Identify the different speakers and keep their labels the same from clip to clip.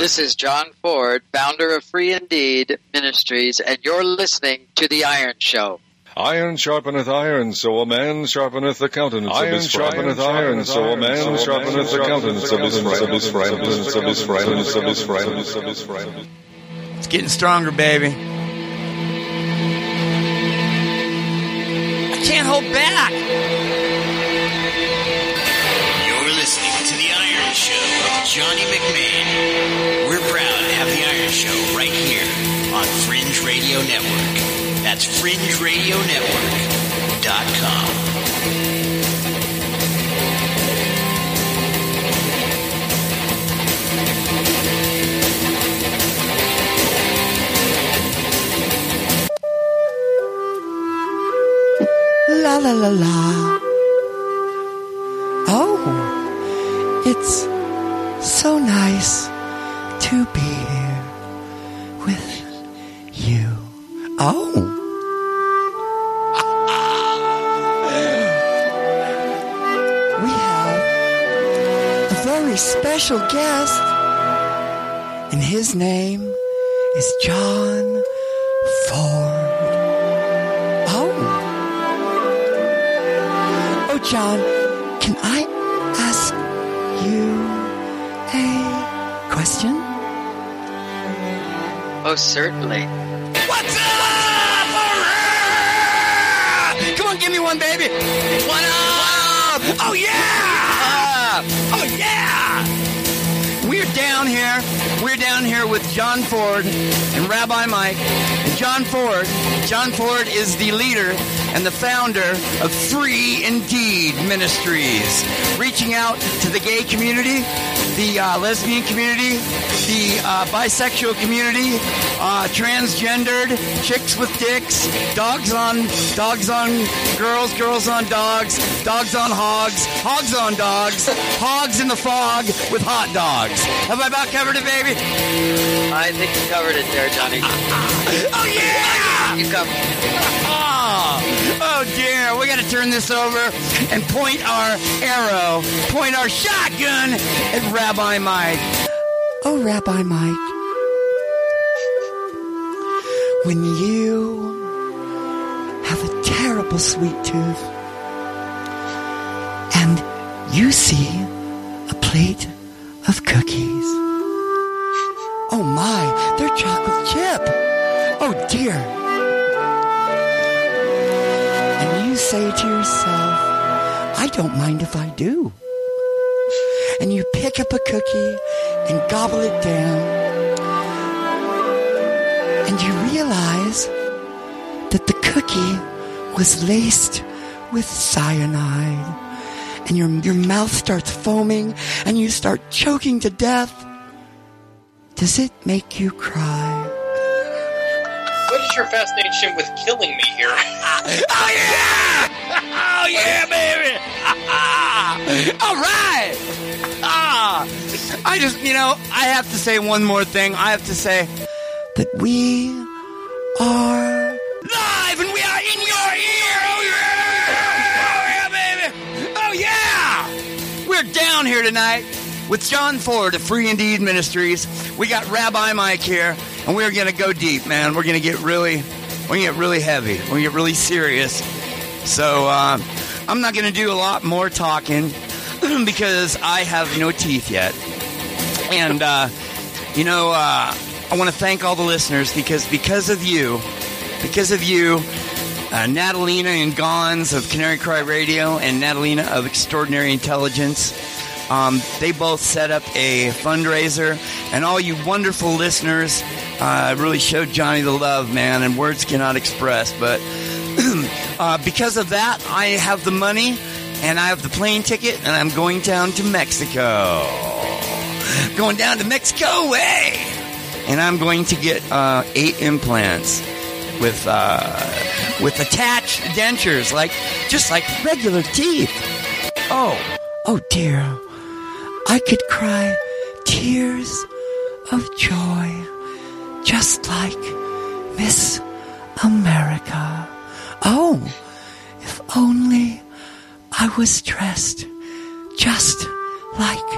Speaker 1: This is John Ford, founder of Free Indeed Ministries, and you're listening to The Iron Show.
Speaker 2: Iron sharpeneth iron, so a man sharpeneth the countenance
Speaker 3: Iron
Speaker 2: of his friend.
Speaker 3: sharpeneth
Speaker 2: iron, so a man sharpeneth the countenance of his friend. Of his friend. Of his friend. Of his friend. Of his friend.
Speaker 4: It's getting stronger, baby. I can't hold back.
Speaker 5: Johnny McMahon. We're proud to have The Iron Show right here on Fringe Radio Network. That's FringeRadioNetwork.com.
Speaker 6: La la la la. Oh, it's so nice to be here with you. Oh. We have a very special guest, and his name is John Ford. Oh. Oh, John, can I question?
Speaker 1: Oh, certainly.
Speaker 4: What's up? Hurrah! Come on, give me one, baby. What up? Oh yeah! Oh yeah! We're down here. We're down here with John Ford and Rabbi Mike. And John Ford. John Ford is the leader and the founder of Free Indeed Ministries, reaching out to the gay community, the uh, lesbian community, the uh, bisexual community, uh, transgendered, chicks with dicks, dogs on dogs on girls, girls on dogs, dogs on hogs, hogs on dogs, hogs in the fog with hot dogs. Have I about covered it, baby?
Speaker 1: I think you covered it there, Johnny.
Speaker 4: Oh yeah!
Speaker 1: You covered
Speaker 4: Oh, oh dear, we got to turn this over and point our arrow, point our shotgun at Rabbi Mike.
Speaker 6: Oh, Rabbi Mike. When you have a terrible sweet tooth and you see a plate of cookies. Oh my, they're chocolate chip. Oh dear. Say to yourself, I don't mind if I do. And you pick up a cookie and gobble it down. And you realize that the cookie was laced with cyanide. And your, your mouth starts foaming and you start choking to death. Does it make you cry?
Speaker 7: Your fascination with killing me here?
Speaker 4: Oh yeah! Oh yeah, baby! All right! Ah, I just, you know, I have to say one more thing. I have to say
Speaker 6: That we are
Speaker 4: live and we are in your ear. Oh yeah! Oh yeah, baby! Oh yeah! We're down here tonight with John Ford of Free Indeed Ministries. We got Rabbi Mike here, and we're gonna go deep, man. We're gonna get really, we're gonna get really heavy. We're gonna get really serious. So uh, I'm not gonna do a lot more talking because I have no teeth yet, and uh, you know. Uh, I want to thank all the listeners because because of you, because of you, uh, Natalina and Gonz of Canary Cry Radio and Natalina of Extraordinary Intelligence. Um, they both set up a fundraiser, and all you wonderful listeners uh, really showed Johnny the love, man, and words cannot express. But uh, because of that, I have the money, and I have the plane ticket, and I'm going down to Mexico. Going down to Mexico, way and I'm going to get uh, eight implants with uh, with attached dentures, like just like regular teeth. Oh,
Speaker 6: Oh dear, I could cry tears of joy, just like Miss America. Oh, if only I was dressed just like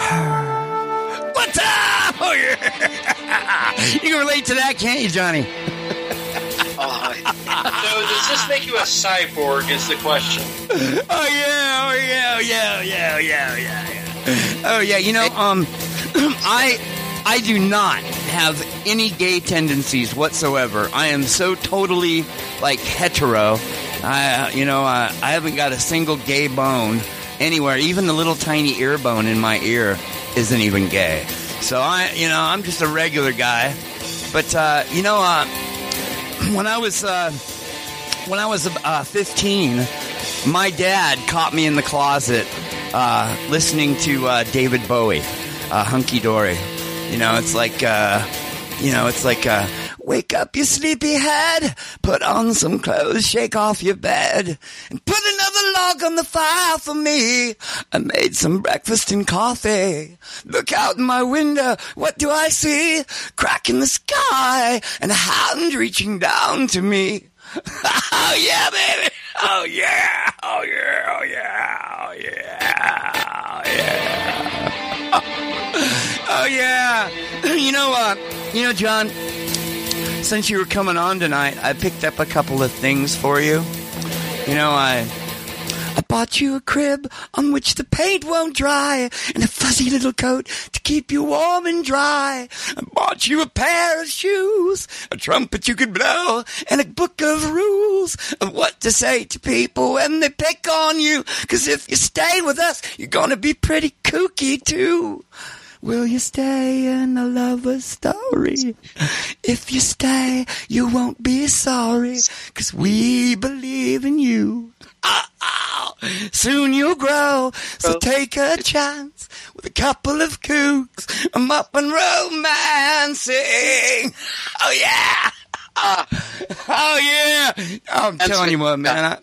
Speaker 6: her.
Speaker 4: what's up? Oh yeah. you can relate to that, can't you, Johnny?
Speaker 7: Oh, so does this make you a cyborg? Is the question.
Speaker 4: Oh yeah, oh yeah, oh yeah, oh yeah, oh yeah, oh yeah, yeah. Oh yeah, you know, um, I I do not have any gay tendencies whatsoever. I am so totally like hetero. I, you know, uh, I haven't got a single gay bone anywhere. Even the little tiny ear bone in my ear isn't even gay. So I, you know, I'm just a regular guy. But uh, you know, uh, when I was uh, when I was uh, 15, my dad caught me in the closet uh, listening to uh, David Bowie, "Hunky Dory." You know, it's like, uh, you know, it's like, uh, wake up, you sleepy head, put on some clothes, shake off your bed, and put another log on the fire for me. I made some breakfast and coffee. Look out my window, what do I see? Crack in the sky, and a hand reaching down to me. oh yeah, baby! Oh yeah! Oh yeah! Oh yeah! Oh yeah! Oh yeah! Oh yeah. You know, uh, you know, John. Since you were coming on tonight, I picked up a couple of things for you. You know, I I bought you a crib on which the paint won't dry, and a fuzzy little coat to keep you warm and dry. I bought you a pair of shoes, a trumpet you could blow, and a book of rules of what to say to people when they pick on you. Cause if you stay with us, you're gonna be pretty kooky too. Will you stay in a lover's story? If you stay, you won't be sorry, cause we believe in you. Oh, oh. Soon you'll grow, so take a chance with a couple of kooks. I'm up and romancing. Oh yeah. Oh, oh yeah. I'm
Speaker 1: That's
Speaker 4: telling you what, man.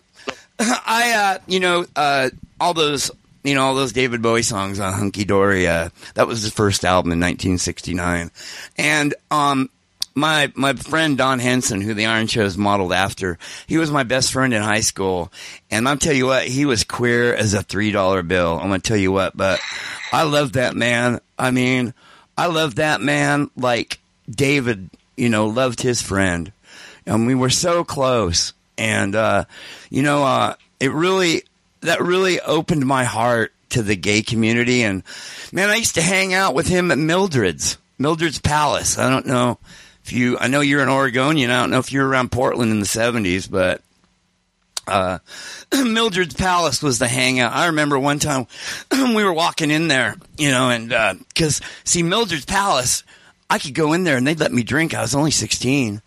Speaker 4: I, I uh, you know, uh, all those, you know, all those David Bowie songs on Hunky Dory. Uh, that was his first album in 1969, and um, my my friend Don Henson, who the Iron Show is modeled after, he was my best friend in high school, and I'll tell you what, he was queer as a three dollar bill. I'm gonna tell you what, but I love that man. I mean, I love that man like David, you know, loved his friend, and we were so close, and uh, you know, uh, it really that really opened my heart to the gay community, and man, I used to hang out with him at Mildred's. Mildred's Palace. I don't know if you, I know you're an Oregonian. I don't know if you were around Portland in the 70s, but uh, Mildred's Palace was the hangout. I remember one time we were walking in there, you know, and because see, Mildred's Palace, I could go in there and they'd let me drink. I was only 16.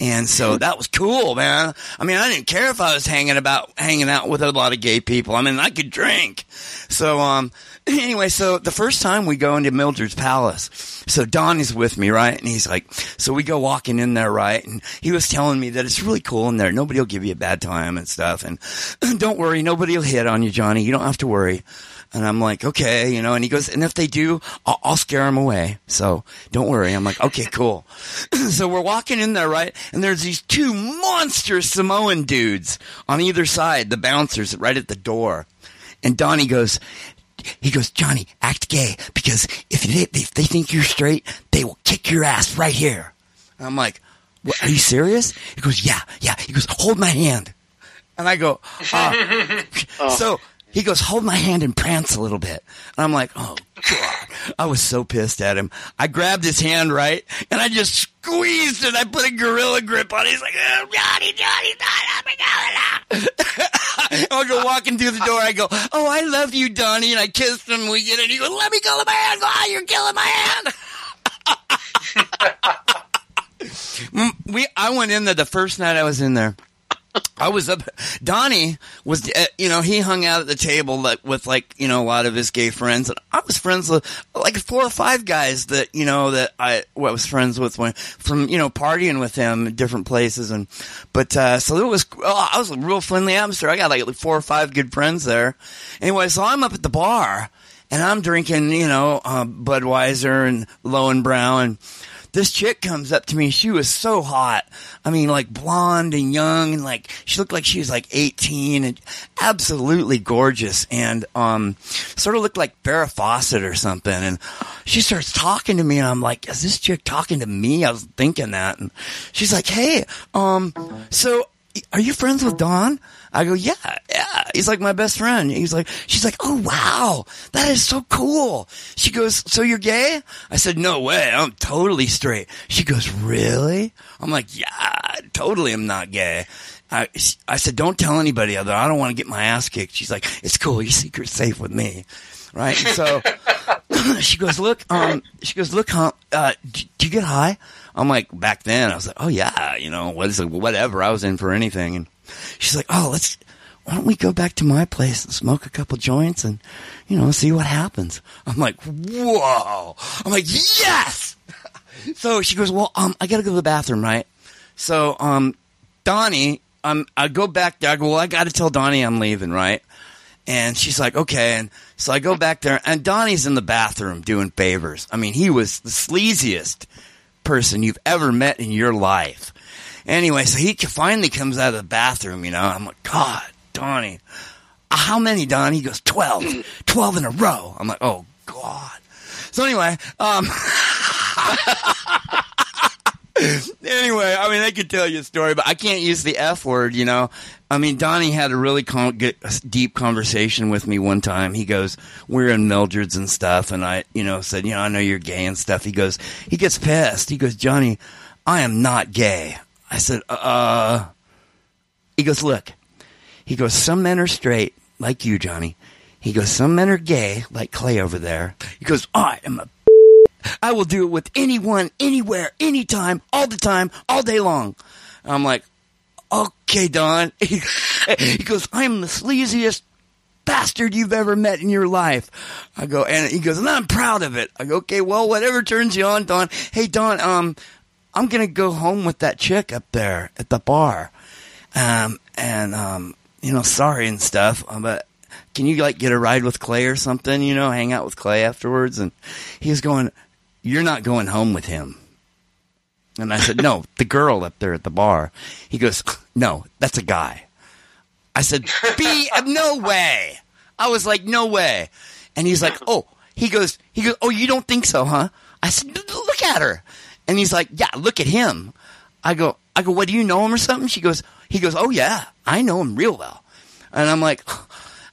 Speaker 4: And so that was cool, man. I mean, I didn't care if I was hanging about, hanging out with a lot of gay people. I mean, I could drink. So, um, anyway, so the first time we go into Mildred's Palace, so Don is with me, right? And he's like, so we go walking in there, right? And he was telling me that it's really cool in there. Nobody will give you a bad time and stuff. And don't worry, nobody will hit on you, Johnny. You don't have to worry. And I'm like, okay, you know, and he goes, and if they do, I'll, I'll scare them away. So don't worry. I'm like, okay, cool. so we're walking in there, right? And there's these two monster Samoan dudes on either side, the bouncers right at the door. And Donnie goes, he goes, Johnny, act gay because if they, if they think you're straight, they will kick your ass right here. And I'm like, what, are you serious? He goes, yeah, yeah. He goes, hold my hand. And I go, ah. so he goes, hold my hand and prance a little bit. And I'm like, oh God. I was so pissed at him. I grabbed his hand, right? And I just squeezed it. I put a gorilla grip on it. He's like, oh, Johnny, Johnny, stop, let me go. Walking through the door. I go, oh, I love you, Donnie. And I kissed him. We get it. He goes, let me go, my hand. Oh, you're killing my hand. We, I went in there the first night I was in there. I was up. Donnie was, uh, you know, he hung out at the table like, with like, you know, a lot of his gay friends. And I was friends with like four or five guys that, you know, that I, well, was friends with when, from, you know, partying with them in different places. And, but, uh, so it was, oh, I was a real friendly atmosphere. I got like four or five good friends there. Anyway, so I'm up at the bar and I'm drinking, you know, uh, Budweiser and Löwenbräu, and this chick comes up to me. She was so hot. I mean, like blonde and young, and like she looked like she was like 18 and absolutely gorgeous, and um, sort of looked like Farrah Fawcett or something. And she starts talking to me, and I'm like, "Is this chick talking to me?" I was thinking that, and she's like, "Hey, um, so are you friends with Don?" I go, yeah, yeah. He's like my best friend. He's like, she's like, oh wow, that is so cool. She goes, so you're gay? I said, no way, I'm totally straight. She goes, really? I'm like, yeah, totally, I'm not gay. I, I said, don't tell anybody other. I don't want to get my ass kicked. She's like, it's cool. Your secret's safe with me. Right. And so she goes, look, um, she goes, look, huh, uh, do, do you get high? I'm like, back then I was like, oh yeah, you know, what is it, whatever. I was in for anything. And she's like, oh, let's, why don't we go back to my place and smoke a couple joints and, you know, see what happens? I'm like, whoa. I'm like, yes. so she goes, well, um, I gotta go to the bathroom, right? So, um, Donnie, um, I go back there. I go, well, I gotta tell Donnie I'm leaving, right? And she's like, okay. And so I go back there and Donnie's in the bathroom doing favors. I mean, he was the sleaziest person you've ever met in your life. Anyway, so he finally comes out of the bathroom, you know. I'm like, God, Donnie. How many, Don? He goes, 12. 12 in a row. I'm like, oh, God. So anyway, um, anyway, I mean, I could tell you a story, but I can't use the F word, you know. I mean, Donnie had a really con- good, deep conversation with me one time. He goes, "We're in Mildred's and stuff," and I, you know, said, "You know, I know you're gay and stuff." He goes, he gets pissed. He goes, "Johnny, I am not gay." I said, "Uh." He goes, "Look." He goes, "Some men are straight, like you, Johnny." He goes, "Some men are gay, like Clay over there." He goes, "I am a I will do it with anyone, anywhere, anytime, all the time, all day long. I'm like, okay, Don. He, goes, I'm the sleaziest bastard you've ever met in your life. I go, and he goes, and I'm proud of it. I go, okay, well, whatever turns you on, Don. Hey, Don, um, I'm gonna go home with that chick up there at the bar. Um, and, um, you know, sorry and stuff, uh, but can you like get a ride with Clay or something, you know, hang out with Clay afterwards? And he was going, you're not going home with him. And I said, no, the girl up there at the bar. He goes, no, that's a guy. I said, be, no way. I was like, no way. And he's like, oh, he goes, he goes, oh, you don't think so, huh? I said, look at her. And he's like, yeah, look at him. I go, I go, what, do you know him or something? She goes, he goes, oh yeah, I know him real well. And I'm like,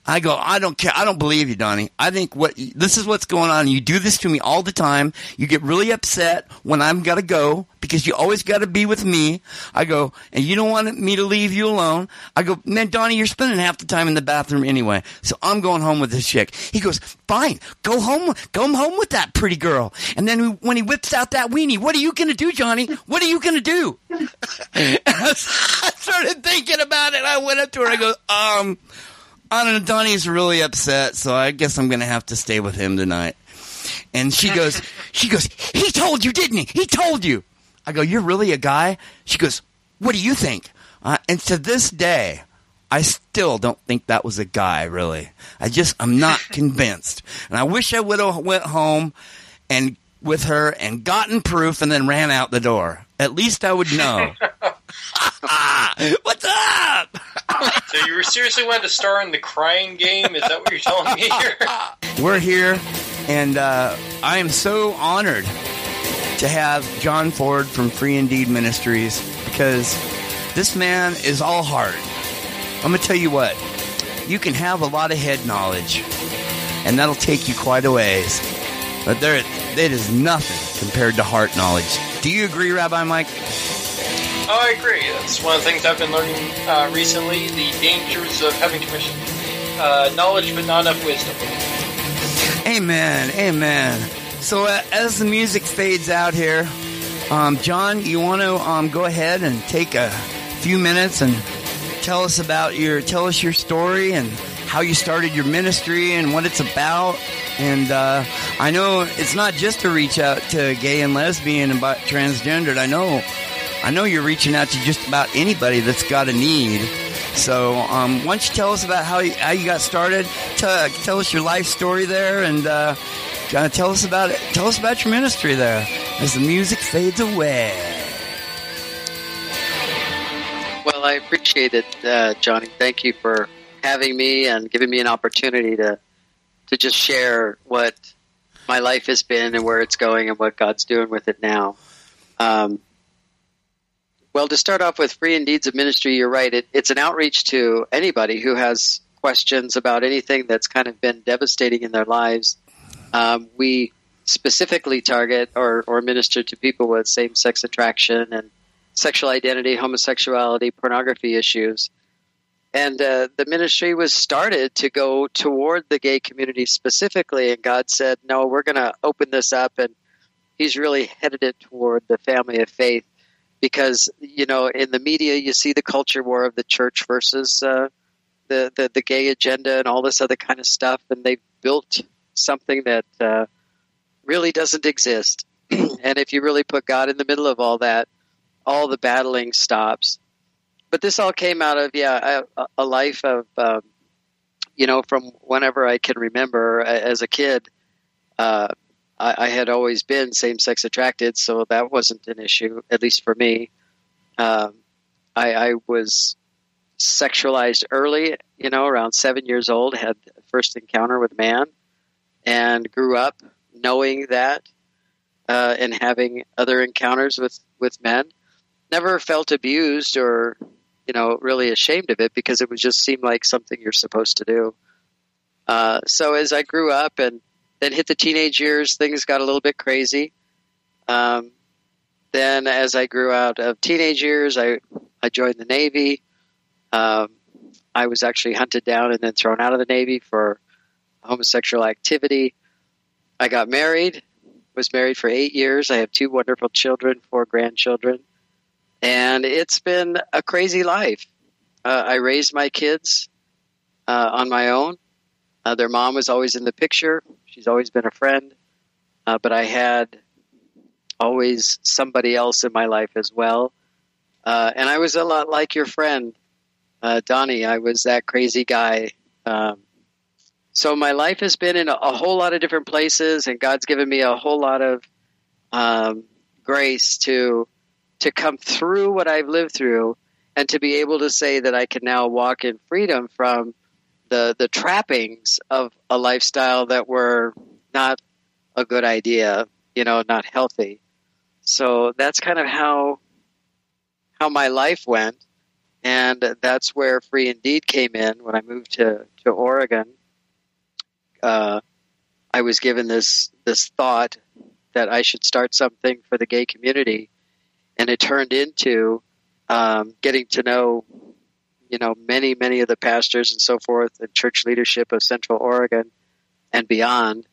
Speaker 4: I go, I don't care. I don't believe you, Donnie. I think what this is what's going on. You do this to me all the time. You get really upset when I'm gotta go because you always gotta be with me. I go, and you don't want me to leave you alone. I go, man, Donnie, you're spending half the time in the bathroom anyway. So I'm going home with this chick. He goes, fine, go home, go home with that pretty girl. And then when he whips out that weenie, what are you gonna do, Johnny? What are you gonna do? I started thinking about it. I went up to her. I go, um. I don't know. Donnie's really upset, so I guess I'm gonna have to stay with him tonight. And she goes, she goes, he told you, didn't he? He told you. I go, you're really a guy? She goes, what do you think? Uh, and to this day, I still don't think that was a guy, really. I just, I'm not convinced. And I wish I would have went home and with her and gotten proof and then ran out the door. At least I would know. What's up?
Speaker 7: So you were seriously wanted to star in the crying game? Is that what you're telling me here?
Speaker 4: We're here, and uh, I am so honored to have John Ford from Free Indeed Ministries because this man is all heart. I'm going to tell you what, you can have a lot of head knowledge, and that'll take you quite a ways. But there, it is nothing compared to heart knowledge. Do you agree, Rabbi Mike?
Speaker 7: Oh, I agree. That's one of the things I've been learning uh, recently the dangers of having too much uh, knowledge but not enough wisdom.
Speaker 4: Amen. Amen. So uh, as the music fades out here, um, John, you want to um, go ahead and take a few minutes and tell us about your tell us your story and how you started your ministry and what it's about. And uh, I know it's not just to reach out to gay and lesbian and transgendered. I know I know you're reaching out to just about anybody that's got a need. So, um, why don't you tell us about how you, how you got started? Tell, tell us your life story there, and uh, tell us about it. Tell us about your ministry there as the music fades away.
Speaker 1: Well, I appreciate it, uh, Johnny. Thank you for having me and giving me an opportunity to to just share what my life has been and where it's going and what God's doing with it now. Um, well, to start off with Free Indeeds of Ministry, you're right. It, it's an outreach to anybody who has questions about anything that's kind of been devastating in their lives. Um, we specifically target or, or minister to people with same sex attraction and sexual identity, homosexuality, pornography issues. And uh, the ministry was started to go toward the gay community specifically. And God said, no, we're going to open this up. And He's really headed it toward the family of faith because, you know, in the media, you see the culture war of the church versus uh, the, the, the gay agenda and all this other kind of stuff. And they've built something that uh, really doesn't exist. and if you really put God in the middle of all that, all the battling stops but this all came out of yeah a, a life of um, you know from whenever I can remember as a kid. Uh, I, I, had always been same sex attracted, so that wasn't an issue, at least for me. Um, I, I, was sexualized early, you know, around seven years old, had first encounter with man, and grew up knowing that uh, and having other encounters with, with men. Never felt abused or you know, really ashamed of it because it would just seem like something you're supposed to do. Uh, so as I grew up and then hit the teenage years, things got a little bit crazy. Um, then as I grew out of teenage years, I, I joined the Navy. Um, I was actually hunted down and then thrown out of the Navy for homosexual activity. I got married, was married for eight years. I have two wonderful children, four grandchildren and it's been a crazy life. Uh, I raised my kids uh, on my own. Uh, their mom was always in the picture. She's always been a friend, uh, but I had always somebody else in my life as well. Uh, and I was a lot like your friend, uh, Donnie. I was that crazy guy. Um, so my life has been in a, a, whole lot of different places, and God's given me a whole lot of um, grace to to come through what I've lived through and to be able to say that I can now walk in freedom from the the trappings of a lifestyle that were not a good idea, you know, not healthy. So that's kind of how how my life went, and that's where Free Indeed came in when I moved to to Oregon. Uh, I was given this this thought that I should start something for the gay community and it turned into um, getting to know, you know, many many of the pastors and so forth, and church leadership of Central Oregon and beyond,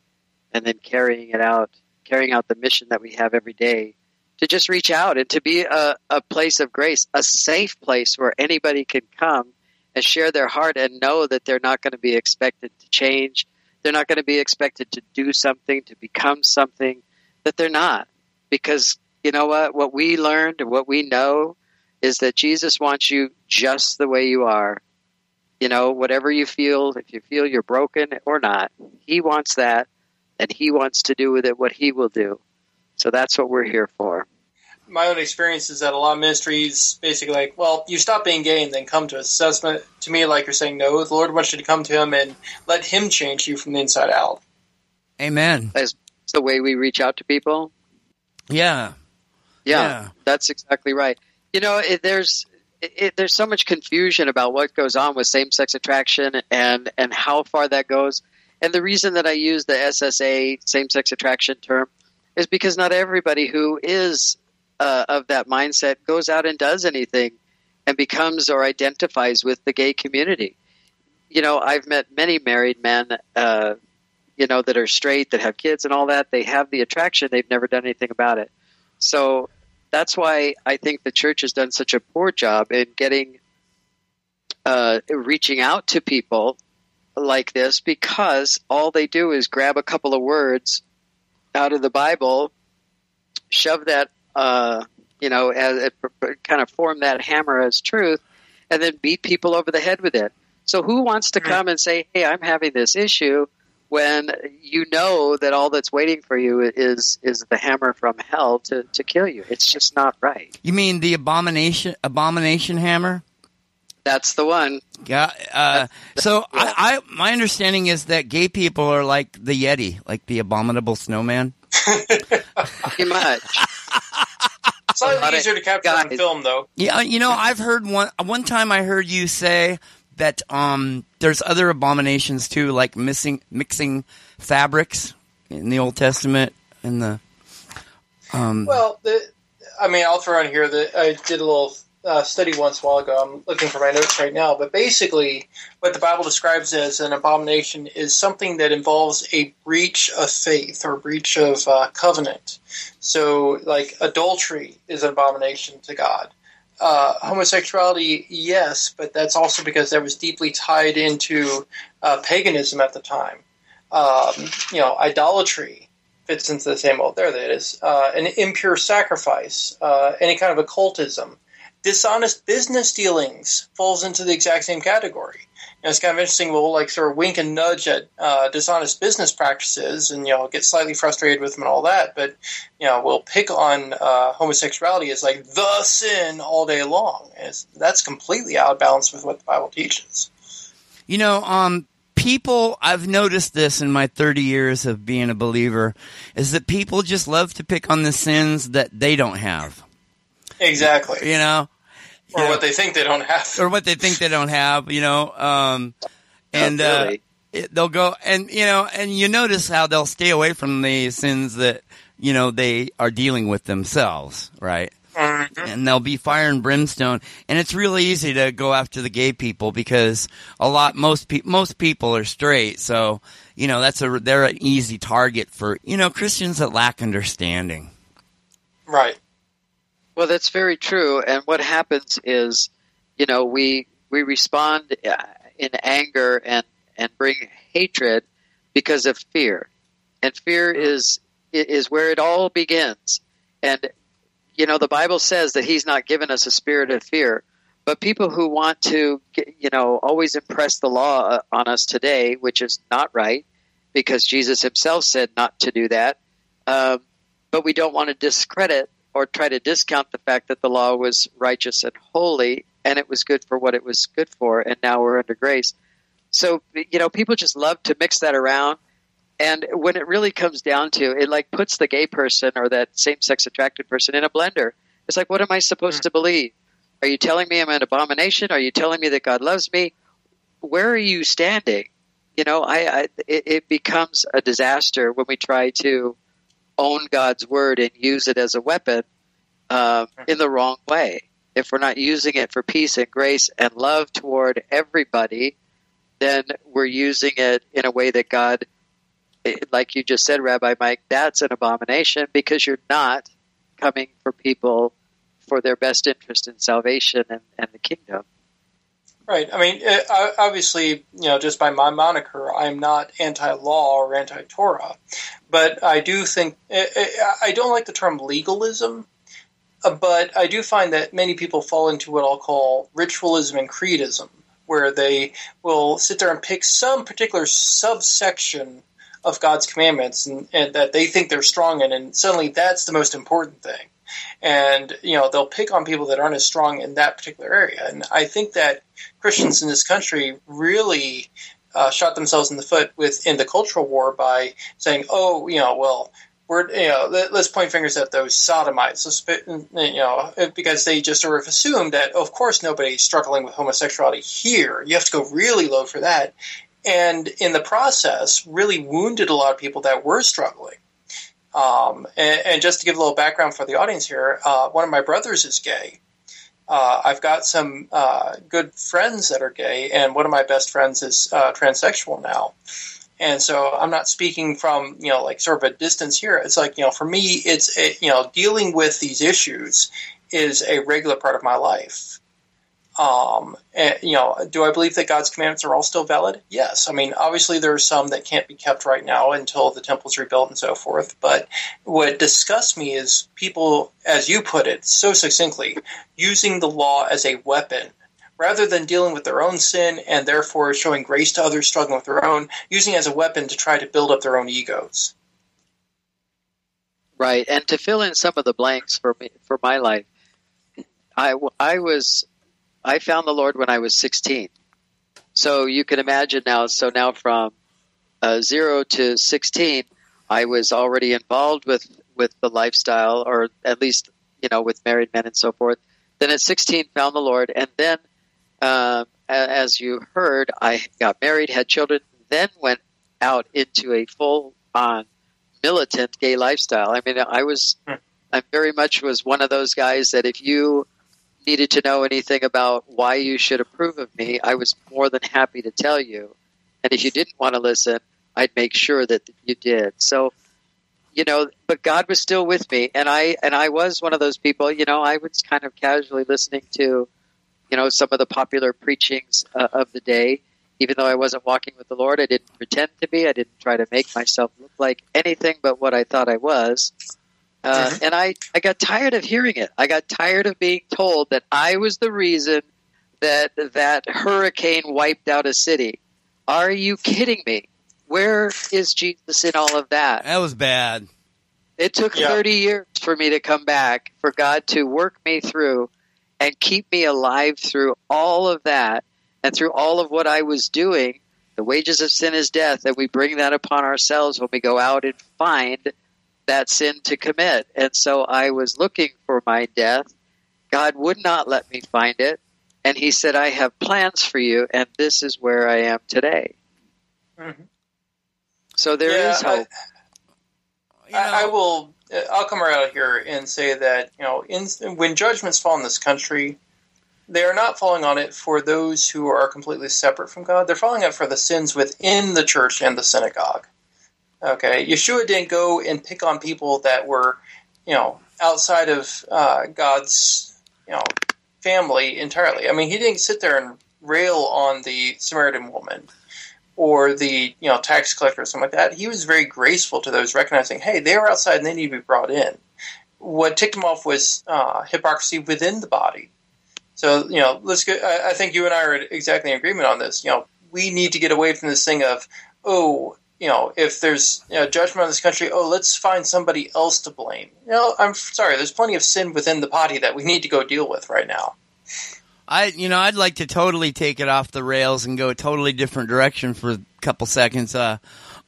Speaker 1: and then carrying it out, carrying out the mission that we have every day to just reach out and to be a, a place of grace, a safe place where anybody can come and share their heart and know that they're not going to be expected to change. They're not going to be expected to do something, to become something that they're not. Because you know what? What we learned and what we know is that Jesus wants you just the way you are. You know, whatever you feel, if you feel you're broken or not, He wants that, and He wants to do with it what He will do. So that's what we're here for.
Speaker 7: My own experience is that a lot of ministries basically like, well, you stop being gay and then come to assessment. To me, like you're saying, no, the Lord wants you to come to Him and let Him change you from the inside out.
Speaker 4: Amen.
Speaker 1: That's the way we reach out to people.
Speaker 4: Yeah,
Speaker 1: yeah, yeah. that's exactly right. You know, it, there's it, there's so much confusion about what goes on with same-sex attraction and and how far that goes. And the reason that I use the SSA same-sex attraction term is because not everybody who is uh, of that mindset goes out and does anything and becomes or identifies with the gay community. You know, I've met many married men, uh, you know, that are straight, that have kids and all that. They have the attraction, they've never done anything about it. So that's why I think the church has done such a poor job in getting uh, reaching out to people like this because all they do is grab a couple of words out of the Bible, shove that, uh, you know, as, kind of form that hammer as truth, and then beat people over the head with it. So who wants to
Speaker 7: Mhm.
Speaker 1: come and say, "Hey, I'm having this issue," when you know that all that's waiting for you is is the hammer from hell to, to kill you? It's just not right.
Speaker 4: You mean the abomination abomination hammer?
Speaker 1: That's the one.
Speaker 4: Yeah. Uh, so I, I, my understanding is that gay people are like the Yeti, like the abominable snowman.
Speaker 1: Pretty much.
Speaker 7: Slightly
Speaker 1: Got it.
Speaker 7: easier to capture on film, though.
Speaker 4: Yeah, you know, I've heard one one time I heard you say that um, there's other abominations too, like missing mixing fabrics in the Old Testament and the um,
Speaker 7: Well, the, I mean, I'll throw in here that I did a little uh, study once a while ago. I'm looking for my notes right now, but basically, what the Bible describes as an abomination is something that involves a breach of faith or breach of uh, covenant. So, like adultery is an abomination to God. Uh, homosexuality, yes, but that's also because that was deeply tied into uh, paganism at the time. Um, you know, idolatry fits into the same mold. There that is. Uh, an impure sacrifice, uh, any kind of occultism, dishonest business dealings falls into the exact same category. You know, it's kind of interesting. We'll like sort of wink and nudge at uh, dishonest business practices, and you know, get slightly frustrated with them and all that. But you know, we'll pick on uh, homosexuality as like the sin all day long. It's, that's completely out of balance with what the Bible teaches.
Speaker 4: You know, um, people, I've noticed this in my 30 years of being a believer, is that people just love to pick on the sins that they don't have.
Speaker 7: Exactly,
Speaker 4: You know?
Speaker 7: Or
Speaker 4: Yeah.
Speaker 7: what they think they don't have.
Speaker 4: Or what they think they don't have, you know? Um, and,
Speaker 1: Not
Speaker 4: uh, it, they'll go, and, you know, and you notice how they'll stay away from the sins that, you know, they are dealing with themselves, right?
Speaker 7: Mhm.
Speaker 4: and they'll be fire and brimstone. And it's really easy to go after the gay people because a lot most pe- most people are straight, so you know that's a they're an easy target for you know Christians that lack understanding.
Speaker 7: Right.
Speaker 1: Well, that's very true. And what happens is, you know, we we respond uh, in anger and and bring hatred because of fear, and fear is is where it all begins. And you know, the Bible says that He's not given us a spirit of fear. But people who want to, you know, always impress the law uh, on us today, which is not right, because Jesus Himself said not to do that. Um, but we don't want to discredit or try to discount the fact that the law was righteous and holy and it was good for what it was good for and now we're under grace. So you know people just love to mix that around. And when it really comes down to it like puts the gay person or that same-sex attracted person in a blender. It's like what am i supposed hmm. to believe? Are you telling me i'm an abomination? Are you telling me that god loves me? Where are you standing? You know i, I it, it becomes a disaster when we try to own God's word and use it as a weapon um, in the wrong way. If we're not using it for peace and grace and love toward everybody, then we're using it in a way that God, eh, like you just said, Rabbi Mike, that's an abomination because you're not coming for people for their best interest in salvation and, and the kingdom.
Speaker 7: Right. I mean, uh, obviously, you know, just by my moniker, I'm not anti-law or anti-Torah, but I do think I- I I don't like the term legalism, uh, but I do find that many people fall into what I'll call ritualism and creedism, where they will sit there and pick some particular subsection of God's commandments and, and that they think they're strong in, and suddenly that's the most important thing and you know they'll pick on people that aren't as strong in that particular area. And I think that Christians in this country really uh, shot themselves in the foot with in the cultural war by saying, "Oh, you know, well." We're, you know, let, us point fingers at those sodomites, you know, because they just sort of assumed that, of course, nobody's struggling with homosexuality here. You have to go really low for that, and in the process, really wounded a lot of people that were struggling. Um, and, and just to give a little background for the audience here, uh, one of my brothers is gay. Uh, I've got some uh, good friends that are gay, and one of my best friends is uh, transsexual now. And so I'm not speaking from you know like sort of a distance here. It's like you know for me, it's a, you know dealing with these issues is a regular part of my life. Um, and, you know, do I believe that God's commandments are all still valid? Yes. I mean, obviously there are some that can't be kept right now until the temple's rebuilt and so forth. But what disgusts me is people, as you put it so succinctly, using the law as a weapon rather than dealing with their own sin and therefore showing grace to others struggling with their own, using it as a weapon to try to build up their own egos.
Speaker 1: Right, and to fill in some of the blanks for me for my life, I, I was I found the Lord when I was 16. So you can imagine now. So now from uh, zero to 16, I was already involved with with the lifestyle, or at least you know with married men and so forth. Then at 16, found the Lord, and then um, as you heard, I got married, had children, then went out into a full on militant gay lifestyle. I mean, I was, I very much was one of those guys that if you needed to know anything about why you should approve of me, I was more than happy to tell you. And if you didn't want to listen, I'd make sure that you did. So, you know, but God was still with me, and I and I was one of those people. You know, I was kind of casually listening to, you know, some of the popular preachings uh, of the day even though I wasn't walking with the Lord, I didn't pretend to be. I didn't try to make myself look like anything but what I thought I was. Uh, mm-hmm. And I, I got tired of hearing it. I got tired of being told that I was the reason that that hurricane wiped out a city. Are you kidding me? Where is Jesus in all of that?
Speaker 4: That was bad.
Speaker 1: It took yeah. 30 years for me to come back, for God to work me through and keep me alive through all of that and through all of what I was doing, the wages of sin is death, and we bring that upon ourselves when we go out and find that sin to commit. And so I was looking for my death. God would not let me find it. And He said, I have plans for you, and this is where I am today. Mm-hmm. So there yeah, is hope.
Speaker 7: I, I, I, will. I'll come right out here and say that you know, in, when judgments fall in this country, they are not falling on it for those who are completely separate from God. They're falling on it for the sins within the church and the synagogue. Okay, Yeshua didn't go and pick on people that were, you know, outside of uh, God's, you know, family entirely. I mean, he didn't sit there and rail on the Samaritan woman or the you know tax collector or something like that. He was very graceful to those, recognizing, hey, they are outside and they need to be brought in. What ticked him off was uh, hypocrisy within the body. So you know, let's go. I, I think you and I are exactly in agreement on this. You know, we need to get away from this thing of oh, you know, if there's you know, judgment on this country, oh, let's find somebody else to blame. You know, I'm sorry, there's plenty of sin within the body that we need to go deal with right now.
Speaker 4: I, you know, I'd like to totally take it off the rails and go a totally different direction for a couple seconds. Uh,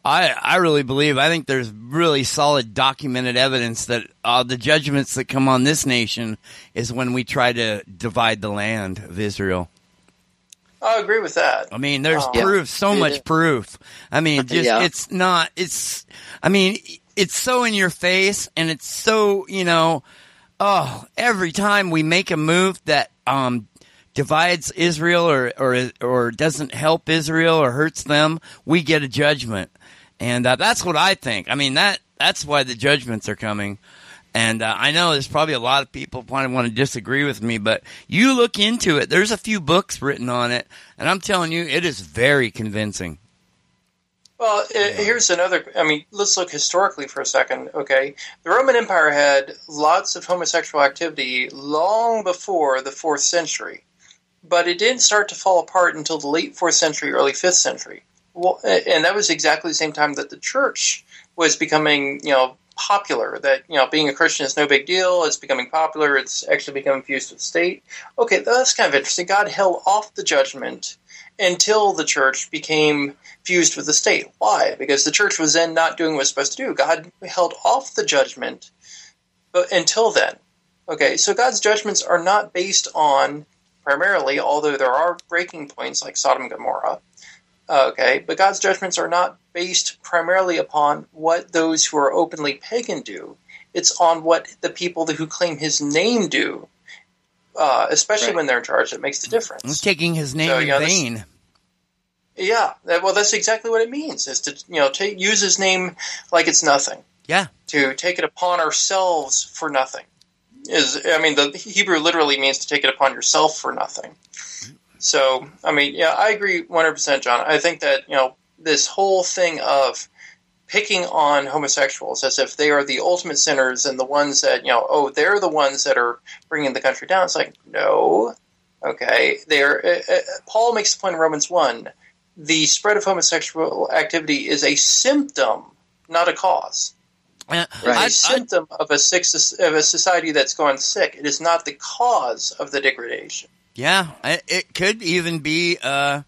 Speaker 4: I, I really believe, I think there's really solid documented evidence that uh, the judgments that come on this nation is when we try to divide the land of Israel.
Speaker 7: I agree with that.
Speaker 4: I mean, there's um, proof, so much proof. I mean, just, yeah. it's not, it's, I mean, it's so in your face and it's so, you know, oh, every time we make a move that, um, divides Israel or, or, or doesn't help Israel or hurts them, we get a judgment. And uh, that's what I think. I mean that that's why the judgments are coming. And uh, I know there's probably a lot of people probably want to disagree with me, but you look into it. There's a few books written on it, and I'm telling you, it is very convincing.
Speaker 7: Well, it, here's another. I mean, let's look historically for a second. Okay, the Roman Empire had lots of homosexual activity long before the fourth century, but it didn't start to fall apart until the late fourth century, early fifth century. Well, and that was exactly the same time that the church was becoming, you know, popular. That you know, being a Christian is no big deal. It's becoming popular. It's actually becoming fused with the state. Okay, that's kind of interesting. God held off the judgment until the church became fused with the state. Why? Because the church was then not doing what it was supposed to do. God held off the judgment but until then. Okay, so God's judgments are not based on primarily, although there are breaking points like Sodom and Gomorrah, Okay, but God's judgments are not based primarily upon what those who are openly pagan do. It's on what the people who claim His name do, uh, especially right. when they're in charge. That makes the difference.
Speaker 4: It's taking His name so, in know, vain.
Speaker 7: This, yeah, well, that's exactly what it means. Is to you know take, use His name like it's nothing.
Speaker 4: Yeah.
Speaker 7: To take it upon ourselves for nothing is I mean the Hebrew literally means to take it upon yourself for nothing. So, I mean, yeah, I agree 100%, John. I think that, you know, this whole thing of picking on homosexuals as if they are the ultimate sinners and the ones that, you know, oh, they're the ones that are bringing the country down. It's like, no, Okay, there. Uh, uh, Paul makes the point in Romans one: the spread of homosexual activity is a symptom, not a cause.
Speaker 4: Uh,
Speaker 7: a
Speaker 4: I- I-
Speaker 7: symptom of a sick of a society that's going sick. It is not the cause of the degradation.
Speaker 4: Yeah, it could even be. Uh,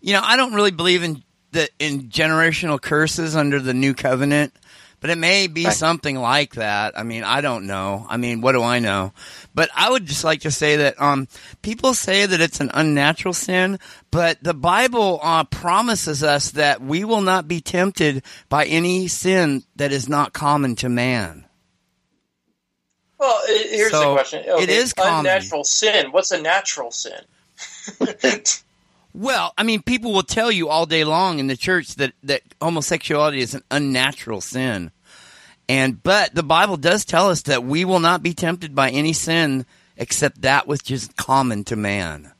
Speaker 4: you know, I don't really believe in the in generational curses under the new covenant, but it may be
Speaker 1: Right.
Speaker 4: something like that. I mean, I don't know. I mean, what do I know? But I would just like to say that um, people say that it's an unnatural sin, but the Bible uh, promises us that we will not be tempted by any sin that is not common to man.
Speaker 7: Well, here's
Speaker 4: So,
Speaker 7: the question:
Speaker 4: it is common.
Speaker 7: unnatural sin. What's a natural sin?
Speaker 4: Well, I mean, people will tell you all day long in the church that, that homosexuality is an unnatural sin. And, but the Bible does tell us that we will not be tempted by any sin except that which is common to man.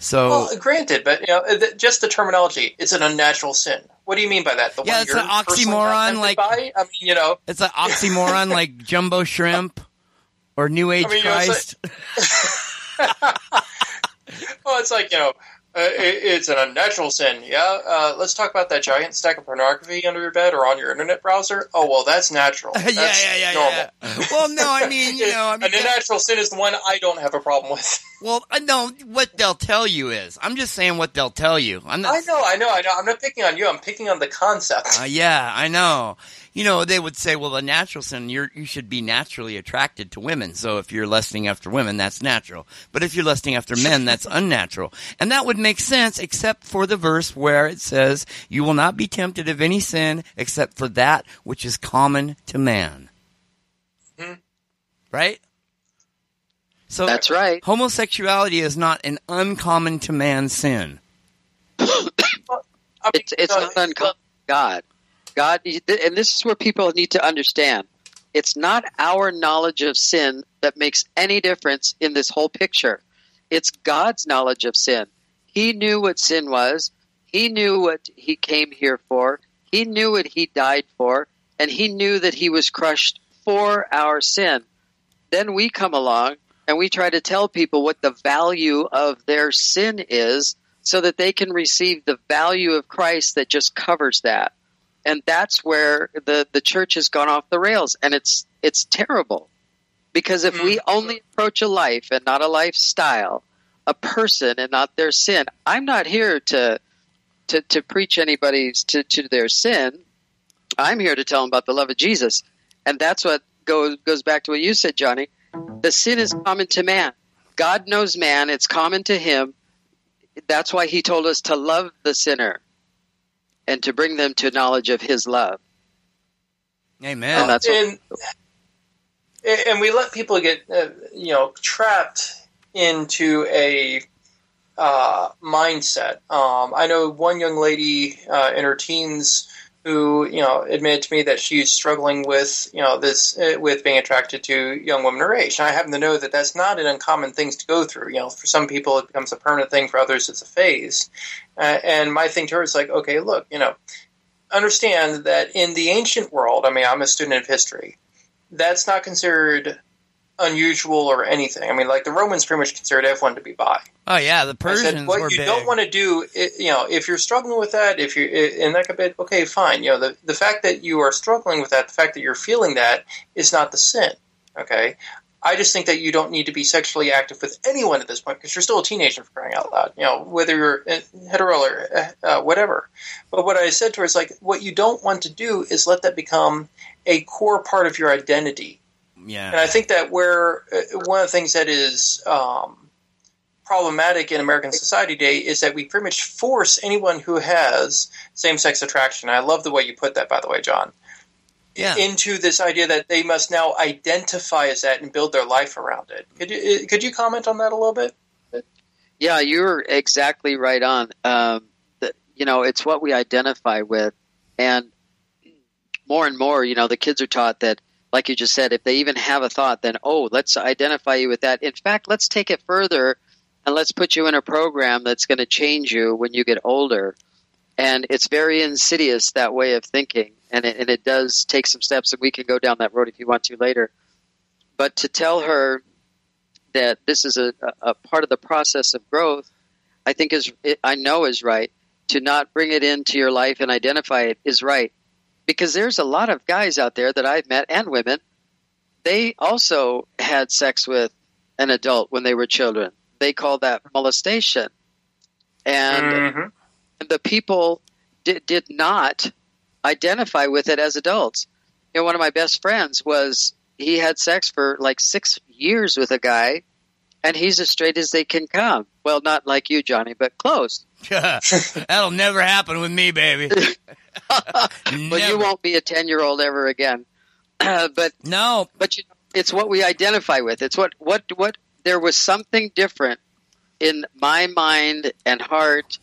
Speaker 4: So,
Speaker 7: Well, granted, but you know, just the terminology. It's an unnatural sin. What do you mean by that? The
Speaker 4: Yeah, it's an oxymoron, like-
Speaker 7: by? I mean, you know,
Speaker 4: it's an oxymoron like jumbo shrimp or New Age
Speaker 7: I mean, you know, it's
Speaker 4: Christ.
Speaker 7: well, it's like you know, it, it's an unnatural sin. Yeah, uh, let's talk about that giant stack of pornography under your bed or on your internet browser. Oh well, that's natural.
Speaker 4: yeah,
Speaker 7: That's
Speaker 4: yeah, yeah,
Speaker 7: normal.
Speaker 4: yeah. Well, no, I mean, you know, I mean,
Speaker 7: an unnatural sin is the one I don't have a problem with.
Speaker 4: well, I know what they'll tell you is. I'm just saying what they'll tell you. I'm not
Speaker 7: I know, I know, I know. I'm not picking on you. I'm picking on the concept.
Speaker 4: Uh, yeah, I know. You know, they would say, well, the natural sin, you're, you should be naturally attracted to women. So if you're lusting after women, that's natural. But if you're lusting after men, that's unnatural. And that would make sense except for the verse where it says, you will not be tempted of any sin except for that which is common to man.
Speaker 7: Hmm.
Speaker 4: Right? So
Speaker 1: That's right.
Speaker 4: homosexuality is not an uncommon to man sin.
Speaker 1: It's it's
Speaker 7: uh,
Speaker 1: not uncommon. God, God, and this is where people need to understand. It's not our knowledge of sin that makes any difference in this whole picture. It's God's knowledge of sin. He knew what sin was. He knew what he came here for. He knew what he died for, and he knew that he was crushed for our sin. Then we come along and we try to tell people what the value of their sin is so that they can receive the value of Christ that just covers that. And that's where the, the church has gone off the rails and it's it's terrible. Because if we mm-hmm. only approach a life and not a lifestyle, a person and not their sin, I'm not here to to, to preach anybody's to, to their sin. I'm here to tell them about the love of Jesus. And that's what goes goes back to what you said, Johnny. The sin is common to man. God knows man, it's common to him. That's why he told us to love the sinner and to bring them to knowledge of his love.
Speaker 4: Amen.
Speaker 1: And that's
Speaker 7: and and we let people get uh, you know trapped into a uh, mindset. Um, I know one young lady uh, in her teens who you know admitted to me that she's struggling with you know this uh, with being attracted to young women her age. And I happen to know that that's not an uncommon thing to go through. You know, for some people it becomes a permanent thing. For others, it's a phase. Uh, and my thing to her is like, okay, look, you know, understand that in the ancient world, I mean, I'm a student of history. That's not considered unusual or anything. I mean, like the Romans pretty much considered everyone to be bi.
Speaker 4: oh yeah, the
Speaker 7: I
Speaker 4: Persians
Speaker 7: said, what you
Speaker 4: big.
Speaker 7: don't want to do, i you know, if you're struggling with that, if you're in that bit, okay, fine. You know, the the fact that you are struggling with that, the fact that you're feeling that, is not the sin. Okay, I just think that you don't need to be sexually active with anyone at this point because you're still a teenager for crying out loud. You know, whether you're uh, hetero or uh, uh, whatever. But what I said to her is like, what you don't want to do is let that become a core part of your identity.
Speaker 4: Yeah.
Speaker 7: And I think that where uh, one of the things that is um, problematic in American society today is that we pretty much force anyone who has same sex attraction. I love the way you put that, by the way, John.
Speaker 4: Yeah.
Speaker 7: Into this idea that they must now identify as that and build their life around it. Could you uh, could you comment on that a little bit?
Speaker 1: yeah, you're exactly right on. Um, the, you know, it's what we identify with. And more and more, you know, the kids are taught that, like you just said, if they even have a thought, then, oh, let's identify you with that. In fact, let's take it further and let's put you in a program that's going to change you when you get older. And it's very insidious, that way of thinking. And it, and it does take some steps, and we can go down that road if you want to later. But to tell her that this is a, a part of the process of growth, I think is I know is right. To not bring it into your life and identify it is right, because there's a lot of guys out there that I've met and women. They also had sex with an adult when they were children. They call that molestation, and
Speaker 7: Mm-hmm.
Speaker 1: the people did, did not identify with it as adults. You know, one of my best friends was he had sex for like six years with a guy, and he's as straight as they can come. Well, not like you, Johnny, but close.
Speaker 4: That'll never happen with me, baby.
Speaker 1: But you won't be a ten year old ever again. but
Speaker 4: No,
Speaker 1: but you it's what we identify with. It's what what what there was something different in my mind and heart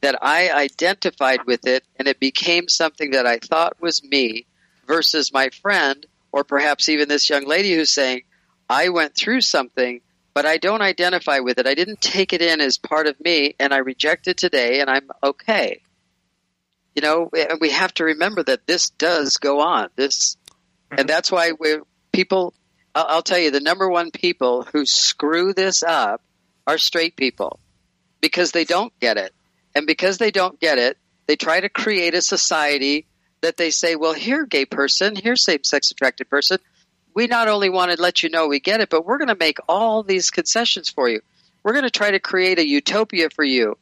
Speaker 1: that I identified with it, and it became something that I thought was me versus my friend, or perhaps even this young lady who's saying, "I went through something." But I don't identify with it. I didn't take it in as part of me, and I reject it today, and I'm okay. You know, and we have to remember that this does go on. This and mm-hmm. that's why we people I'll, I'll tell you the number one people who screw this up are straight people because they don't get it. And because they don't get it they try to create a society that they say well here gay person here same-sex attracted person. We not only want to let you know we get it but we're going to make all these concessions for you. We're going to try to create a utopia for you.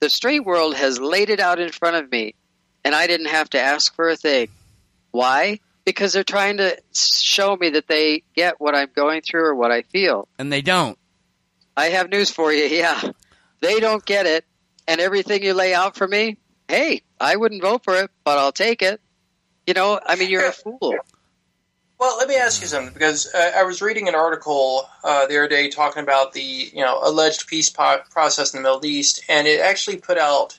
Speaker 1: The straight world has laid it out in front of me and i didn't have to ask for a thing why because they're trying to show me that they get what I'm going through or what I feel.
Speaker 4: and they don't.
Speaker 1: I have news for you. Yeah. They don't get it. And everything you lay out for me, hey, I wouldn't vote for it, but I'll take it. You know, I mean, you're a fool.
Speaker 7: Well, let me ask you something because uh, I was reading an article uh, the other day talking about the you know alleged peace po- process in the Middle East, and it actually put out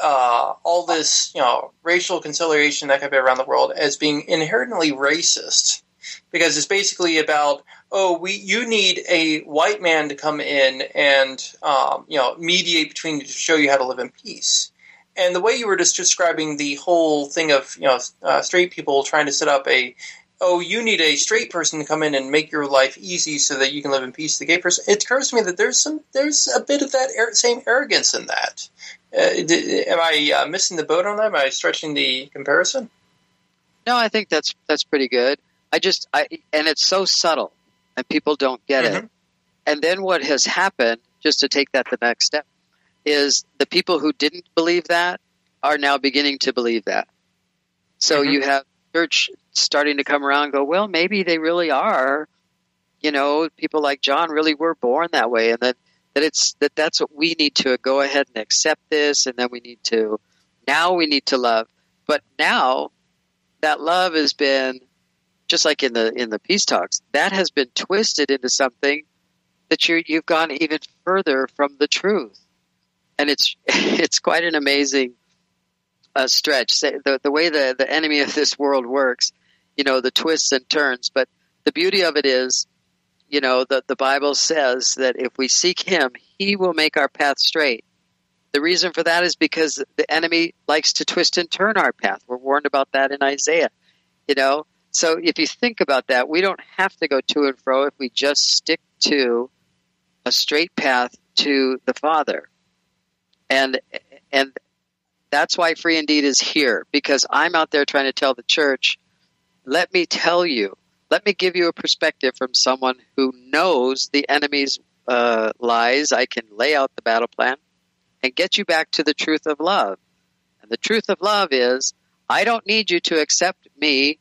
Speaker 7: uh, all this you know racial conciliation that could be around the world as being inherently racist because it's basically about oh we you need a white man to come in and um, you know mediate between you to show you how to live in peace. And the way you were just describing the whole thing of you know uh, straight people trying to set up a oh, you need a straight person to come in and make your life easy so that you can live in peace. The gay person. It occurs to me that there's some, there's a bit of that same arrogance in that. Uh, d- am I uh, missing the boat on that? Am I stretching the comparison?
Speaker 1: No, I think that's that's pretty good. I just I and it's so subtle and people don't get it.
Speaker 7: Mhm.
Speaker 1: And then what has happened, just to take that the next step, is the people who didn't believe that are now beginning to believe that. So
Speaker 7: Mhm.
Speaker 1: you have church starting to come around go, well, maybe they really are. You know, people like John really were born that way, and that that it's that that's what we need to go ahead and accept this, and then we need to now we need to love. But now that love has been just like in the in the peace talks that has been twisted into something that you you've gone even further from the truth and it's it's quite an amazing uh, stretch. The the way the the enemy of this world works you know the twists and turns. But the beauty of it is you know the the bible says that if we seek him he will make our path straight. The reason for that is because the enemy likes to twist and turn our path. We're warned about that in isaiah you know? So if you think about that, we don't have to go to and fro if we just stick to a straight path to the Father. And and that's why Free Indeed is here because I'm out there trying to tell the church, let me tell you, let me give you a perspective from someone who knows the enemy's uh, lies. I can lay out the battle plan and get you back to the truth of love. And the truth of love is, I don't need you to accept me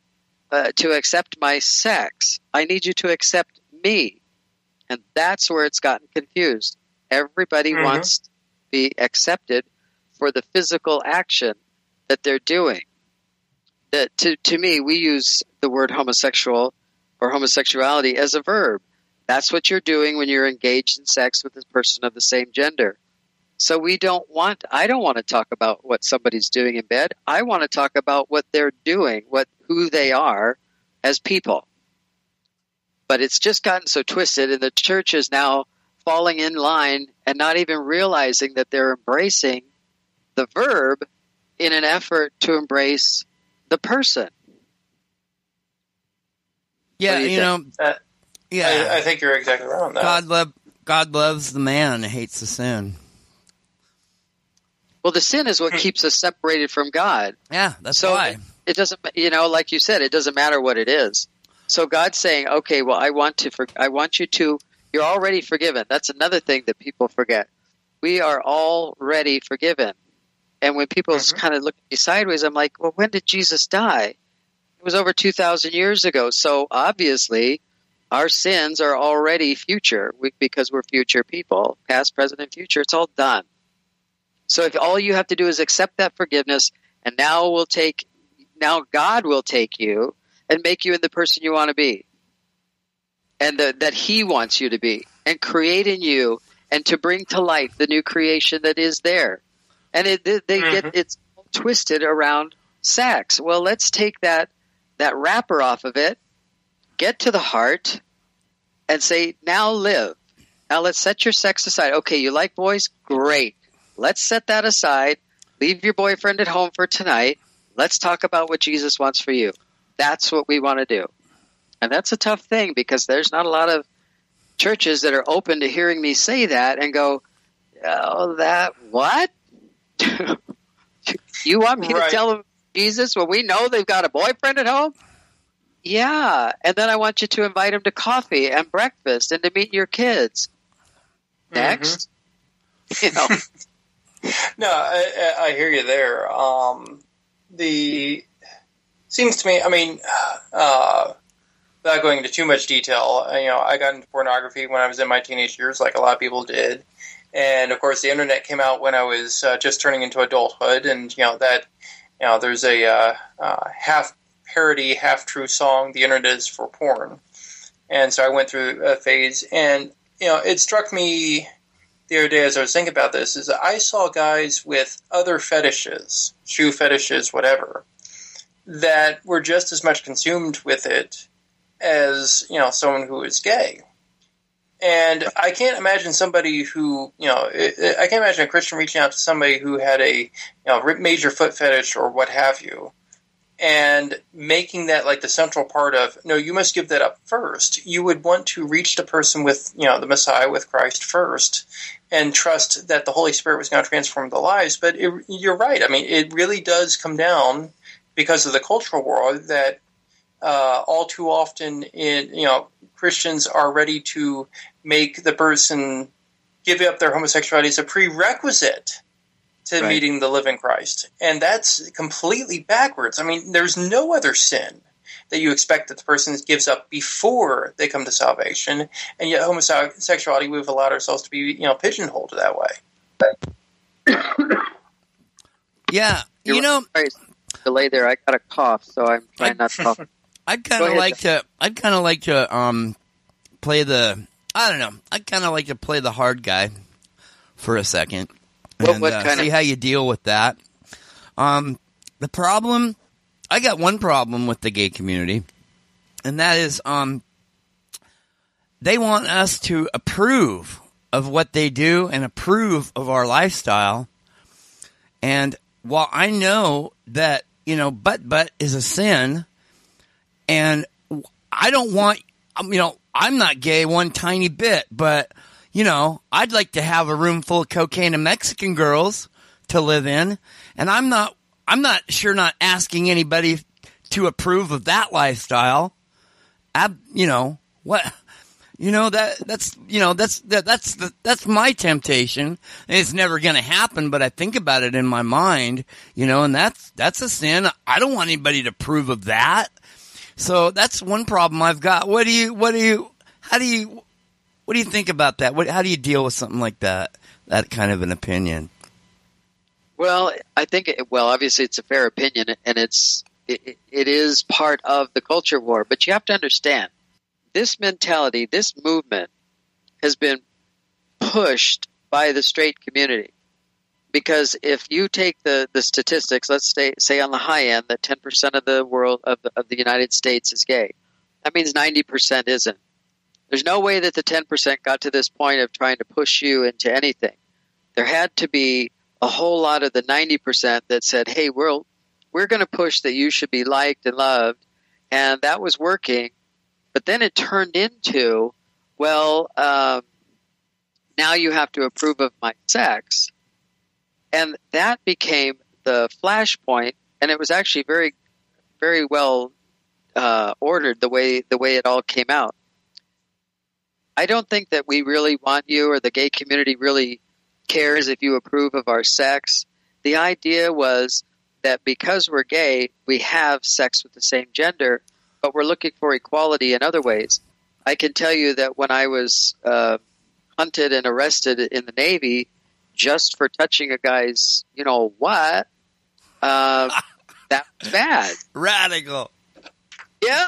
Speaker 1: uh, to accept my sex. I need you to accept me. And that's where it's gotten confused. Everybody
Speaker 7: Mhm.
Speaker 1: wants to be accepted for the physical action that they're doing. That to, to me, we use the word homosexual or homosexuality as a verb. That's what you're doing when you're engaged in sex with a person of the same gender. So we don't want, I don't want to talk about what somebody's doing in bed. I want to talk about what they're doing, what, who they are as people. But it's just gotten so twisted and the church is now falling in line and not even realizing that they're embracing the verb in an effort to embrace the person.
Speaker 4: Yeah,
Speaker 1: you
Speaker 4: you know,
Speaker 7: Uh,
Speaker 4: Yeah.
Speaker 7: I, I think you're exactly right on that.
Speaker 4: God love God loves the man hates the sin.
Speaker 1: Well, the sin is what keeps us separated from God.
Speaker 4: Yeah, that's
Speaker 1: so
Speaker 4: why.
Speaker 1: It, it doesn't, you know, like you said, it doesn't matter what it is. So God's saying, okay, well, I want to, for, I want you to. You're already forgiven. That's another thing that people forget. We are already forgiven. And when people
Speaker 7: Mhm.
Speaker 1: kind of look at me sideways, I'm like, well, when did Jesus die? It was over 2,000 years ago. So obviously, our sins are already future we, because we're future people, past, present, and future. It's all done. So if all you have to do is accept that forgiveness, and now we'll take, now God will take you and make you in the person you want to be, and the, that He wants you to be, and create in you, and to bring to light the new creation that is there. And it, they they
Speaker 7: Mhm.
Speaker 1: get it's twisted around sex. Well, let's take that that wrapper off of it, get to the heart, and say, now live. Now let's set your sex aside. Okay, you like boys? Great. Let's set that aside. Leave your boyfriend at home for tonight. Let's talk about what Jesus wants for you. That's what we want to do. And that's a tough thing because there's not a lot of churches that are open to hearing me say that and go, oh, that what? you want me
Speaker 7: Right.
Speaker 1: to tell them Jesus when we know they've got a boyfriend at home? Yeah. And then I want you to invite them to coffee and breakfast and to meet your kids. Next. You know,
Speaker 7: No, I, I hear you there. Um, the seems to me. I mean, uh, without going into too much detail, you know, I got into pornography when I was in my teenage years, like a lot of people did, and of course, the internet came out when I was uh, just turning into adulthood, and you know that, you know, there's a uh, uh, half parody, half true song, "The Internet is for Porn," and so I went through a phase, and you know, it struck me the other day as I was thinking about this is that I saw guys with other fetishes, shoe fetishes, whatever, that were just as much consumed with it as you know someone who is gay. And I can't imagine somebody who you know I can't imagine a Christian reaching out to somebody who had a you know major foot fetish or what have you, and making that like the central part of no, you must give that up first. You would want to reach the person with you know the Messiah with Christ first, and trust that the Holy Spirit was going to transform their lives. But it, you're right. I mean, it really does come down because of the cultural world that uh, all too often in you know Christians are ready to make the person give up their homosexuality as a prerequisite to
Speaker 1: Right.
Speaker 7: meeting the living Christ, and that's completely backwards. I mean, there's no other sin that you expect that the person gives up before they come to salvation, and yet homosexuality we've allowed ourselves to be you know pigeonholed that way.
Speaker 4: Yeah, you
Speaker 1: You're
Speaker 4: know,
Speaker 1: sorry, delay there. I got a cough, so I'm trying not to cough.
Speaker 4: I'd kind of like to. I'd kind of like to um play the. I don't know. I'd kind of like to play the hard guy for a second
Speaker 1: What-
Speaker 4: and
Speaker 1: what
Speaker 4: uh,
Speaker 1: kind of-
Speaker 4: see how you deal with that. Um, the problem. I got one problem with the gay community, and that is um they want us to approve of what they do and approve of our lifestyle. And while I know that, you know, butt butt is a sin, and I don't want, um, you know, I'm not gay one tiny bit, but, you know, I'd like to have a room full of cocaine and Mexican girls to live in, and I'm not, I'm not sure not asking anybody to approve of that lifestyle. Ab, you know, what, you know that that's you know that's that, that's the, that's my temptation. And it's never going to happen, but I think about it in my mind, you know, and that's that's a sin. I don't want anybody to prove of that. So that's one problem I've got. What do you what do you how do you what do you think about that? What how do you deal with something like that? That kind of an opinion.
Speaker 1: Well, I think it, well, obviously it's a fair opinion, and it's it, it- it is part of the culture war. But you have to understand this mentality, this movement, has been pushed by the straight community. Because if you take the, the statistics, let's say say on the high end that ten percent of the world of of the United States is gay, that means ninety percent isn't. There's no way that the ten percent got to this point of trying to push you into anything. There had to be a whole lot of the 90% that said, hey, we're, we're going to push that you should be liked and loved. And that was working. But then it turned into, well, um, now you have to approve of my sex. And that became the flashpoint, and it was actually very, very well uh, ordered the way the way it all came out. I don't think that we really want you or the gay community really cares if you approve of our sex. The idea was that because we're gay, we have sex with the same gender, but we're looking for equality in other ways. I can tell you that when I was uh, hunted and arrested in the Navy just for touching a guy's, you know what, uh, that was bad.
Speaker 4: Radical.
Speaker 1: Yeah.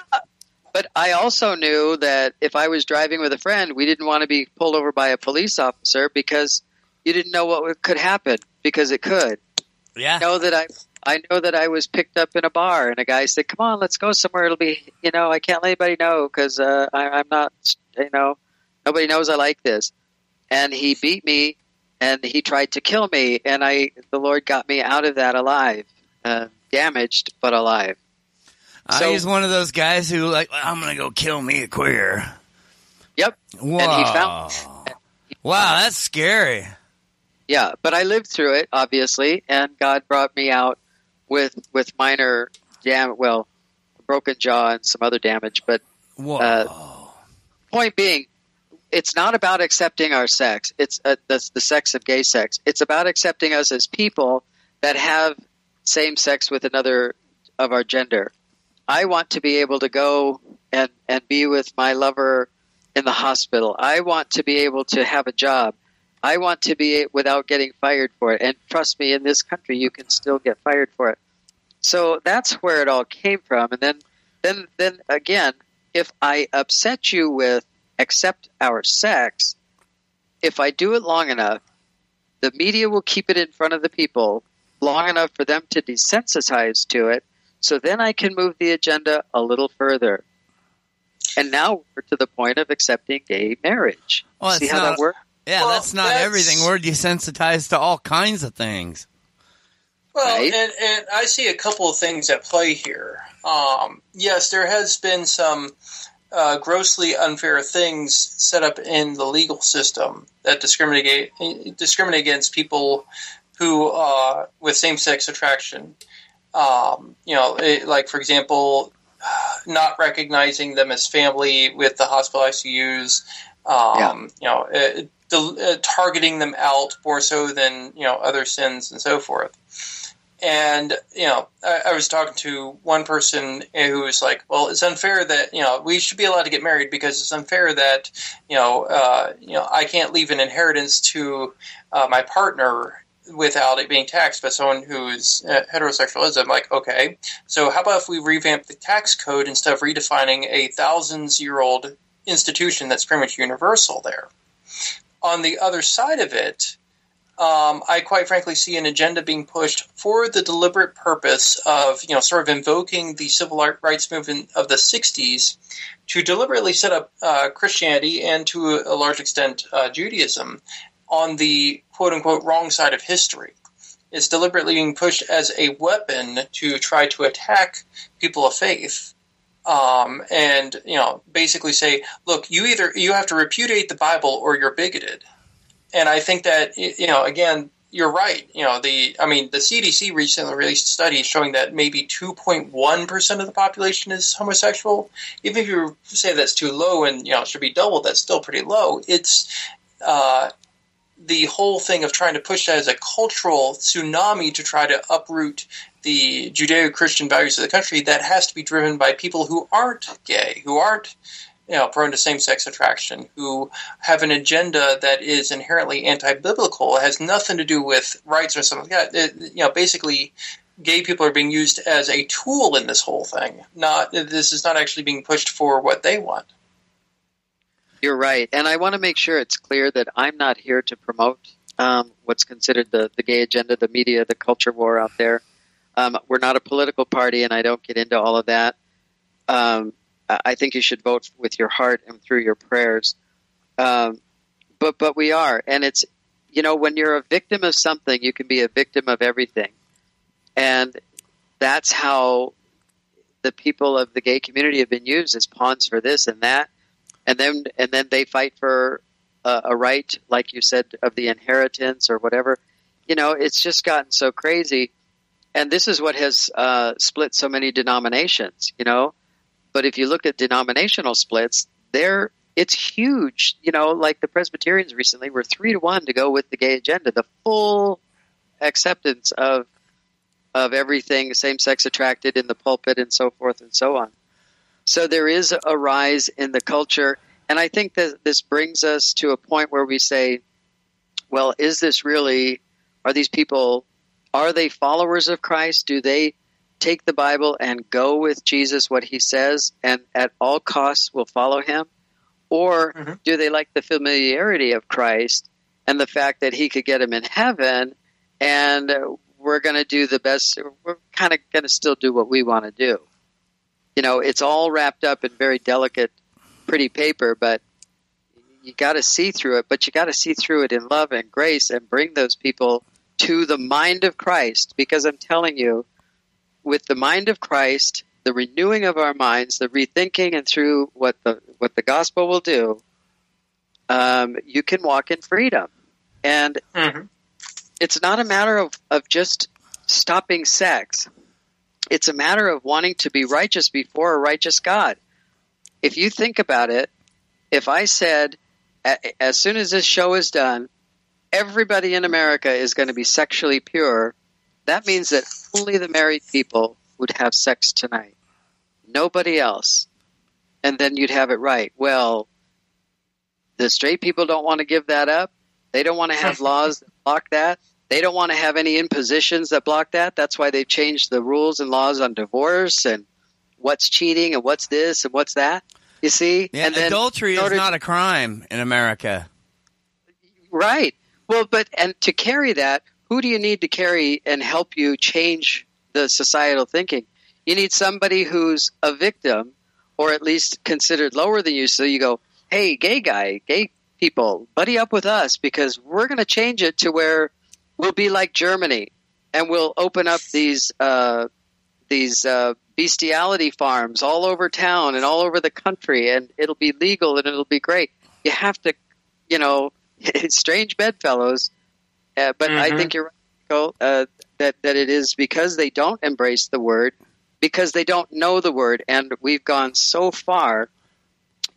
Speaker 1: But I also knew that if I was driving with a friend, we didn't want to be pulled over by a police officer because you didn't know what could happen because it could.
Speaker 4: Yeah.
Speaker 1: I know that I I know that I was picked up in a bar and a guy said, "Come on, let's go somewhere. It'll be, you know, I can't let anybody know because uh, I'm not, you know, nobody knows I like this." And he beat me, and he tried to kill me, and I, the Lord got me out of that alive, uh, damaged but alive.
Speaker 4: I
Speaker 1: So-
Speaker 4: was one of those guys who like I'm gonna go kill me a queer.
Speaker 1: Yep.
Speaker 4: Wow.
Speaker 1: And he found,
Speaker 4: wow, that's scary.
Speaker 1: yeah, but I lived through it, obviously, and God brought me out with with minor dam, well, broken jaw and some other damage, but
Speaker 4: Whoa.
Speaker 1: Uh, point being, it's not about accepting our sex. It's uh, the, the sex of gay sex. It's about accepting us as people that have same sex with another of our gender. I want to be able to go and, and be with my lover in the hospital. I want to be able to have a job. I want to be without getting fired for it. And trust me, in this country, you can still get fired for it. So that's where it all came from. And then, then, then again, if I upset you with accept our sex, if I do it long enough, the media will keep it in front of the people long enough for them to desensitize to it. So then I can move the agenda a little further. And now we're to the point of accepting gay marriage.
Speaker 4: Well,
Speaker 1: See how
Speaker 4: not-
Speaker 1: that works?
Speaker 4: yeah,
Speaker 7: well,
Speaker 4: that's not
Speaker 7: that's-
Speaker 4: everything. We're desensitized to all kinds of things.
Speaker 7: Well,
Speaker 1: Right.
Speaker 7: and, and I see a couple of things at play here. Um, yes, there has been some uh, grossly unfair things set up in the legal system that discriminate discriminate against people who uh, with same sex attraction. Um, you know, it, like for example, not recognizing them as family with the hospital ICUs. Um, You know, uh, del- uh, targeting them out more so than you know other sins and so forth. And you know, I, I was talking to one person who was like, "Well, it's unfair that you know we should be allowed to get married because it's unfair that you know uh, you know I can't leave an inheritance to uh, my partner without it being taxed by someone who's uh, heterosexual." I'm like, okay, so how about if we revamp the tax code instead of redefining a thousands year old institution that's pretty much universal there? On the other side of it, um, I quite frankly see an agenda being pushed for the deliberate purpose of, you know, sort of invoking the civil rights movement of the 60s to deliberately set up uh, Christianity and to a large extent uh, Judaism on the quote unquote wrong side of history. It's deliberately being pushed as a weapon to try to attack people of faith. Um, and you know, basically say, look, you either you have to repudiate the Bible or you're bigoted and I think that you know again you're right. You know the I mean the CDC recently released study showing that maybe 2.1 percent of the population is homosexual. Even if you say that's too low and you know it should be doubled, that's still pretty low. It's uh, the whole thing of trying to push that as a cultural tsunami to try to uproot the Judeo-Christian values of the country that has to be driven by people who aren't gay, who aren't you know, prone to same-sex attraction, who have an agenda that is inherently anti-biblical, it has nothing to do with rights or something like that. It, you know, basically, gay people are being used as a tool in this whole thing. Not this is not actually being pushed for what they want.
Speaker 1: You're right. And I want to make sure it's clear that I'm not here to promote um, what's considered the, the gay agenda, the media, the culture war out there. Um, we're not a political party, and I don't get into all of that. Um, I think you should vote with your heart and through your prayers. Um, but but we are, and it's you know when you're a victim of something, you can be a victim of everything, and that's how the people of the gay community have been used as pawns for this and that, and then and then they fight for a, a right, like you said, of the inheritance or whatever. You know, it's just gotten so crazy, and this is what has uh, split so many denominations. You know, but if you look at denominational splits, they're it's huge. You know, like the Presbyterians recently were three to one to go with the gay agenda, the full acceptance of of everything same sex attracted in the pulpit and so forth and so on. So there is a rise in the culture, and I think that this brings us to a point where we say, well, is this really are these people are they followers of Christ? Do they take the Bible and go with Jesus what he says and at all costs will follow him? Or
Speaker 7: Mhm.
Speaker 1: do they like the familiarity of Christ and the fact that he could get them in heaven and we're going to do the best, we're kind of going to still do what we want to do? You know, it's all wrapped up in very delicate, pretty paper, but you got to see through it, but you got to see through it in love and grace and bring those people to the mind of Christ because I'm telling you, with the mind of Christ, the renewing of our minds, the rethinking, and through what the what the gospel will do, um, you can walk in freedom. And
Speaker 7: Mhm.
Speaker 1: it's not a matter of, of just stopping sex. It's a matter of wanting to be righteous before a righteous God. If you think about it, if I said, as soon as this show is done, everybody in America is going to be sexually pure, that means that only the married people would have sex tonight. Nobody else. And then you'd have it right. Well, the straight people don't want to give that up. They don't want to have laws that block that. They don't want to have any impositions that block that. That's why they've changed the rules and laws on divorce and what's cheating and what's this and what's that. You see?
Speaker 4: Yeah,
Speaker 1: and then
Speaker 4: adultery is not a crime in America.
Speaker 1: Right. Well, but and to carry that, who do you need to carry and help you change the societal thinking? You need somebody who's a victim or at least considered lower than you. So you go, hey, gay guy, gay people, buddy up with us because we're going to change it to where we'll be like Germany and we'll open up these uh, these uh, bestiality farms all over town and all over the country, and it'll be legal and it'll be great. You have to, you know, strange bedfellows. Uh, but I
Speaker 7: Mhm.
Speaker 1: think you're right, uh, that that it is because they don't embrace the word, because they don't know the word, and we've gone so far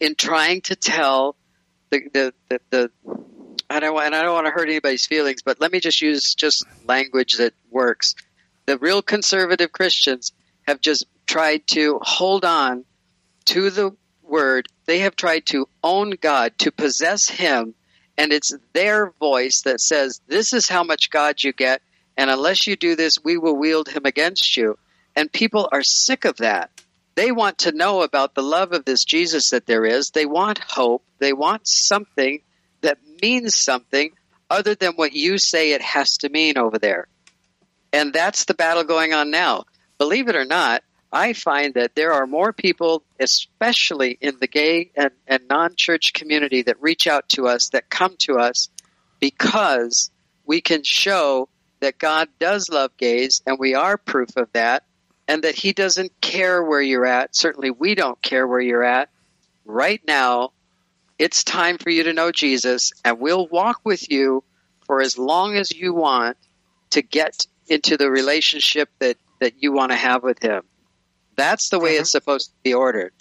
Speaker 1: in trying to tell the the the. the I don't, and I don't want to hurt anybody's feelings, but let me just use just language that works. The real conservative Christians have just tried to hold on to the word. They have tried to own God, to possess Him, and it's their voice that says, This is how much God you get, and unless you do this, we will wield Him against you. And people are sick of that. They want to know about the love of this Jesus that there is. They want hope. They want something that means something other than what you say it has to mean over there. And that's the battle going on now. Believe it or not, I find that there are more people, especially in the gay and, and non church community, that reach out to us, that come to us because we can show that God does love gays and we are proof of that, and that He doesn't care where you're at. Certainly, we don't care where you're at. Right now, it's time for you to know Jesus, and we'll walk with you for as long as you want to get into the relationship that, that you want to have with Him. That's the way it's supposed to be ordered.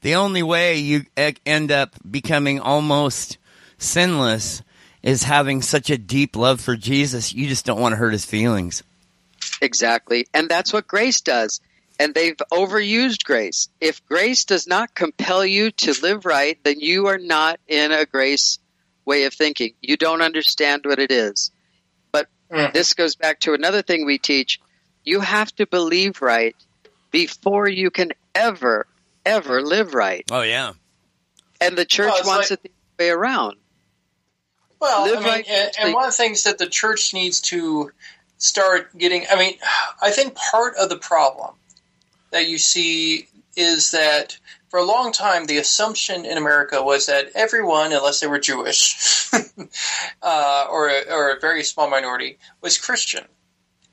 Speaker 4: The only way you e- end up becoming almost sinless is having such a deep love for Jesus. You just don't want to hurt his feelings.
Speaker 1: Exactly. And that's what grace does. And they've overused grace. If grace does not compel you to live right, then you are not in a grace way of thinking. You don't understand what it is. But
Speaker 7: Mhm.
Speaker 1: this goes back to another thing we teach. You have to believe right before you can ever, ever live right.
Speaker 4: Oh yeah.
Speaker 1: And the church
Speaker 7: Well,
Speaker 1: wants
Speaker 7: like-
Speaker 1: it the other way around.
Speaker 7: Well,
Speaker 1: Live
Speaker 7: I mean,
Speaker 1: right
Speaker 7: and, and one of the things that the church needs to start getting, I mean, I think part of the problem that you see is that for a long time, the assumption in America was that everyone, unless they were Jewish uh, or, a, or a very small minority, was Christian.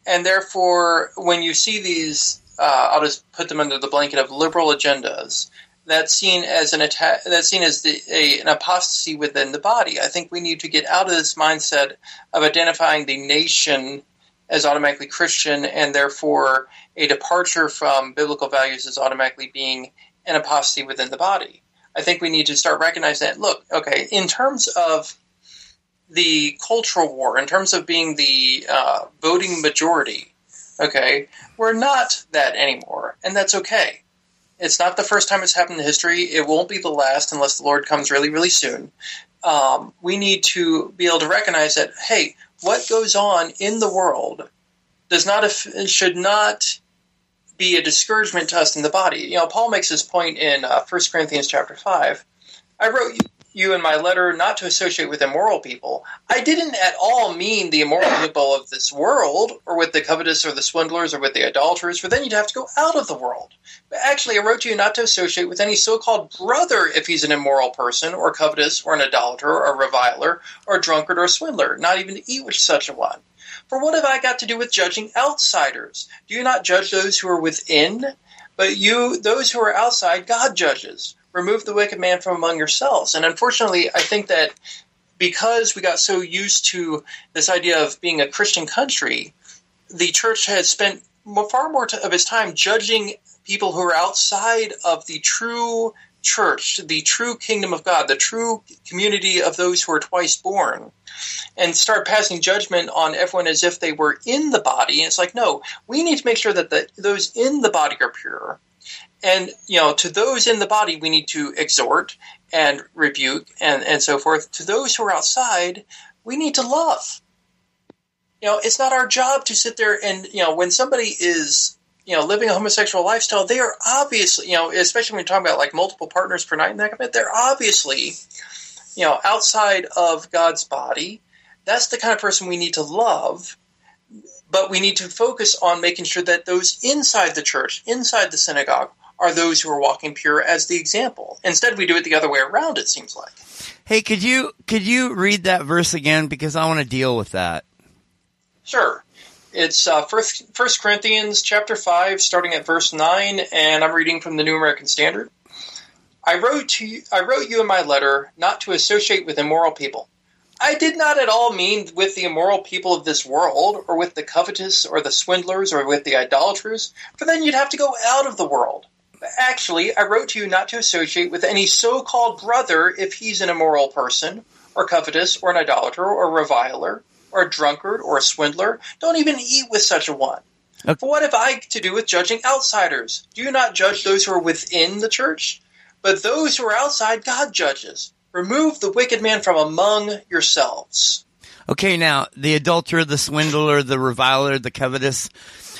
Speaker 7: And therefore, when you see these uh, I'll just put them under the blanket of liberal agendas. That's seen as an attack. That's seen as the, a, an apostasy within the body. I think we need to get out of this mindset of identifying the nation as automatically Christian, and therefore a departure from biblical values as automatically being an apostasy within the body. I think we need to start recognizing that. Look, okay, in terms of the cultural war, in terms of being the uh, voting majority, okay, we're not that anymore, and that's okay. It's not the first time it's happened in history. It won't be the last unless the Lord comes really, really soon. Um, we need to be able to recognize that, hey, what goes on in the world does not should not be a discouragement to us in the body. You know, Paul makes this point in uh, 1 Corinthians chapter 5. I wrote you in my letter not to associate with immoral people. I didn't at all mean the immoral people of this world, or with the covetous, or the swindlers, or with the idolaters, for then you'd have to go out of the world. But actually, I wrote to you not to associate with any so called brother if he's an immoral person, or covetous, or an idolater, or a reviler, or a drunkard, or a swindler, not even to eat with such a one. For what have I got to do with judging outsiders? Do you not judge those who are within? But you, those who are outside, God judges. Remove the wicked man from among yourselves. And unfortunately, I think that because we got so used to this idea of being a Christian country, the church has spent far more of its time judging people who are outside of the true church, the true kingdom of God, the true community of those who are twice born, and start passing judgment on everyone as if they were in the body. And it's like, no, we need to make sure that the, those in the body are pure. And, you know, to those in the body, we need to exhort and rebuke and, and so forth. To those who are outside, we need to love. You know, it's not our job to sit there and, you know, when somebody is you know, living a homosexual lifestyle, they are obviously, you know, especially when you're talking about like multiple partners per night and that kind of they're obviously, you know, outside of God's body. That's the kind of person we need to love, but we need to focus on making sure that those inside the church, inside the synagogue, are those who are walking pure as the example. Instead, we do it the other way around. It seems like.
Speaker 4: Hey, could you could you read that verse again because I want to deal with that.
Speaker 7: Sure. It's uh, First, First Corinthians chapter five, starting at verse nine, and I'm reading from the New American Standard. I wrote to you, I wrote you in my letter not to associate with immoral people. I did not at all mean with the immoral people of this world, or with the covetous, or the swindlers, or with the idolaters, for then you'd have to go out of the world. Actually, I wrote to you not to associate with any so-called brother if he's an immoral person, or covetous, or an idolater, or a reviler, or a drunkard or a swindler. Don't even eat with such a one. Okay. For what have I to do with judging outsiders? Do you not judge those who are within the church? But those who are outside, God judges. Remove the wicked man from among yourselves.
Speaker 4: Okay, now, the adulterer, the swindler, the reviler, the covetous.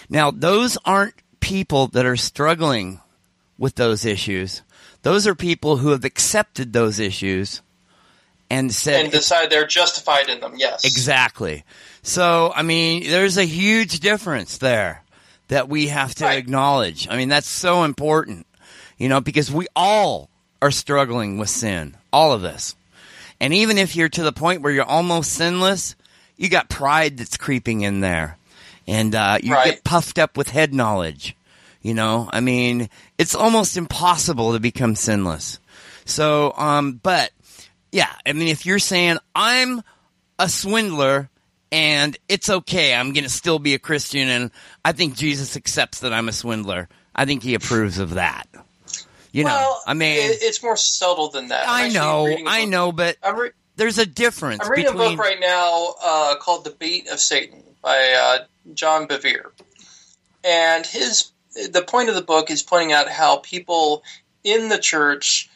Speaker 4: Now, those aren't people that are struggling with those issues. Those are people who have accepted those issues and said
Speaker 7: and decide they're justified in them. Yes,
Speaker 4: exactly. So I mean, there's a huge difference there that we have to right. acknowledge. I mean, that's so important, you know, because we all are struggling with sin, all of us. And even if you're to the point where you're almost sinless, you got pride that's creeping in there, and uh, you right. get puffed up with head knowledge. You know, I mean, it's almost impossible to become sinless. So, um, but yeah, I mean, if you're saying I'm a swindler and it's okay, I'm going to still be a Christian, and I think Jesus accepts that I'm a swindler. I think he approves of that. You
Speaker 7: well,
Speaker 4: know, I mean,
Speaker 7: it's more subtle than that.
Speaker 4: I know, I know, but re- there's a difference.
Speaker 7: I'm reading
Speaker 4: between...
Speaker 7: a book right now uh, called "The Bait of Satan" by uh, John Bevere, and his the point of the book is pointing out how people in the church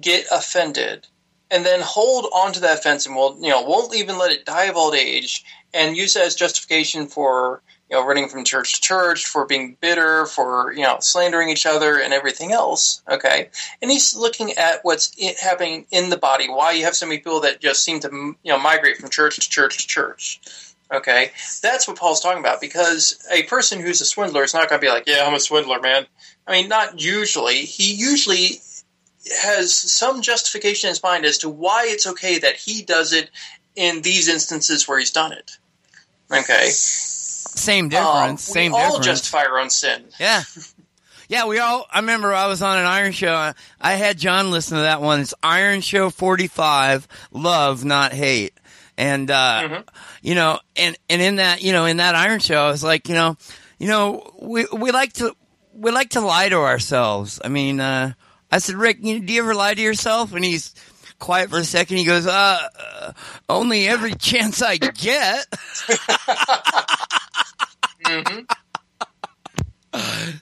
Speaker 7: get offended and then hold onto that offense and will you know won't even let it die of old age and use it as justification for you know running from church to church for being bitter for you know slandering each other and everything else okay? And he's looking at what's happening in the body why you have so many people that just seem to you know migrate from church to church to church okay that's what paul's talking about because a person who's a swindler is not going to be like yeah i'm a swindler man i mean not usually he usually has some justification in his mind as to why it's okay that he does it in these instances where he's done it. Okay.
Speaker 4: same difference.
Speaker 7: Um,
Speaker 4: difference.
Speaker 7: we
Speaker 4: same
Speaker 7: all
Speaker 4: difference.
Speaker 7: justify our own sin.
Speaker 4: Yeah. Yeah, we all. I remember I was on an Iron Show. I, I had John listen to that one. It's Iron Show forty five. Love, not hate. And uh, you know, and and in that, you know, in that Iron Show, I was like, you know, you know, we we like to we like to lie to ourselves. I mean, uh, I said, Rick, you, do you ever lie to yourself? And he's quiet for a second. He goes, uh, uh only every chance I get.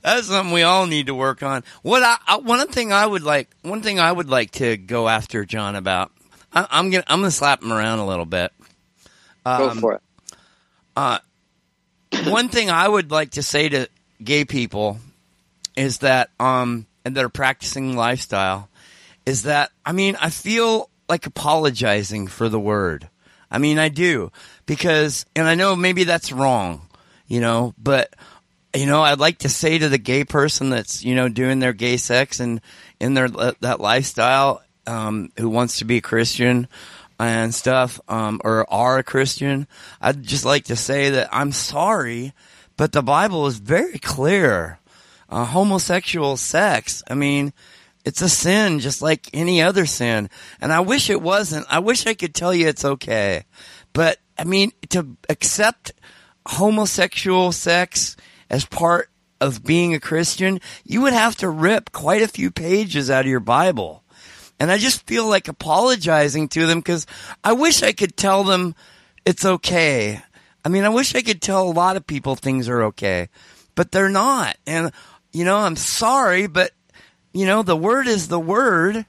Speaker 4: That's something we all need to work on. What I, I one thing I would like, one thing I would like to go after John about. I, I'm gonna I'm gonna slap him around a little bit.
Speaker 1: Go
Speaker 4: Um,
Speaker 1: for it.
Speaker 4: one thing I would like to say to gay people is that um and that are practicing lifestyle is that I mean I feel like apologizing for the word. I mean I do because and I know maybe that's wrong, you know, but you know I'd like to say to the gay person that's you know doing their gay sex and in their that lifestyle um who wants to be a Christian and stuff, um, or are a Christian, I'd just like to say that I'm sorry, but the Bible is very clear. Uh, homosexual sex, I mean, it's a sin just like any other sin. And I wish it wasn't. I wish I could tell you it's okay. But, I mean, to accept homosexual sex as part of being a Christian, you would have to rip quite a few pages out of your Bible. And I just feel like apologizing to them because I wish I could tell them it's okay. I mean, I wish I could tell a lot of people things are okay, but they're not. And, you know, I'm sorry, but, you know, the word is the word.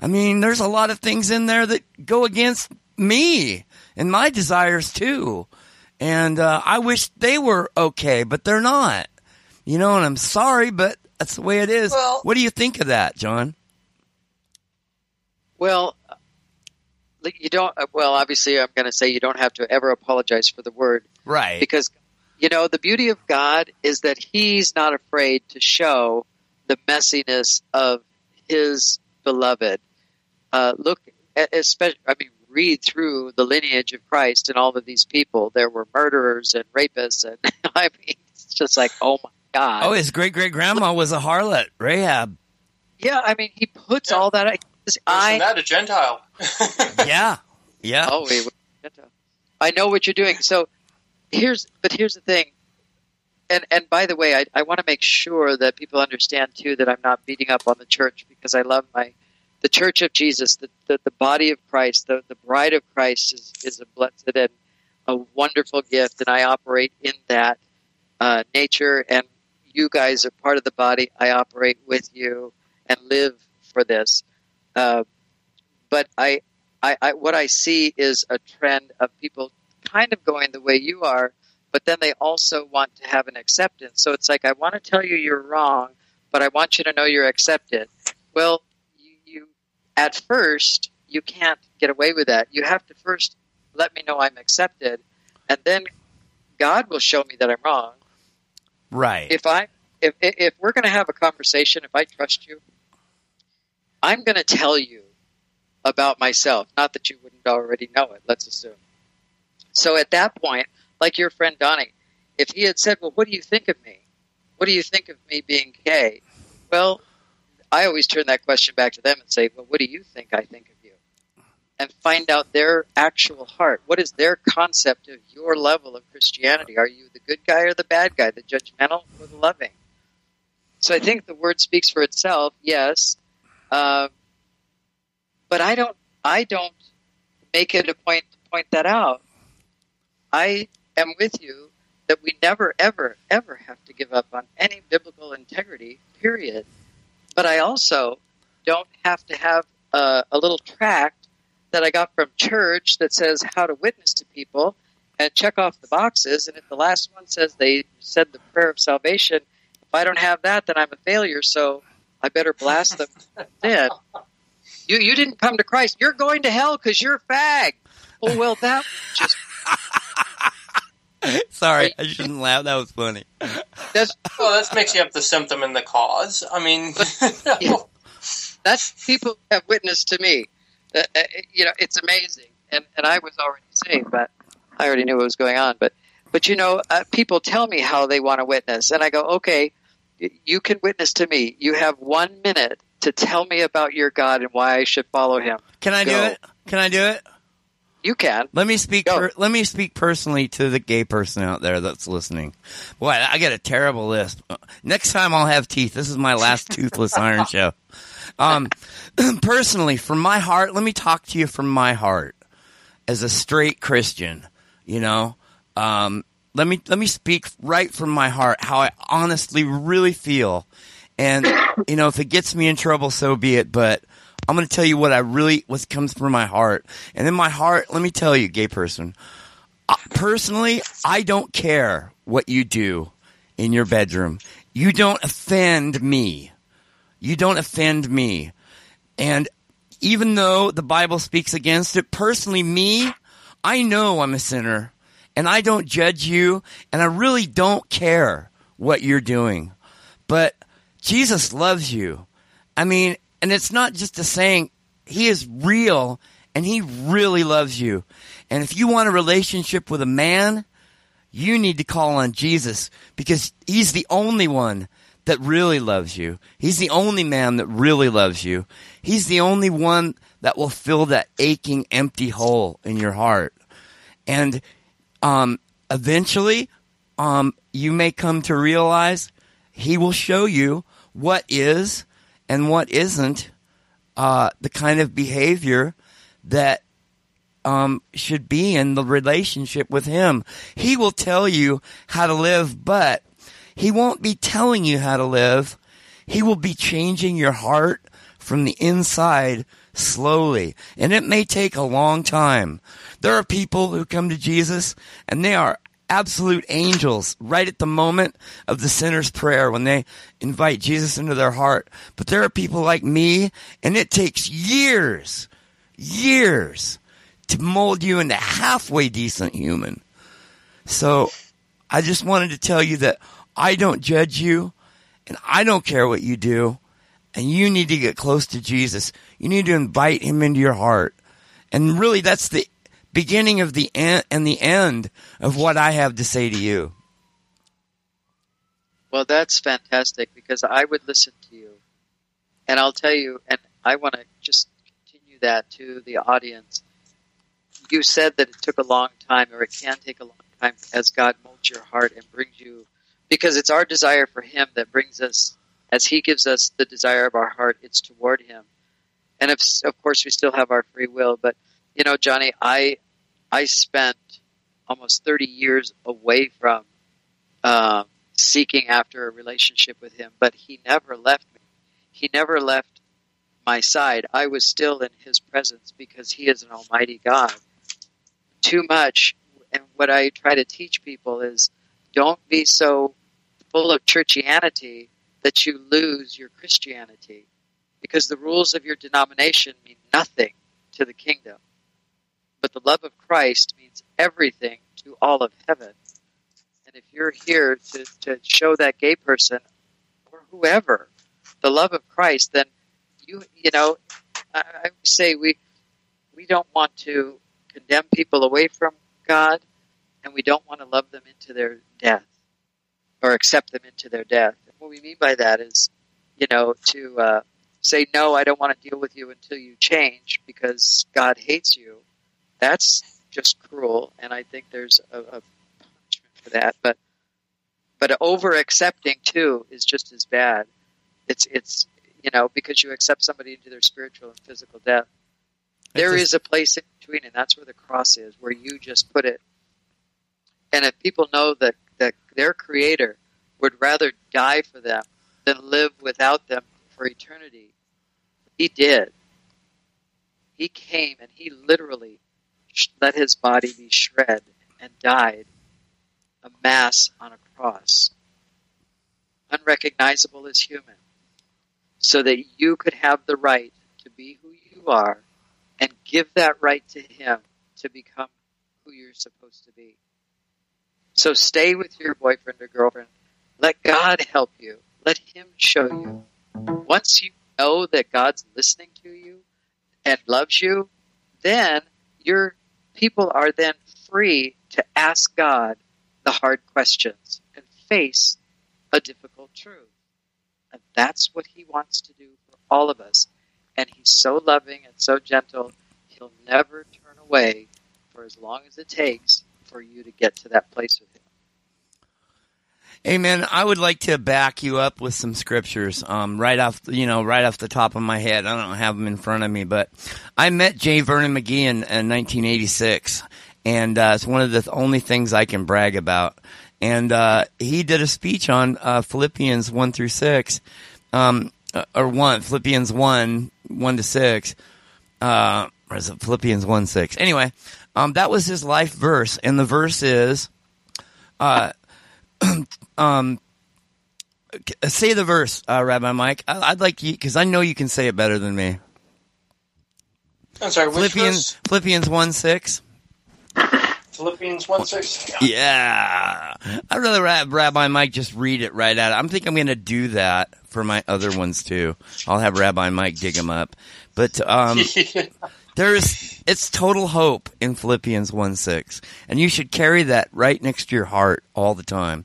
Speaker 4: I mean, there's a lot of things in there that go against me and my desires too. And, uh, I wish they were okay, but they're not. You know, and I'm sorry, but that's the way it is.
Speaker 7: Well-
Speaker 4: what do you think of that, John?
Speaker 1: Well, you don't. uh, Well, obviously, I'm going to say you don't have to ever apologize for the word
Speaker 4: Right.
Speaker 1: because you know the beauty of God is that He's not afraid to show the messiness of His beloved. Uh, look, especially. I mean, read through the lineage of Christ and all of these people. There were murderers and rapists, and I mean, it's just like, oh my God.
Speaker 4: Oh, his great great grandma was a harlot, Rahab.
Speaker 1: yeah, I mean, he puts
Speaker 7: Yeah.
Speaker 1: all that.
Speaker 7: Isn't
Speaker 1: I
Speaker 7: that a Gentile?
Speaker 4: Yeah, yeah.
Speaker 1: Oh, wait, wait. I know what you're doing. So here's, but here's the thing. And and by the way, I, I want to make sure that people understand too that I'm not beating up on the church because I love my the Church of Jesus, the the, the body of Christ, the, the bride of Christ is is a blessed and a wonderful gift, and I operate in that uh, nature. And you guys are part of the body. I operate with you and live for this. Uh, but I, I, I, what I see is a trend of people kind of going the way you are, but then they also want to have an acceptance. So it's like, I want to tell you you're wrong, but I want you to know you're accepted. Well, you, you at first, you can't get away with that. You have to first let me know I'm accepted, and then God will show me that I'm wrong.
Speaker 4: Right.
Speaker 1: If I, if, if we're going to have a conversation, if I trust you, I'm going to tell you about myself. Not that you wouldn't already know it, let's assume. So at that point, like your friend Donnie, if he had said, Well, what do you think of me? What do you think of me being gay? Well, I always turn that question back to them and say, Well, what do you think I think of you? And find out their actual heart. What is their concept of your level of Christianity? Are you the good guy or the bad guy, the judgmental or the loving? So I think the word speaks for itself, yes. Um, but I don't I don't make it a point to point that out. I am with you that we never ever ever have to give up on any biblical integrity, period. But I also don't have to have a, a little tract that I got from church that says how to witness to people and check off the boxes. And if the last one says they said the prayer of salvation, if I don't have that, then I'm a failure. So I better blast them dead. You you didn't come to Christ. You're going to hell because you're a fag. Oh well, that just
Speaker 4: Sorry, I shouldn't laugh. That was funny.
Speaker 1: that's
Speaker 7: Well, that's makes you up the symptom and the cause. I mean,
Speaker 1: Yeah. that's people have witnessed to me. Uh, uh, you know, it's amazing. And and I was already saved, but I already knew what was going on. But But you know, uh, people tell me how they want to witness, and I go, okay, y- you can witness to me. You have one minute to tell me about your God and why I should follow Him.
Speaker 4: Can I do it? Can I do it?
Speaker 1: You can.
Speaker 4: Let me speak. Per, let me speak personally to the gay person out there that's listening. Boy, I get a terrible list. Next time I'll have teeth. This is my last toothless iron show. Um, personally, from my heart, let me talk to you from my heart as a straight Christian. You know, um, let me let me speak right from my heart how I honestly really feel. And you know, if it gets me in trouble, so be it. But I'm going to tell you what I really what comes from my heart. And in my heart, let me tell you, gay person, uh, personally, I don't care what you do in your bedroom. You don't offend me. You don't offend me. And even though the Bible speaks against it, personally, me, I know I'm a sinner and I don't judge you and I really don't care what you're doing. But Jesus loves you. I mean, and it's not just a saying, He is real and He really loves you. And if you want a relationship with a man, you need to call on Jesus because He's the only one that really loves you. He's the only man that really loves you. He's the only one that will fill that aching, empty hole in your heart. And um, eventually, um, you may come to realize He will show you what is and what isn't uh, the kind of behavior that um, should be in the relationship with Him. He will tell you how to live, but He won't be telling you how to live. He will be changing your heart from the inside slowly. And it may take a long time. There are people who come to Jesus and they are absolute angels right at the moment of the sinner's prayer when they invite Jesus into their heart. But there are people like me and it takes years, years to mold you into halfway decent human. So I just wanted to tell you that I don't judge you and I don't care what you do. And you need to get close to Jesus. You need to invite him into your heart. And really that's the beginning of the end and the end of what I have to say to you.
Speaker 1: Well, that's fantastic because I would listen to you. And I'll tell you, and I want to just continue that to the audience. You said that it took a long time, or it can take a long time as God molds your heart and brings you, because it's our desire for Him that brings us, as He gives us the desire of our heart, it's toward Him. And if, of course, we still have our free will. But, you know, Johnny, I, I spent almost 30 years away from um, seeking after a relationship with him, but he never left me. He never left my side. I was still in his presence because he is an almighty God. Too much, and what I try to teach people is don't be so full of churchianity that you lose your Christianity because the rules of your denomination mean nothing to the kingdom. But the love of Christ means everything to all of heaven. And if you're here to, to show that gay person or whoever the love of Christ, then you you know I, I say we we don't want to condemn people away from God, and we don't want to love them into their death or accept them into their death. And what we mean by that is, you know, to uh, say no, I don't want to deal with you until you change because God hates you. That's just cruel, and I think there's a, a punishment for that. But but over accepting too is just as bad. It's it's you know because you accept somebody into their spiritual and physical death. There
Speaker 4: It's
Speaker 1: is a place in between, and that's where the cross is, where you just put it. And if people know that that their Creator would rather die for them than live without them for eternity, He did. He came and He literally let His body be shred and died a mass on a cross, unrecognizable as human, so that you could have the right to be who you are and give that right to Him to become who you're supposed to be. So stay with your boyfriend or girlfriend. Let God help you. Let Him show you. Once you know that God's listening to you and loves you, then your people are then free to ask God the hard questions and face a difficult truth. And that's what he wants to do for all of us. And he's so loving and so gentle, he'll never turn away for as long as it takes for you to get to that place with him.
Speaker 4: Amen. I would like to back you up with some scriptures, um, right off, you know, right off the top of my head. I don't have them in front of me, but I met J. Vernon McGee in, in 1986, and uh, it's one of the only things I can brag about. And uh, he did a speech on uh, Philippians one through six, um, uh, or one Philippians one one to six, uh, or is it Philippians one six? Anyway, um, that was his life verse, and the verse is, uh, um, say the verse, uh, Rabbi Mike. I, would like you because I know you can say it better than me.
Speaker 7: I'm sorry.
Speaker 4: Philippians
Speaker 7: verse?
Speaker 4: Philippians one six.
Speaker 7: Philippians one six.
Speaker 4: Yeah, I'd rather have Rabbi Mike just read it right out. I'm think I'm going to do that for my other ones too. I'll have Rabbi Mike dig them up, but um, there's it's total hope in Philippians one six, and you should carry that right next to your heart all the time.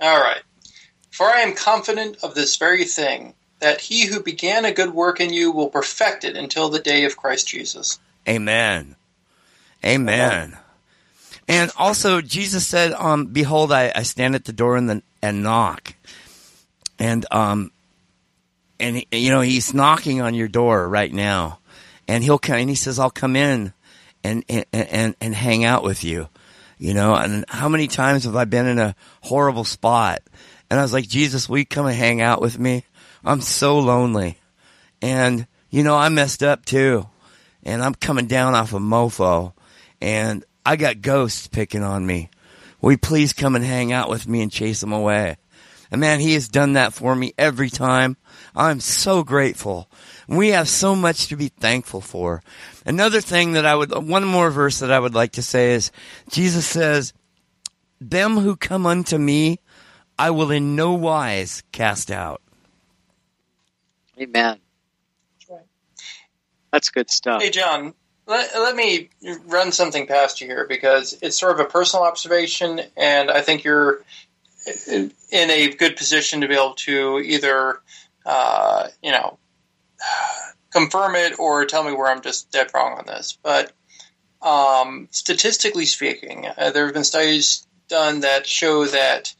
Speaker 7: All right. For I am confident of this very thing, that he who began a good work in you will perfect it until the day of Christ Jesus.
Speaker 4: Amen. Amen. And also, Jesus said, um, "Behold, I, I stand at the door and, the, and knock." And um, and you know he's knocking on your door right now, and he'll come. And he says, "I'll come in and and and, and hang out with you." You know, and how many times have I been in a horrible spot? And I was like, Jesus, will you come and hang out with me? I'm so lonely. And, you know, I messed up too. And I'm coming down off a of mofo. And I got ghosts picking on me. Will you please come and hang out with me and chase them away? And man, he has done that for me every time. I'm so grateful. We have so much to be thankful for. Another thing that I would, one more verse that I would like to say is Jesus says, Them who come unto me, I will in no wise cast out.
Speaker 1: Amen. That's right. That's good stuff.
Speaker 7: Hey, John, let, let me run something past you here because it's sort of a personal observation, and I think you're in a good position to be able to either, uh, you know, confirm it or tell me where I'm just dead wrong on this. But um, statistically speaking, uh, there have been studies done that show that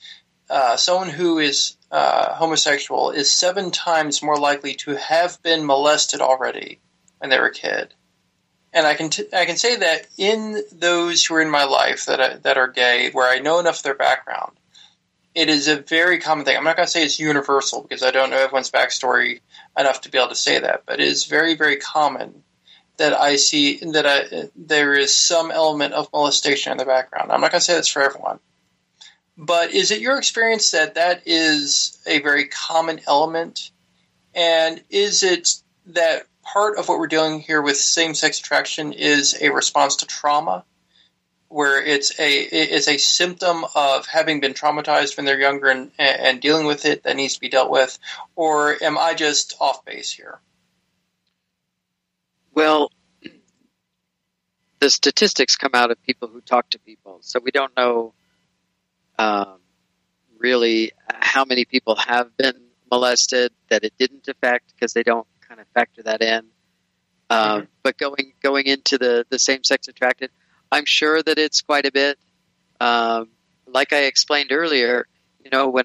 Speaker 7: uh, someone who is uh, homosexual is seven times more likely to have been molested already when they were a kid. And I can t- I can say that in those who are in my life that I, that are gay, where I know enough of their background, it is a very common thing. I'm not going to say it's universal because I don't know everyone's backstory enough to be able to say that, but it is very, very common that I see that I, there is some element of molestation in the background. I'm not going to say that's for everyone, but is it your experience that that is a very common element, and is it that part of what we're dealing here with same-sex attraction is a response to trauma? Where it's a it's a symptom of having been traumatized when they're younger and, and dealing with it that needs to be dealt with, or am I just off base here?
Speaker 1: Well, the statistics come out of people who talk to people, so we don't know um, really how many people have been molested that it didn't affect because they don't kind of factor that in. Um, mm-hmm. But going going into the the same sex attracted, I'm sure that it's quite a bit. Um, like I explained earlier, you know, when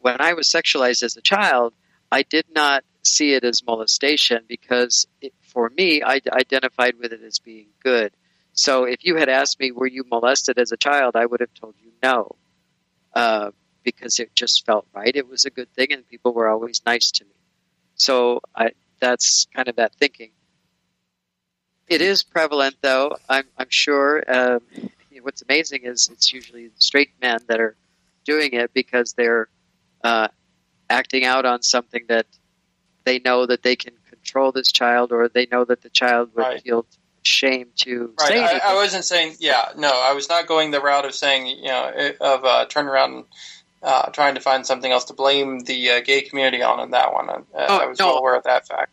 Speaker 1: when I was sexualized as a child, I did not see it as molestation because it, for me, I identified with it as being good. So if you had asked me, were you molested as a child, I would have told you no, uh, because it just felt right. It was a good thing, and people were always nice to me. So I, that's kind of that thinking. It is prevalent, though. I'm, I'm sure. Um, what's amazing is it's usually straight men that are doing it because they're uh, acting out on something that they know that they can control this child, or they know that the child would right. feel shame to
Speaker 7: right.
Speaker 1: say
Speaker 7: I, I, wasn't saying, yeah, no, I was not going the route of saying, you know, of uh, turning around and uh, trying to find something else to blame the uh, gay community on in that one. Uh, oh, I was no. well aware of that fact.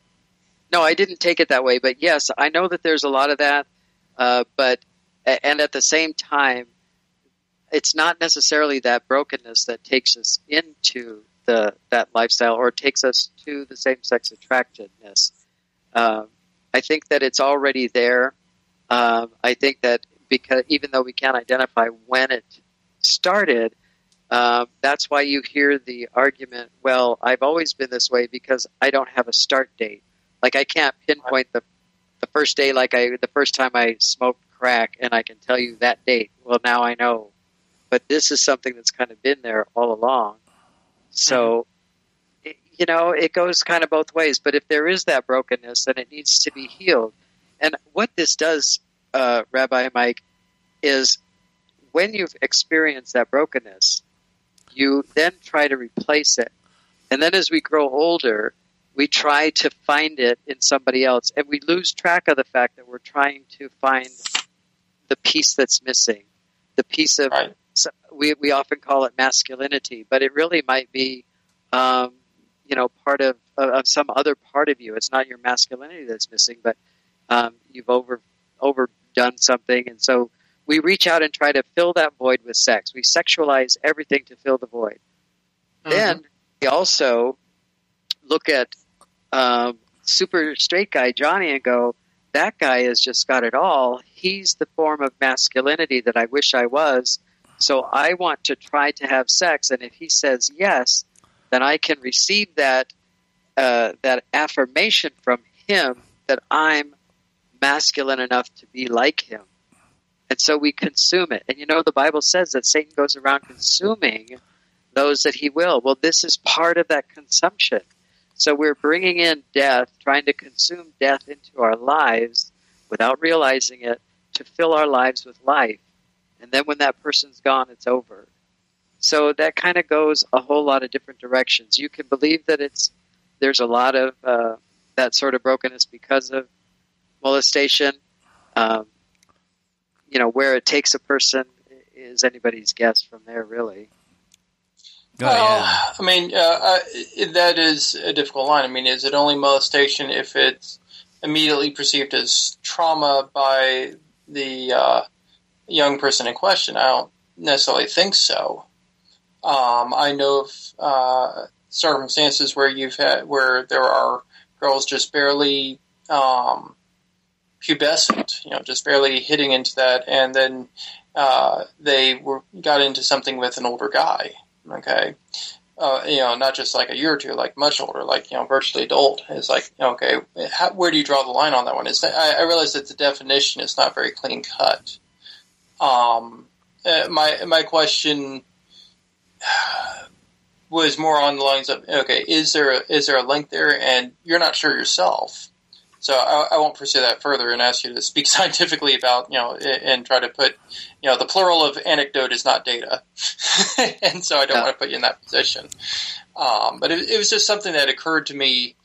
Speaker 1: No, I didn't take it that way, but yes, I know that there's a lot of that. Uh, but and at the same time, it's not necessarily that brokenness that takes us into the that lifestyle or takes us to the same sex attractedness. Um, I think that it's already there. Um, I think that because even though we can't identify when it started, um, that's why you hear the argument. Well, I've always been this way because I don't have a start date. Like I can't pinpoint the the first day, like I the first time I smoked crack, and I can tell you that date. Well, now I know. But this is something that's kind of been there all along. So, it, you know, it goes kind of both ways. But if there is that brokenness, then it needs to be healed. And what this does, uh, Rabbi Mike, is when you've experienced that brokenness, you then try to replace it. And then as we grow older, we try to find it in somebody else. And we lose track of the fact that we're trying to find the piece that's missing, the piece of
Speaker 7: Right.
Speaker 1: so we we often call it masculinity, but it really might be, um, you know, part of, of of some other part of you. It's not your masculinity that's missing, but um, you've over overdone something, and so we reach out and try to fill that void with sex. We sexualize everything to fill the void. Then we also look at um, super straight guy Johnny and go, that guy has just got it all. He's the form of masculinity that I wish I was. So I want to try to have sex, and if he says yes, then I can receive that uh, that affirmation from him that I'm masculine enough to be like him. And so we consume it. And you know, the Bible says that Satan goes around consuming those that he will. Well, this is part of that consumption. So we're bringing in death, trying to consume death into our lives without realizing it to fill our lives with life. And then when that person's gone, it's over. So that kind of goes a whole lot of different directions. You can believe that it's there's a lot of uh, that sort of brokenness because of molestation. Um, you know, where it takes a person is anybody's guess from there, really.
Speaker 4: Oh,
Speaker 7: well,
Speaker 4: yeah.
Speaker 7: I mean, uh, uh, that is a difficult line. I mean, is it only molestation if it's immediately perceived as trauma by the uh, young person in question? I don't necessarily think so. Um, I know of uh, circumstances where you've had where there are girls just barely um, pubescent, you know, just barely hitting into that, and then uh, they were got into something with an older guy. Okay, uh, you know, not just like a year or two, like much older, like you know, virtually adult. Is like okay, how, where do you draw the line on that one? Is that, I, I realize that the definition is not very clean cut. Um, uh, my my question was more on the lines of okay, is there a, is there a link there, and you're not sure yourself. So I, I won't pursue that further and ask you to speak scientifically about you know and try to put you know the plural of anecdote is not data, and so I don't
Speaker 1: Yeah.
Speaker 7: want to put you in that position. Um, but it, it was just something that occurred to me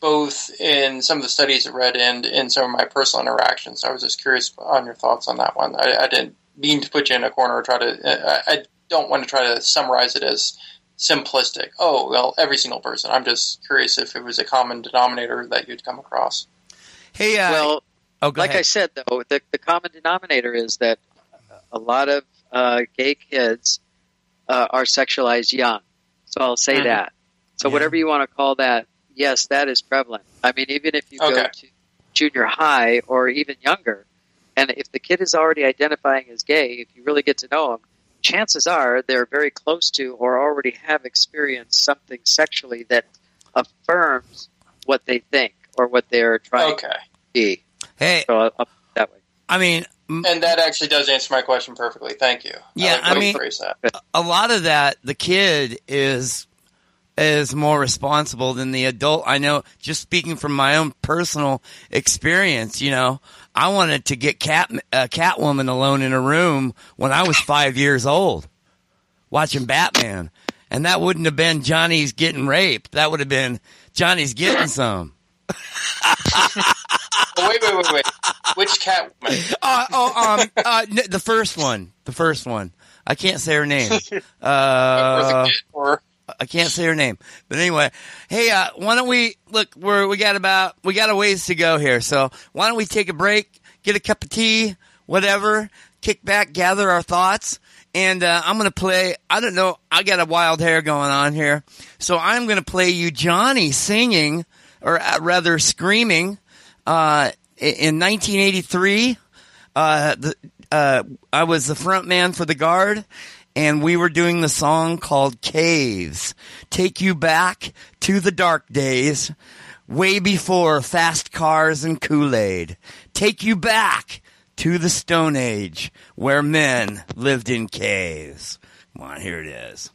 Speaker 7: both in some of the studies I read and in some of my personal interactions. I was just curious on your thoughts on that one. I, I didn't mean to put you in a corner or try to. I, I don't want to try to summarize it as simplistic. Oh well, every single person. I'm just curious if it was a common denominator that you'd come across.
Speaker 4: Hey, uh,
Speaker 1: well,
Speaker 4: oh, go
Speaker 1: like I said, though, the, the common denominator is that a lot of uh, gay kids uh, are sexualized young. So I'll say
Speaker 7: Mhm.
Speaker 1: that. So
Speaker 4: Yeah.
Speaker 1: whatever you want to call that, yes, that is prevalent. I mean, even if you go to junior high or even younger, and if the kid is already identifying as gay, if you really get to know them, chances are they're very close to or already have experienced something sexually that affirms what they think or what they're trying
Speaker 7: Okay,
Speaker 1: to be.
Speaker 4: Hey,
Speaker 1: So I'll, I'll put that way.
Speaker 4: I mean,
Speaker 7: and that actually does answer my question perfectly. Thank you.
Speaker 4: Yeah,
Speaker 7: like
Speaker 4: I mean-
Speaker 7: you phrase that.
Speaker 4: a lot of that, the kid is is more responsible than the adult. I know, just speaking from my own personal experience, you know, I wanted to get cat uh, Catwoman alone in a room when I was five years old, watching Batman, and that wouldn't have been Johnny's getting raped. That would have been Johnny's getting some.
Speaker 7: Oh, wait, wait, wait, wait. Which cat?
Speaker 4: Uh, oh, um, uh, n- the first one, the first one. I can't say her name. Uh,
Speaker 7: or
Speaker 4: I can't say her name, but anyway, hey, uh, why don't we look? We're we got about we got a ways to go here, so why don't we take a break, get a cup of tea, whatever, kick back, gather our thoughts, and uh, I'm going to play. I don't know. I got a wild hair going on here, so I'm going to play you Johnny singing, or uh, rather screaming. Uh, in 1983, uh, the, uh, I was the front man for the guard, and we were doing the song called Caves. Take you back to the dark days, way before fast cars and Kool-Aid. Take you back to the Stone Age, where men lived in caves. Come on, here it is.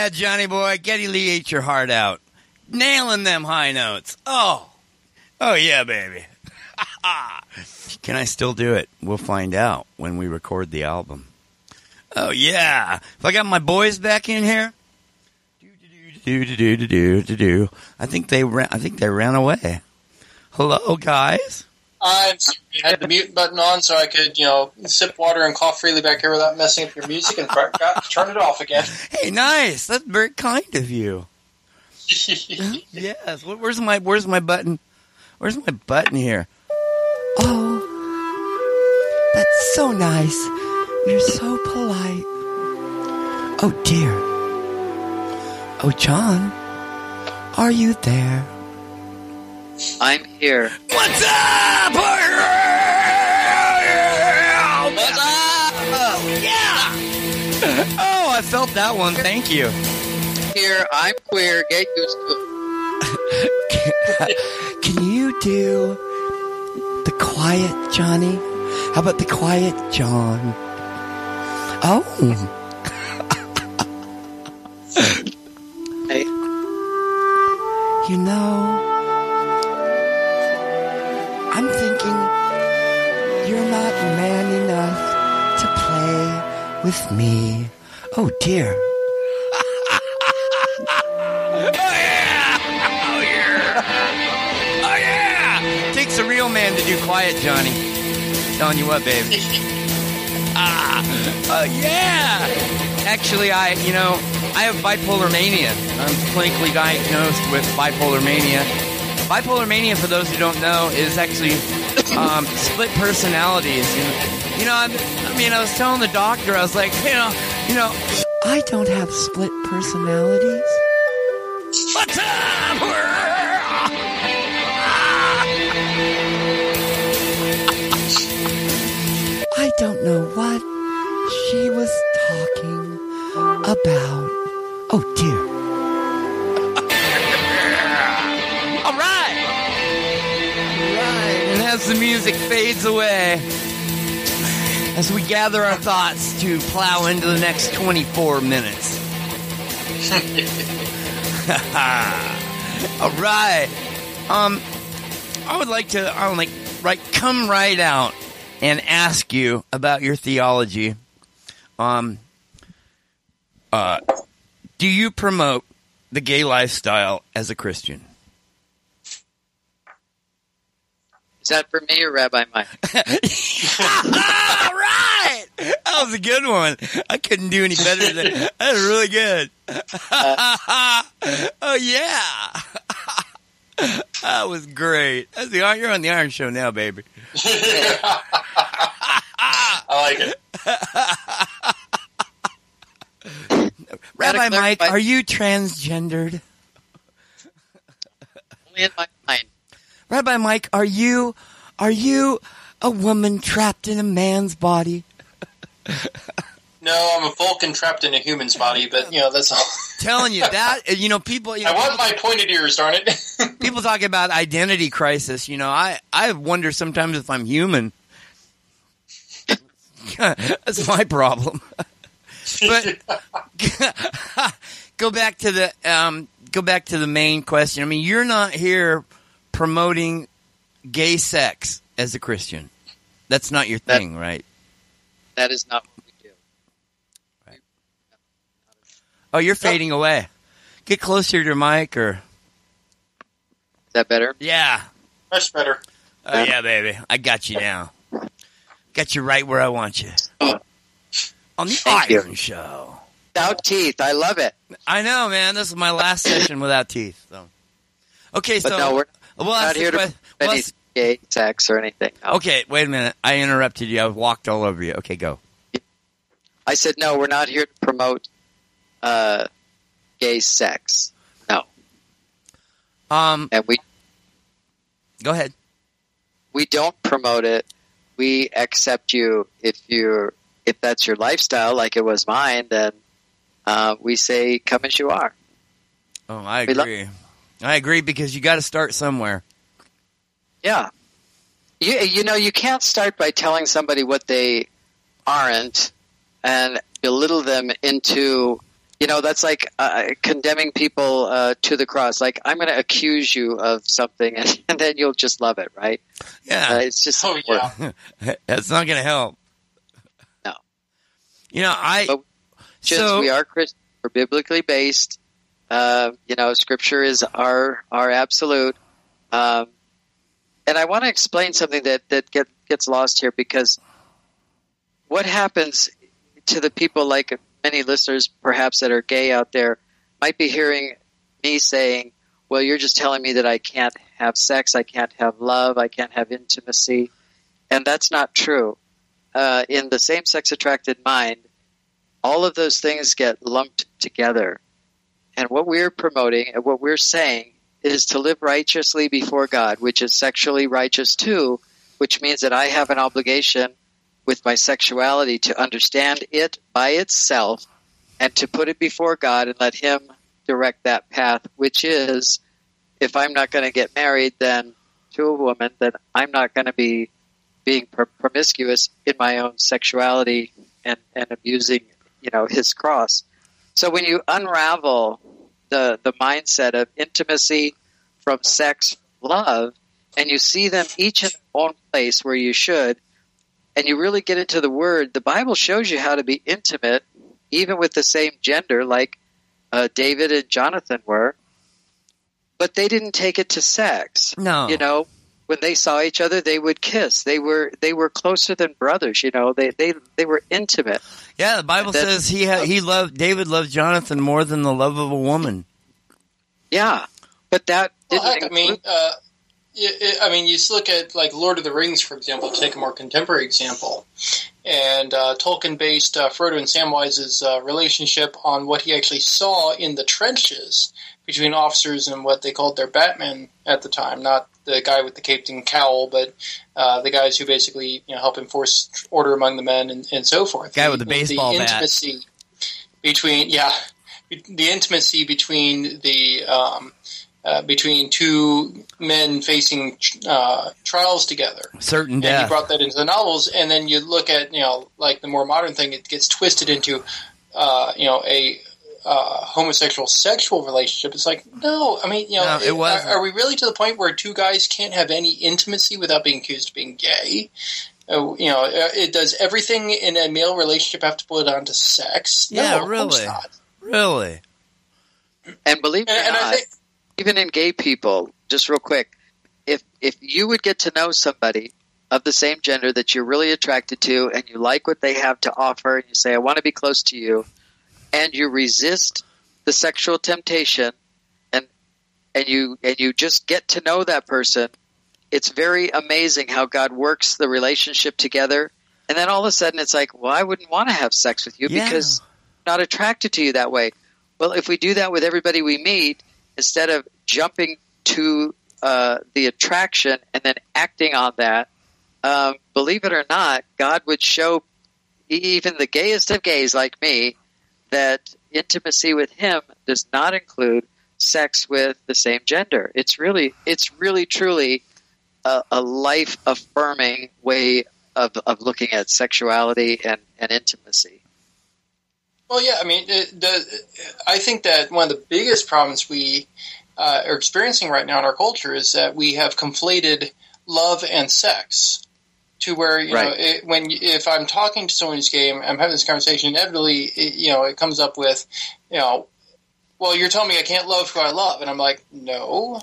Speaker 4: Yeah, Johnny boy, Geddy Lee ate your heart out, nailing them high notes. Oh, oh yeah, baby. Can I still do it? We'll find out when we record the album. Oh yeah, if I got my boys back in here. I think they ran. I think they ran away. Hello, guys.
Speaker 7: I'm had the mute button on so I could, you know, sip water and cough freely back here without messing up your music and forgot to turn it off again.
Speaker 4: Hey, nice. That's very kind of you. Yes. Where's my Where's my button? Where's my button here?
Speaker 6: Oh, that's so nice. You're so polite. Oh dear. Oh, John, are you there?
Speaker 1: I'm here.
Speaker 4: What's up? What's up? Yeah. Oh, I felt that one. Thank you.
Speaker 1: Here, I'm queer. Get used to it.
Speaker 6: Can you do the quiet Johnny? How about the quiet John? Oh,
Speaker 1: Hey,
Speaker 6: you know, you're not man enough to play with me. Oh dear.
Speaker 4: Oh yeah! Oh yeah! Oh yeah! Takes a real man to do quiet, Johnny. Telling you what, babe. ah, oh yeah! Actually, I, you know, I have bipolar mania. I'm clinically diagnosed with bipolar mania. Bipolar mania, for those who don't know, is actually um, split personalities. You know, you know I'm, I mean, I was telling the doctor, I was like, you know, you know,
Speaker 6: I don't have split personalities.
Speaker 4: what's up?
Speaker 6: I don't know what she was talking about. Oh dear.
Speaker 4: As the music fades away, as we gather our thoughts to plow into the next 24 minutes. All right. Um, I would like to, I would like, right, come right out and ask you about your theology. Um, uh, do you promote the gay lifestyle as a Christian?
Speaker 1: Is that for me or Rabbi Mike?
Speaker 4: All right, that was a good one. I couldn't do any better than that. Was really good. oh yeah, that was great. That's the you're on the Iron Show now, baby.
Speaker 7: I like it.
Speaker 4: Rabbi Mike, are you transgendered?
Speaker 1: Only in my mind.
Speaker 6: Rabbi Mike, are you are you a woman trapped in a man's body?
Speaker 7: No, I'm a Vulcan trapped in a human's body, but you know that's all.
Speaker 4: Telling you that, you know, people. You know,
Speaker 7: I want my pointed ears, darn it.
Speaker 4: people talk about identity crisis. You know, I I wonder sometimes if I'm human. That's my problem. but go back to the um, go back to the main question. I mean, you're not here promoting gay sex as a Christian. That's not your
Speaker 1: That-
Speaker 4: thing, right?
Speaker 1: That is not what we do.
Speaker 4: Oh, you're fading away. Get closer to your mic, or
Speaker 1: Is that better?
Speaker 4: yeah,
Speaker 7: Much better.
Speaker 4: oh yeah, baby, I got you now. Got you right where I want you on the
Speaker 1: Thank you.
Speaker 4: Iron Show.
Speaker 1: Without teeth. I love it.
Speaker 4: I know, man. This is my last session without teeth. So, okay,
Speaker 1: But
Speaker 4: so
Speaker 1: no, we're
Speaker 4: we'll
Speaker 1: not here to promote any gay sex or anything. No.
Speaker 4: Okay, wait a minute. I interrupted you. I walked all over you. Okay, go.
Speaker 1: I said no. We're not here to promote uh, gay sex. No,
Speaker 4: Um,
Speaker 1: and we
Speaker 4: go ahead.
Speaker 1: we don't promote it. We accept you if you're if that's your lifestyle, like it was mine. Then uh, we say, "Come as you are."
Speaker 4: Oh, I agree. I agree because you got to start somewhere.
Speaker 1: Yeah. You, you know, you can't start by telling somebody what they aren't and belittle them into You know, that's like uh, condemning people uh, to the cross. Like, I'm going to accuse you of something, and, and, then you'll just love it, right?
Speaker 4: Yeah.
Speaker 1: Uh, it's just.
Speaker 7: Oh yeah.
Speaker 4: That's not going to help.
Speaker 1: No.
Speaker 4: You know, I.
Speaker 1: But Christians,
Speaker 4: so,
Speaker 1: we are Christians. We're biblically based. Uh, you know, Scripture is our our absolute. Um, and I want to explain something that that get, gets lost here because what happens to the people like many listeners perhaps that are gay out there might be hearing me saying, "Well, you're just telling me that I can't have sex, I can't have love, I can't have intimacy," and that's not true. Uh, in the same-sex attracted mind, all of those things get lumped together. And what we're promoting and what we're saying is to live righteously before God, which is sexually righteous too, which means that I have an obligation with my sexuality to understand it by itself and to put it before God and let Him direct that path, which is if I'm not going to get married then to a woman, then I'm not going to be being promiscuous in my own sexuality and, and abusing you know his cross. So when you unravel the the mindset of intimacy from sex, love, and you see them each in their own place where you should, and you really get into the Word, the Bible shows you how to be intimate, even with the same gender, like uh, David and Jonathan were. But they didn't take it to sex.
Speaker 4: No,
Speaker 1: you know, when they saw each other, they would kiss. They were they were closer than brothers. You know, they they they were intimate.
Speaker 4: Yeah, the Bible says he ha- he loved David loved Jonathan more than the love of a woman.
Speaker 1: Yeah, but that
Speaker 7: well, heck, I mean, uh, it, I mean, you look at like Lord of the Rings, for example. Take a more contemporary example, and uh, Tolkien based uh, Frodo and Samwise's uh, relationship on what he actually saw in the trenches between officers and what they called their Batman at the time, not the guy with the cape and cowl, but uh, the guys who basically you know help enforce order among the men and, and so forth.
Speaker 4: Guy with the baseball
Speaker 7: the intimacy
Speaker 4: bat.
Speaker 7: between yeah, the intimacy between the um, uh, between two men facing uh, trials together.
Speaker 4: Certain death.
Speaker 7: And he brought that into the novels, and then you look at you know like the more modern thing, it gets twisted into uh, you know a uh, homosexual sexual relationship. It's like, no, I mean, you know,
Speaker 4: no, it was
Speaker 7: are, are, we really to the point where two guys can't have any intimacy without being accused of being gay? Uh, you know, uh, it does everything in a male relationship have to boil down to sex? No,
Speaker 4: yeah, really, really.
Speaker 1: And believe me,
Speaker 7: and,
Speaker 1: or
Speaker 7: and
Speaker 1: not,
Speaker 7: think,
Speaker 1: even in gay people, just real quick, if if you would get to know somebody of the same gender that you're really attracted to and you like what they have to offer and you say, I want to be close to you, and you resist the sexual temptation and and you and you just get to know that person it's very amazing how god works the relationship together and then all of a sudden it's like well i wouldn't want to have sex with you
Speaker 4: Yeah.
Speaker 1: because I'm not attracted to you that way well if we do that with everybody we meet instead of jumping to uh, the attraction and then acting on that um, believe it or not god would show even the gayest of gays like me that intimacy with him does not include sex with the same gender. It's really, it's really, truly a, a life affirming way of, of looking at sexuality and, and intimacy.
Speaker 7: Well, yeah, I mean, the, I think that one of the biggest problems we uh, are experiencing right now in our culture is that we have conflated love and sex to where you know it, when if I'm talking to someone who's gay, I'm having this conversation. Inevitably, it, you know, it comes up with, you know, well, you're telling me I can't love who I love, and I'm like, no.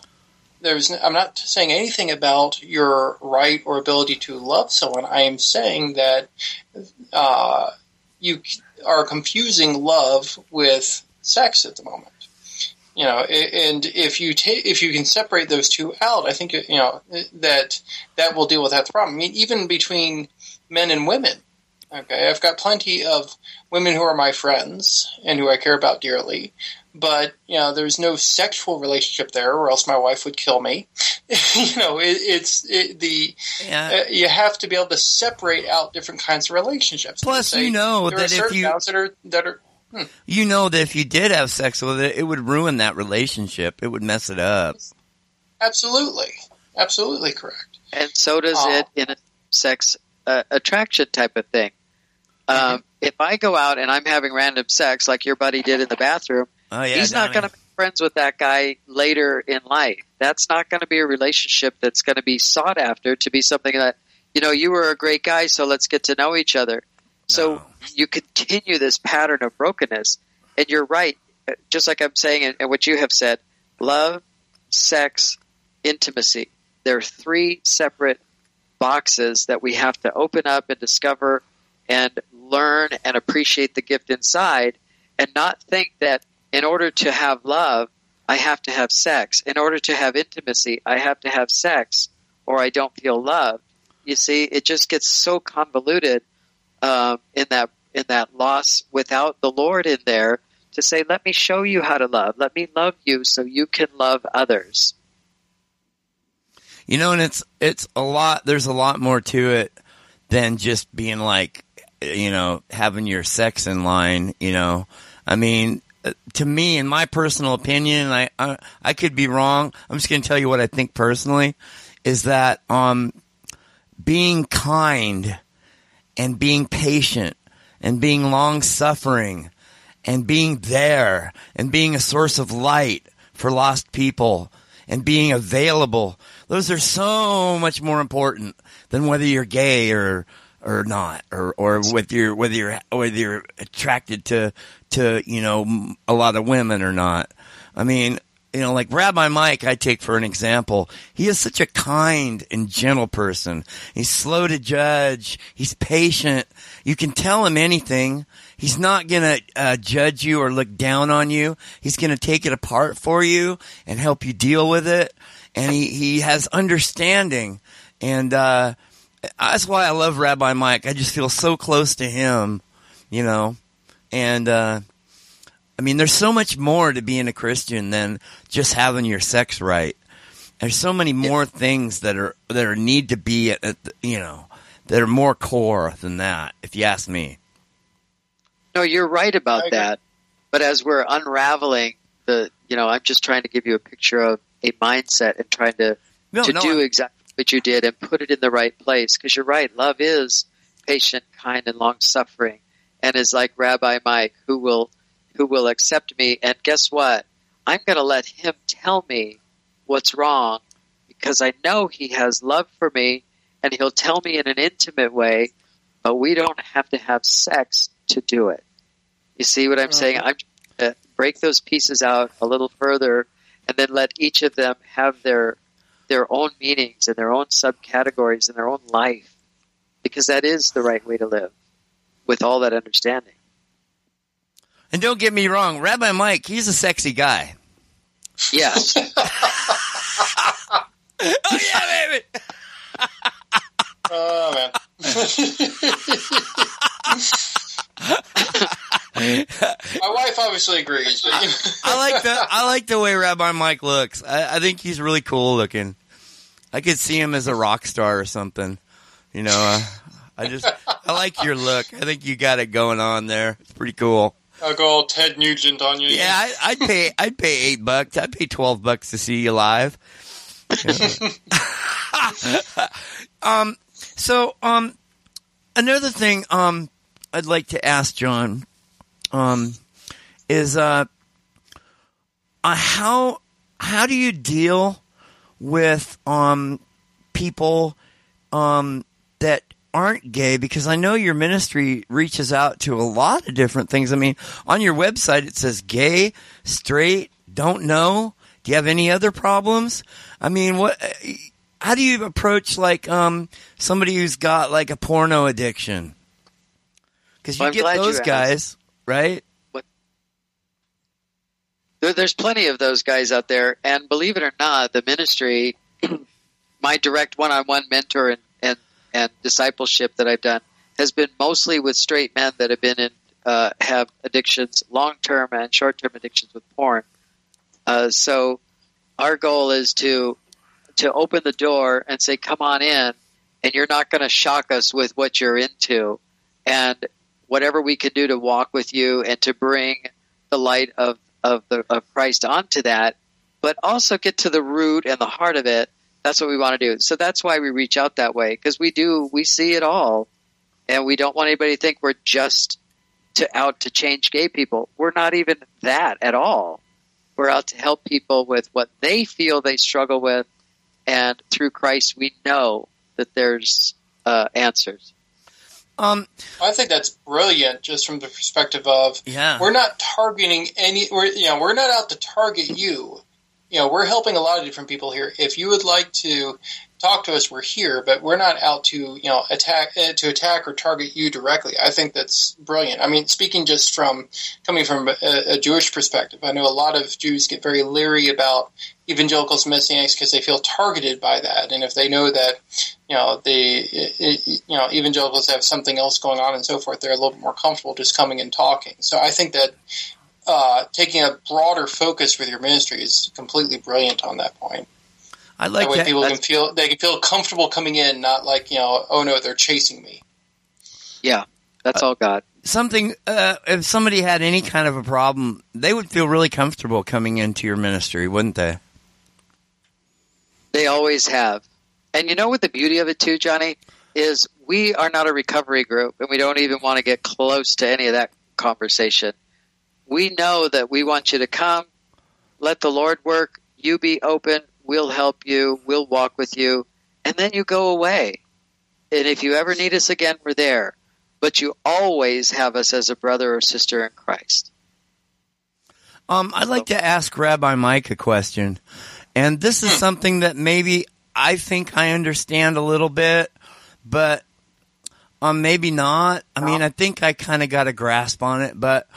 Speaker 7: There's, I'm not saying anything about your right or ability to love someone. I am saying that uh, you are confusing love with sex at the moment. You know, and if you ta- if you can separate those two out, I think you know that that will deal with that problem. I mean, even between men and women. Okay, I've got plenty of women who are my friends and who I care about dearly, but you know, there's no sexual relationship there, or else my wife would kill me. you know, it, it's it, the
Speaker 4: Yeah.
Speaker 7: uh, you have to be able to separate out different kinds of relationships.
Speaker 4: Plus, you know
Speaker 7: there are
Speaker 4: that if you-
Speaker 7: that are that are
Speaker 4: You know that if you did have sex with it, it would ruin that relationship. It would mess it up.
Speaker 7: absolutely absolutely correct.
Speaker 1: And so does
Speaker 7: Oh.
Speaker 1: it in a sex uh, attraction type of thing. Um, if I go out and I'm having random sex, like your buddy did in the bathroom,
Speaker 4: Oh yeah,
Speaker 1: he's not going to be friends with that guy later in life. That's not going to be a relationship that's going to be sought after to be something that, you know, you were a great guy, so let's get to know each other. So
Speaker 4: No.
Speaker 1: you continue this pattern of brokenness. And you're right, uh, just like I'm saying and, and what you have said love, sex, intimacy. There are three separate boxes that we have to open up and discover and learn and appreciate the gift inside and not think that in order to have love, I have to have sex. In order to have intimacy, I have to have sex or I don't feel loved. You see, it just gets so convoluted um, in that in that loss without the Lord in there to say, "Let me show you how to love. Let me love you so you can love others."
Speaker 4: You know, and it's it's a lot. There's a lot more to it than just being like, you know, having your sex in line. You know, I mean, uh, to me, in my personal opinion, I I, I could be wrong. I'm just going to tell you what I think personally is that um, being kind and being patient and being long suffering and being there and being a source of light for lost people and being available. Those are so much more important than whether you're gay or or not or or whether you're whether you're whether you're attracted to to you know a lot of women or not. I mean, you know, like Rabbi Mike, I take for an example. He is such a kind and gentle person. He's slow to judge. He's patient. You can tell him anything. He's not going to uh, judge you or look down on you. He's going to take it apart for you and help you deal with it. And he, he has understanding. And uh, that's why I love Rabbi Mike. I just feel so close to him, you know. And uh, I mean, there's so much more to being a Christian than just having your sex right. There's so many more things that are that are need to be at, at the, you know that are more core than that. If you ask me,
Speaker 1: No, you're right about that. But as we're unraveling the, you know, I'm just trying to give you a picture of a mindset and trying to
Speaker 4: no,
Speaker 1: to
Speaker 4: no,
Speaker 1: do
Speaker 4: I'm-
Speaker 1: exactly what you did and put it in the right place. Because you're right, love is patient, kind, and long suffering, and is like Rabbi Mike, who will who will accept me. And guess what? I'm going to let him tell me what's wrong because I know he has love for me, and he'll tell me in an intimate way. But we don't have to have sex to do it. You see what I'm saying? I'm to break those pieces out a little further, and then let each of them have their their own meanings and their own subcategories in their own life, because that is the right way to live, with all that understanding.
Speaker 4: And don't get me wrong, Rabbi Mike, he's a sexy guy.
Speaker 1: Yes,
Speaker 4: oh yeah, baby.
Speaker 7: Oh man. My wife obviously agrees. But, you know.
Speaker 4: I like the I like the way Rabbi Mike looks. I, I think he's really cool looking. I could see him as a rock star or something. You know, uh, I just I like your look. I think you got it going on there. It's pretty cool.
Speaker 7: I'll go all Ted Nugent on you.
Speaker 4: Yeah, I, I'd pay I'd pay eight bucks. I'd pay twelve bucks to see you live. um. So um, another thing um, I'd like to ask John um, is uh, uh, how how do you deal with um people um that aren't gay because I know your ministry reaches out to a lot of different things. I mean, on your website it says gay, straight, don't know. Do you have any other problems? I mean, what how do you approach like um somebody who's got like a porno addiction? Cuz you
Speaker 1: Well,
Speaker 4: get
Speaker 1: you
Speaker 4: those
Speaker 1: asked.
Speaker 4: guys, right?
Speaker 1: there, there's plenty of those guys out there, and believe it or not, the ministry, my direct one-on-one mentor and and, discipleship that I've done has been mostly with straight men that have been in uh, have addictions, long-term and short-term addictions with porn. Uh, so our goal is to to open the door and say, "Come on in," and you're not going to shock us with what you're into, and whatever we can do to walk with you and to bring the light of of the of Christ onto that, but also get to the root and the heart of it. That's what we want to do. So that's why we reach out that way because we do we see it all, and we don't want anybody to think we're just to out to change gay people. We're not even that at all. We're out to help people with what they feel they struggle with, and through Christ, we know that there's uh, answers.
Speaker 4: Um,
Speaker 7: I think that's brilliant, just from the perspective of
Speaker 4: yeah.
Speaker 7: we're not targeting any. We're you know we're not out to target you. You know we're helping a lot of different people here. If you would like to talk to us, we're here, but we're not out to you know attack uh, to attack or target you directly. I think that's brilliant. I mean, speaking just from coming from a, a Jewish perspective, I know a lot of Jews get very leery about evangelicals and messianics because they feel targeted by that, and if they know that you know the you know evangelicals have something else going on and so forth, they're a little bit more comfortable just coming and talking. So I think that. Uh, taking a broader focus with your ministry is completely brilliant on that point.
Speaker 4: I like
Speaker 7: that way
Speaker 4: that.
Speaker 7: people can feel they can feel comfortable coming in, not like you know, oh no, they're chasing me.
Speaker 1: Yeah, that's all God.
Speaker 4: Something. Uh, if somebody had any kind of a problem, they would feel really comfortable coming into your ministry, wouldn't they?
Speaker 1: They always have. And you know what the beauty of it too, Johnny, is we are not a recovery group, and we don't even want to get close to any of that conversation. We know that we want you to come, let the Lord work, you be open, we'll help you, we'll walk with you, and then you go away. And if you ever need us again, we're there. But you always have us as a brother or sister in Christ.
Speaker 4: Um, I'd like to ask Rabbi Mike a question. And this is something that maybe I think I understand a little bit, but um, maybe not. I mean, I think I kind of got a grasp on it, but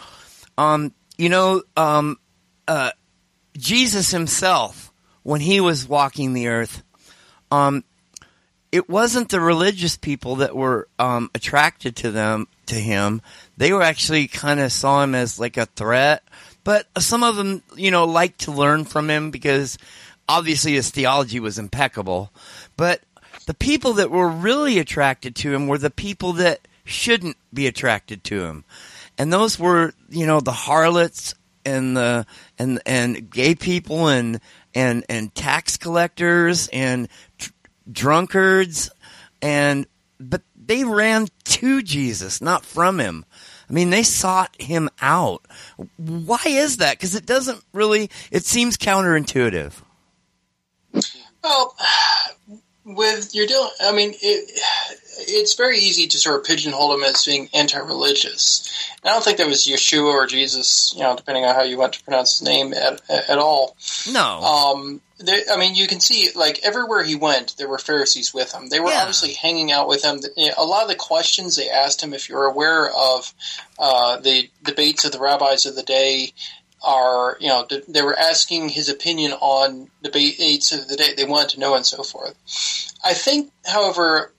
Speaker 4: um, you know, um, uh, Jesus himself, when he was walking the earth, um, it wasn't the religious people that were um, attracted to them to him. They were actually kind of saw him as like a threat, but some of them, you know, liked to learn from him because obviously his theology was impeccable. But the people that were really attracted to him were the people that shouldn't be attracted to him, and those were, you know, the harlots and the and and gay people and and and tax collectors and tr- drunkards and but they ran to Jesus, not from him. I mean, they sought him out. Why is that? Because it doesn't really. It seems counterintuitive.
Speaker 7: Well, with your deal, I mean, it, it's very easy to sort of pigeonhole him as being anti-religious. I don't think that was Yeshua or Jesus, you know, depending on how you want to pronounce his name at, at all.
Speaker 4: No.
Speaker 7: Um, there, I mean, you can see like everywhere he went, there were Pharisees with him. They were
Speaker 4: Yeah.
Speaker 7: obviously hanging out with him. A lot of the questions they asked him, if you're aware of uh, the debates of the rabbis of the day, are you know they were asking his opinion on debates of the day. They wanted to know and so forth. I think, however,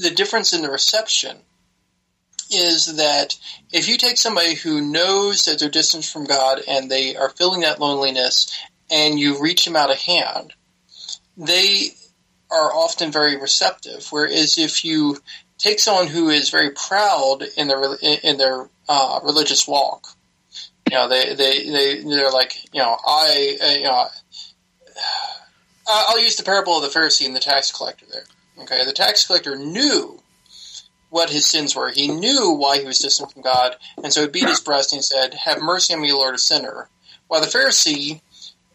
Speaker 7: the difference in the reception is that if you take somebody who knows that they're distant from God and they are feeling that loneliness and you reach them out a hand, they are often very receptive. Whereas if you take someone who is very proud in their in their uh, religious walk, you know, they they they they're like, you know, I uh, you know, I- I'll use the parable of the Pharisee and the tax collector there. Okay, the tax collector knew what his sins were. He knew why he was distant from God, and so he beat his breast and said, "Have mercy on me, Lord, a sinner." While the Pharisee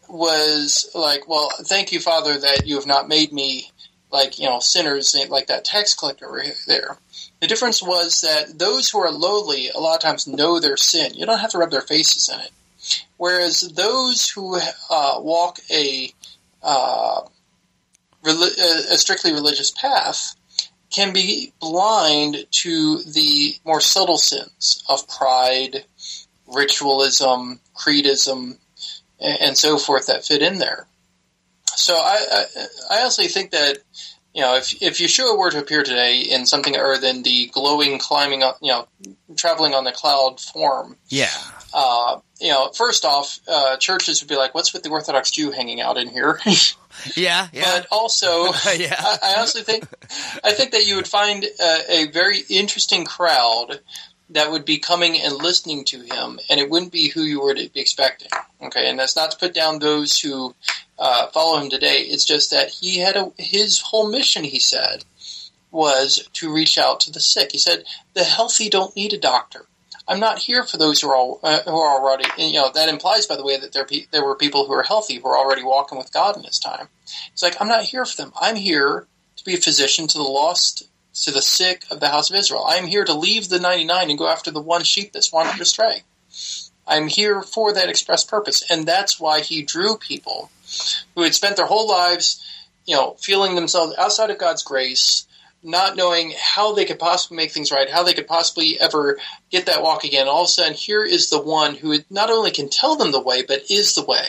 Speaker 7: was like, "Well, thank you, Father, that you have not made me like you know sinners like that tax collector there." The difference was that those who are lowly a lot of times know their sin. You don't have to rub their faces in it. Whereas those who uh, walk a uh, a a strictly religious path can be blind to the more subtle sins of pride, ritualism, creedism, and, and so forth that fit in there. So I, I, I honestly think that you know if if Yeshua were to appear today in something other than the glowing climbing up, you know, traveling on the cloud form,
Speaker 4: Yeah.
Speaker 7: uh, you know, first off, uh, churches would be like, "What's with the Orthodox Jew hanging out in here?"
Speaker 4: Yeah. Yeah.
Speaker 7: but also,
Speaker 4: Yeah.
Speaker 7: I, I honestly think I think that you would find uh, a very interesting crowd that would be coming and listening to him, and it wouldn't be who you were to be expecting. Okay, and that's not to put down those who uh, follow him today. It's just that he had a, his whole mission. He said was to reach out to the sick. He said, "The healthy don't need a doctor. I'm not here for those who are all, uh, who are already. You know that implies, by the way, that there pe- there were people who are healthy who are already walking with God in this time. It's like I'm not here for them. I'm here to be a physician to the lost, to the sick of the house of Israel. I am here to leave the 99 and go after the one sheep that's wandered astray. I'm here for that express purpose, and that's why he drew people who had spent their whole lives, you know, feeling themselves outside of God's grace, not knowing how they could possibly make things right, how they could possibly ever get that walk again. All of a sudden, here is the one who not only can tell them the way, but is the way.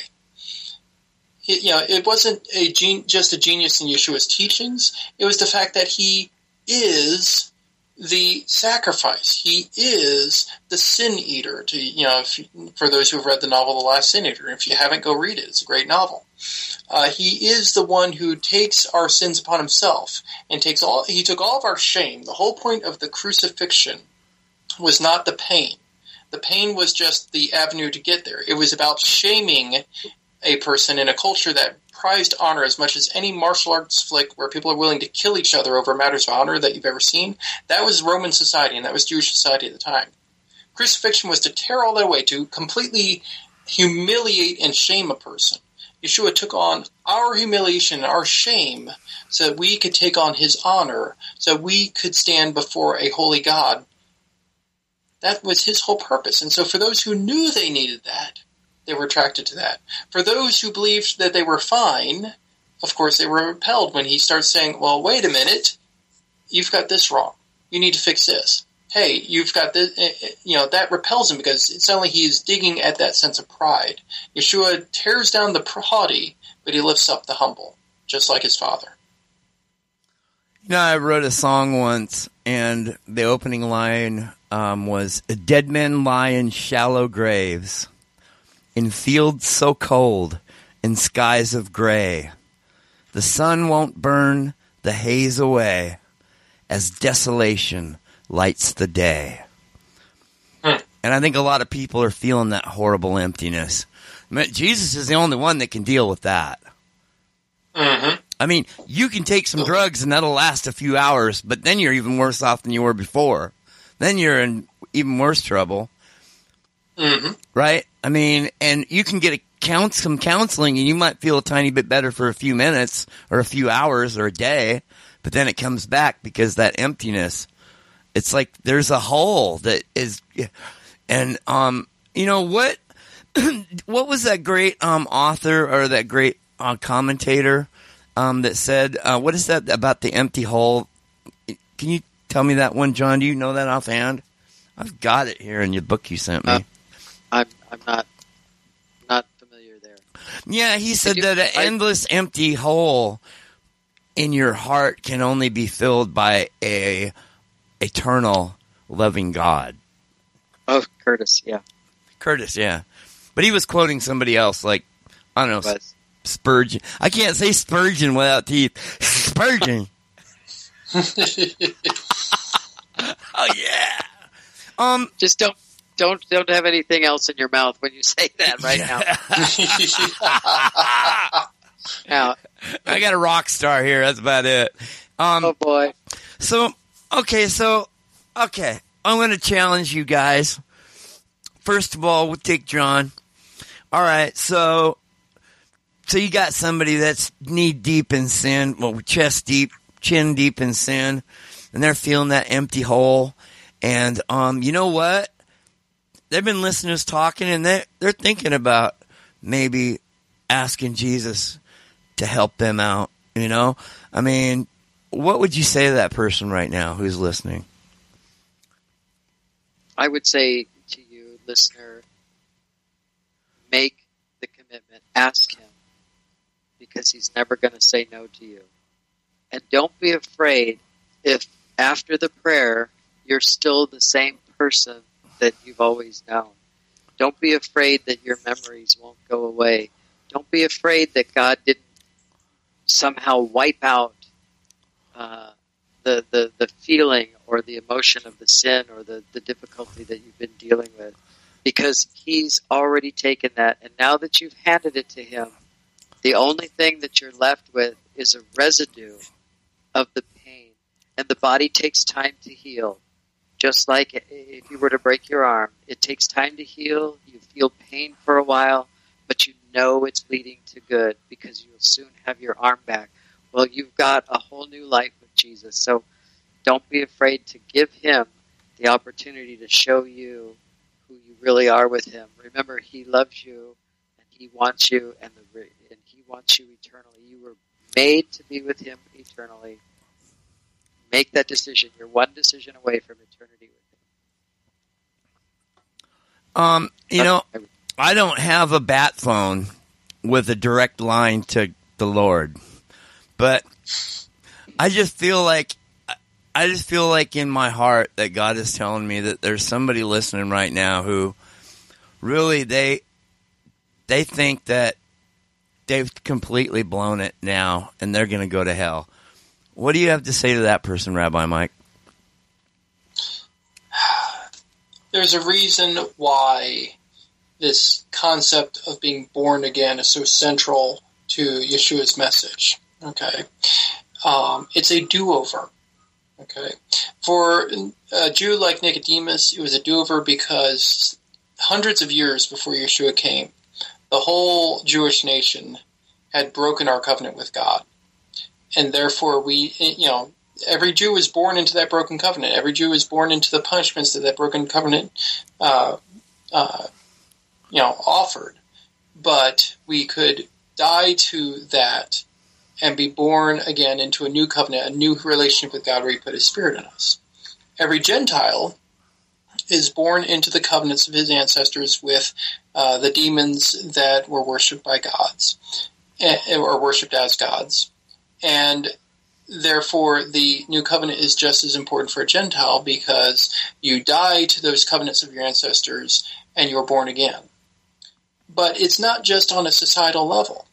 Speaker 7: It, you know, it wasn't a gen- just a genius in Yeshua's teachings. It was the fact that he is the sacrifice. He is the sin eater. To you know, for those who have read the novel The Last Sin Eater, if you haven't, go read it. It's a great novel. Uh, he is the one who takes our sins upon himself and takes all. He took all of our shame. The whole point of the crucifixion was not the pain. The pain was just the avenue to get there. It was about shaming a person in a culture that prized honor as much as any martial arts flick where people are willing to kill each other over matters of honor that you've ever seen. That was Roman society, and that was Jewish society at the time. Crucifixion was to tear all that away, to completely humiliate and shame a person. Yeshua took on our humiliation, our shame, so that we could take on his honor, so that we could stand before a holy God. That was his whole purpose. And so for those who knew they needed that, they were attracted to that. For those who believed that they were fine, of course, they were repelled when he starts saying, well, wait a minute, you've got this wrong. You need to fix this. Hey, you've got this, you know, that repels him because only he is digging at that sense of pride. Yeshua tears down the haughty, but he lifts up the humble, just like his father.
Speaker 4: You know, I wrote a song once, and the opening line um, was Dead men lie in shallow graves in fields so cold, in skies of gray. The sun won't burn the haze away as desolation lights the day. And I think a lot of people are feeling that horrible emptiness. I mean, Jesus is the only one that can deal with that.
Speaker 7: Mm-hmm.
Speaker 4: I mean, you can take some drugs and that'll last a few hours, but then you're even worse off than you were before. Then you're in even worse trouble
Speaker 7: Mm-hmm.
Speaker 4: right? I mean, and you can get a count some counseling, and you might feel a tiny bit better for a few minutes or a few hours or a day, but then it comes back because that emptiness. It's like there's a hole that is, and um, you know what? what was that great um author or that great uh, commentator um that said uh, what is that about the empty hole? Can you tell me that one, John? Do you know that offhand? I've got it here in your book you sent me.
Speaker 1: Uh, I'm I'm not not familiar there.
Speaker 4: Yeah, he said
Speaker 1: you-
Speaker 4: that an
Speaker 1: I-
Speaker 4: endless empty hole in your heart can only be filled by a eternal loving God.
Speaker 1: Oh, Curtis, yeah,
Speaker 4: Curtis, yeah. But he was quoting somebody else like I don't know,
Speaker 1: but
Speaker 4: Spurgeon. I can't say Spurgeon without teeth. Spurgeon. oh yeah. Um
Speaker 1: just don't don't don't have anything else in your mouth when you say that right now. Now,
Speaker 4: I got a rock star here. That's about it. Um
Speaker 1: oh boy,
Speaker 4: So, okay, so, okay, I'm going to challenge you guys. First of all, we'll take John. All right, so, so you got somebody that's knee deep in sin, well, chest deep, chin deep in sin, and they're feeling that empty hole. And, um, you know what? They've been listening to us talking and they they're thinking about maybe asking Jesus to help them out, you know? I mean, what would you say to that person right now who's listening?
Speaker 1: I would say to you, listener, make the commitment. Ask him because he's never going to say no to you. And don't be afraid if after the prayer you're still the same person that you've always known. Don't be afraid that your memories won't go away. Don't be afraid that God didn't somehow wipe out uh, the, the, the feeling or the emotion of the sin or the, the difficulty that you've been dealing with because he's already taken that and now that you've handed it to him the only thing that you're left with is a residue of the pain And the body takes time to heal. Just like if you were to break your arm, it takes time to heal. You feel pain for a while, but you know it's leading to good because you'll soon have your arm back. Well, you've got a whole new life with Jesus. So don't be afraid to give him the opportunity to show you who you really are with him. Remember, he loves you and he wants you and the and he wants you eternally. You were made to be with him eternally. Make that decision. You're one decision away from eternity with him.
Speaker 4: Um, you know, I don't have a bat phone with a direct line to the Lord, but I just feel like I just feel like in my heart that God is telling me that there's somebody listening right now who really they they think that they've completely blown it now and they're going to go to hell. What do you have to say to that person, Rabbi Mike?
Speaker 7: There's a reason why this concept of being born again is so central to Yeshua's message. Okay. Um, it's a do over. Okay. For a Jew like Nicodemus, it was a do over because hundreds of years before Yeshua came, the whole Jewish nation had broken our covenant with God. And therefore, we, you know, every Jew was born into that broken covenant. Every Jew was born into the punishments that that broken covenant, uh, uh, you know, offered. But we could die to that and be born again into a new covenant, a new relationship with God where He put His Spirit in us. Every Gentile is born into the covenants of his ancestors with uh, the demons that were worshipped by gods eh, or worshipped as gods. And therefore, the new covenant is just as important for a Gentile because you die to those covenants of your ancestors and you're born again. But it's not just on a societal level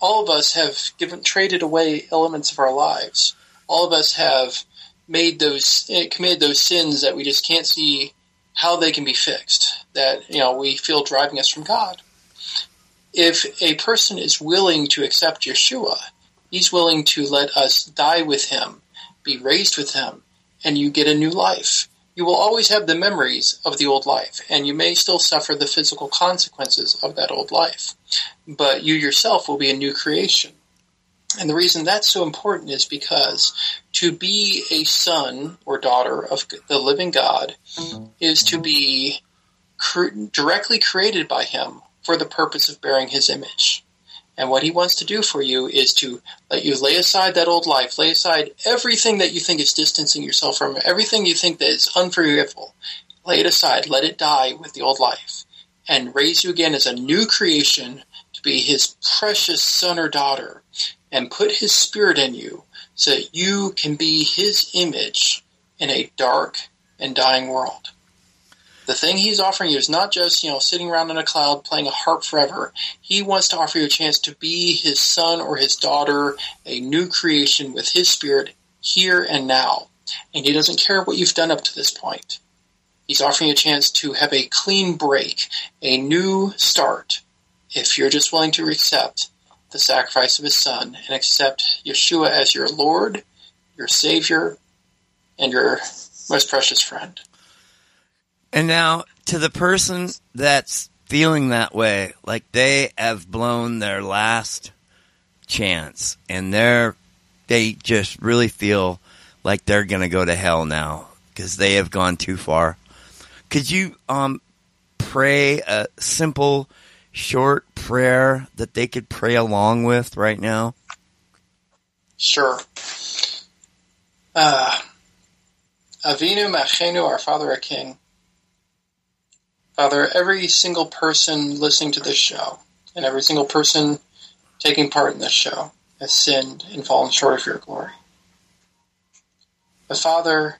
Speaker 7: all of us have given traded away elements of our lives. All of us have made those eh, committed those sins that we just can't see how they can be fixed. That you know we feel driving us from God. If a person is willing to accept Yeshua, he's willing to let us die with him, be raised with him, and you get a new life. You will always have the memories of the old life, and you may still suffer the physical consequences of that old life but you yourself will be a new creation. And the reason that's so important is because to be a son or daughter of the living God is to be directly created by Him for the purpose of bearing His image. And what He wants to do for you is to let you lay aside that old life, lay aside everything that you think is distancing yourself from, everything you think that is unforgivable. Lay it aside, let it die with the old life, and raise you again as a new creation to be his precious son or daughter and put his spirit in you so that you can be his image in a dark and dying world. The thing he's offering you is not just, you know, sitting around in a cloud playing a harp forever. He wants to offer you a chance to be his son or his daughter, a new creation with his spirit here and now. And he doesn't care what you've done up to this point. He's offering you a chance to have a clean break, a new start, if you're just willing to accept the sacrifice of his son and accept Yeshua as your Lord, your Savior, and your most precious friend.
Speaker 4: And now, to the person that's feeling that way, like they have blown their last chance and they're, they just really feel like they're going to go to hell now because they have gone too far. Could you um, pray a simple short prayer that they could pray along with right now?
Speaker 7: Sure. Uh, Avinu Malkeinu, our Father, our King. Father, every single person listening to this show and every single person taking part in this show has sinned and fallen short of your glory. But Father,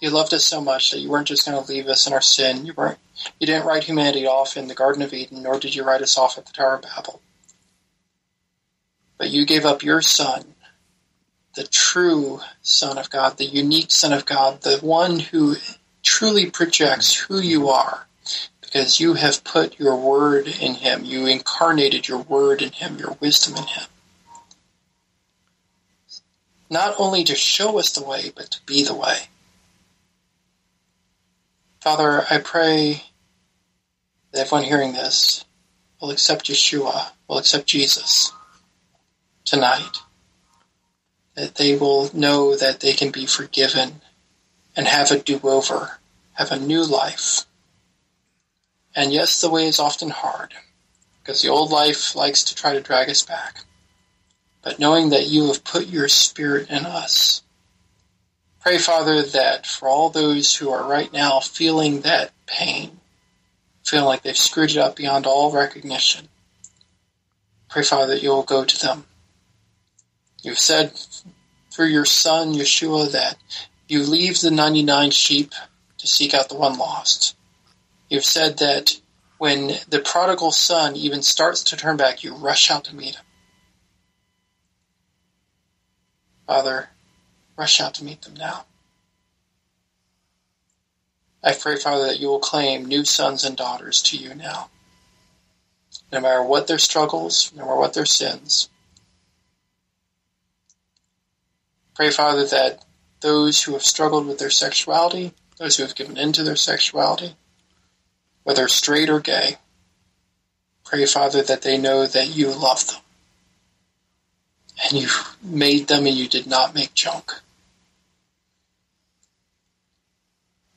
Speaker 7: you loved us so much that you weren't just going to leave us in our sin. You weren't you didn't write humanity off in the Garden of Eden, nor did you write us off at the Tower of Babel. But you gave up your Son, the true Son of God, the unique Son of God, the one who truly projects who you are, because you have put your word in him. You incarnated your word in him, your wisdom in him. not only to show us the way, but to be the way. Father, I pray that everyone hearing this will accept Yeshua, will accept Jesus tonight. That they will know that they can be forgiven and have a do over, have a new life. And yes, the way is often hard because the old life likes to try to drag us back. But knowing that you have put your spirit in us, pray, Father, that for all those who are right now feeling that pain, feeling like they've screwed it up beyond all recognition, pray, Father, that you will go to them. You've said through your Son, Yeshua, that you leave the 99 sheep to seek out the one lost. You've said that when the prodigal son even starts to turn back, you rush out to meet him. Father, rush out to meet them now. I pray, Father, that you will claim new sons and daughters to you now. No matter what their struggles, no matter what their sins. Pray, Father, that those who have struggled with their sexuality, those who have given in to their sexuality, whether straight or gay, pray, Father, that they know that you love them and you made them and you did not make junk.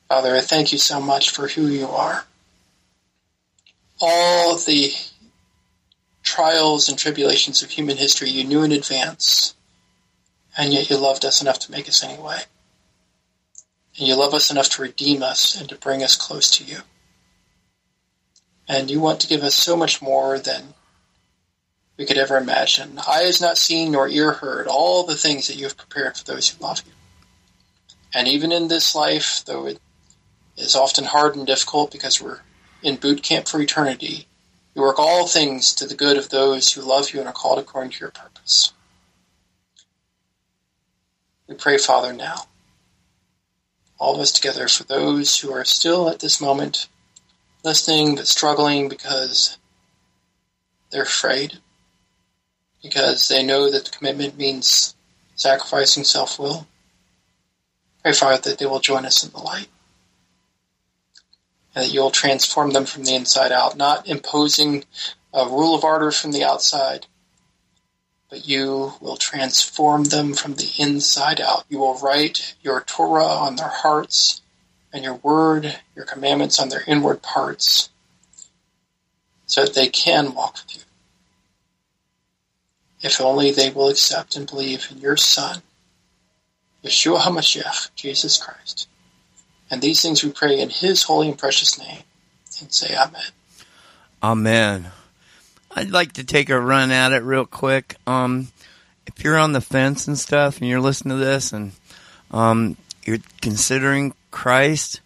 Speaker 7: Father, I thank you so much for who you are. All the trials and tribulations of human history you knew in advance, and yet you loved us enough to make us anyway. And you love us enough to redeem us and to bring us close to you. And you want to give us so much more than we could ever imagine. Eye has not seen nor ear heard all the things that you have prepared for those who love you. And even in this life, though it is often hard and difficult because we're in boot camp for eternity, you work all things to the good of those who love you and are called according to your purpose. We pray, Father, now, all of us together, for those who are still at this moment listening but struggling because they're afraid because they know that the commitment means sacrificing self will. Pray, Father, that they will join us in the light. And that you'll transform them from the inside out, not imposing a rule of order from the outside, but you will transform them from the inside out. You will write your Torah on their hearts and your word, your commandments on their inward parts, so that they can walk with you if only they will accept and believe in your Son, Yeshua HaMashiach, Jesus Christ. And these things we pray in his holy and precious name and say Amen.
Speaker 4: Amen. I'd like to take a run at it real quick. Um, if you're on the fence and stuff and you're listening to this and um, you're considering Christ,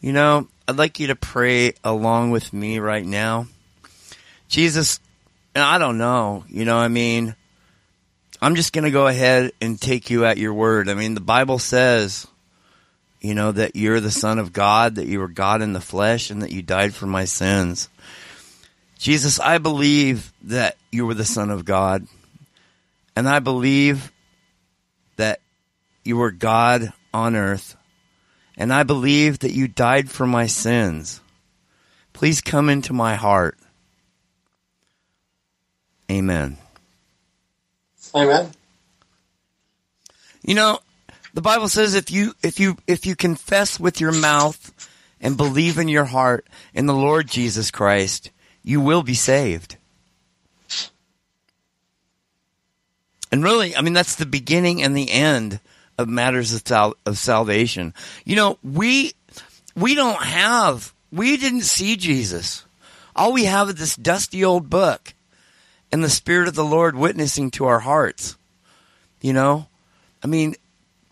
Speaker 4: you know, I'd like you to pray along with me right now. Jesus, I don't know, you know, I mean, I'm just going to go ahead and take you at your word. I mean, the Bible says, you know, that you're the Son of God, that you were God in the flesh, and that you died for my sins. Jesus, I believe that you were the Son of God, and I believe that you were God on earth, and I believe that you died for my sins. Please come into my heart. Amen.
Speaker 7: Amen.
Speaker 4: You know, the Bible says if you if you if you confess with your mouth and believe in your heart in the Lord Jesus Christ, you will be saved. And really, I mean that's the beginning and the end of matters of, sal- of salvation. You know, we we don't have we didn't see Jesus. All we have is this dusty old book and the Spirit of the Lord witnessing to our hearts. You know, I mean,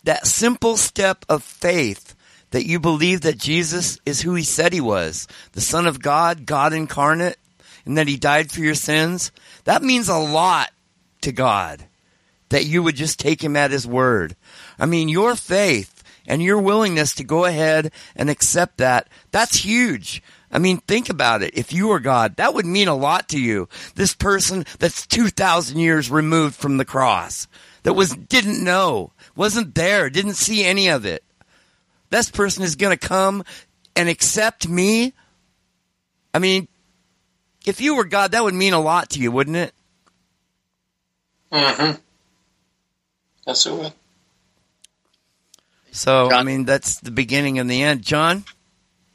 Speaker 4: that simple step of faith that you believe that Jesus is who he said he was, the Son of God, God incarnate, and that he died for your sins, that means a lot to God that you would just take him at his word. I mean, your faith and your willingness to go ahead and accept that, that's huge. I mean, think about it. If you were God, that would mean a lot to you. This person that's 2,000 years removed from the cross. that was didn't know, wasn't there, didn't see any of it. This person is going to come and accept me. I mean, if you were God, that would mean a lot to you, wouldn't it?
Speaker 7: Mm-hmm. Yes, it would.
Speaker 4: So, I mean, that's the beginning and the end. John?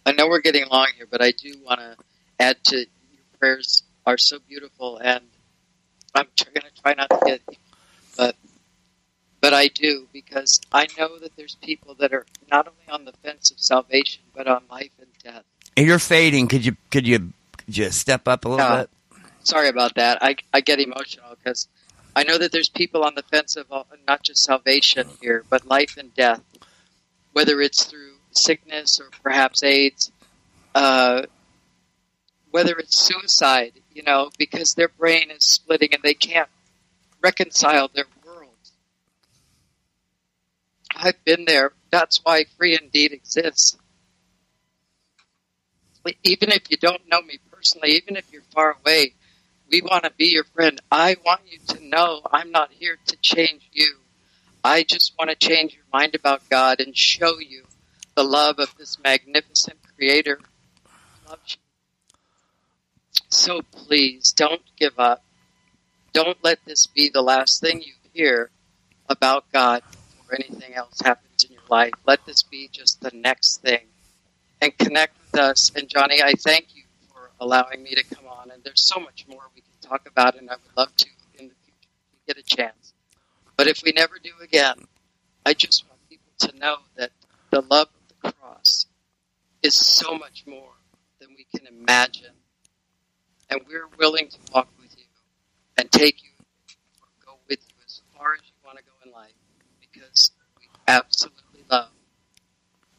Speaker 1: I know we're getting long here, but I do want to add to your prayers are so beautiful, and I'm going to try not to get, but but I do because I know that there's people that are not only on the fence of salvation, but on life and death.
Speaker 4: You're fading. Could you could you you step up a little
Speaker 1: Yeah.
Speaker 4: bit?
Speaker 1: Sorry about that. I I get emotional because I know that there's people on the fence of all, not just salvation here, but life and death, whether it's through sickness or perhaps AIDS, uh, whether it's suicide, you know, because their brain is splitting and they can't reconcile their worlds. I've been there. That's why Free Indeed exists. Even if you don't know me personally, even if you're far away, we want to be your friend. I want you to know I'm not here to change you. I just want to change your mind about God and show you the love of this magnificent Creator. So please don't give up. Don't let this be the last thing you hear about God or anything else happens in your life. Let this be just the next thing. And connect with us. And Johnny, I thank you allowing me to come on. And there's so much more we can talk about, and I would love to in the future get a chance. But if we never do again, I just want people to know that the love of the cross is so much more than we can imagine. And we're willing to walk with you and take you or go with you as far as you want to go in life because we absolutely love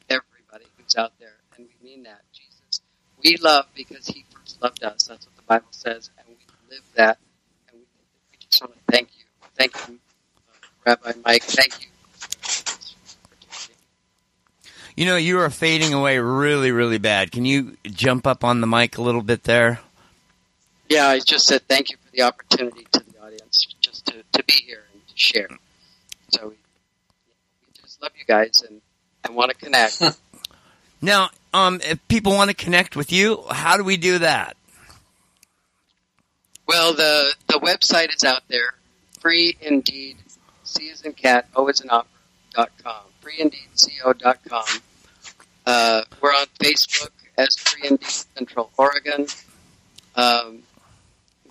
Speaker 1: everybody who's out there. And we mean that. Jesus, we love because he first loved us. That's what the Bible says. And we live that. And we, we just want to thank you. Thank you, uh, Rabbi Mike. Thank you.
Speaker 4: You know, you are fading away really, really bad. Can you jump up on the mic a little bit there?
Speaker 1: Yeah, I just said thank you for the opportunity to the audience just to, to be here and to share. So we, we just love you guys and, and want to connect.
Speaker 4: Now, um, if people want to connect with you, how do we do that?
Speaker 1: well, the, the website is out there. Free indeed. C is in cat, O as in opera dot com. Freeindeedco dot com. Uh, we're on Facebook as Free Indeed Central Oregon. Um,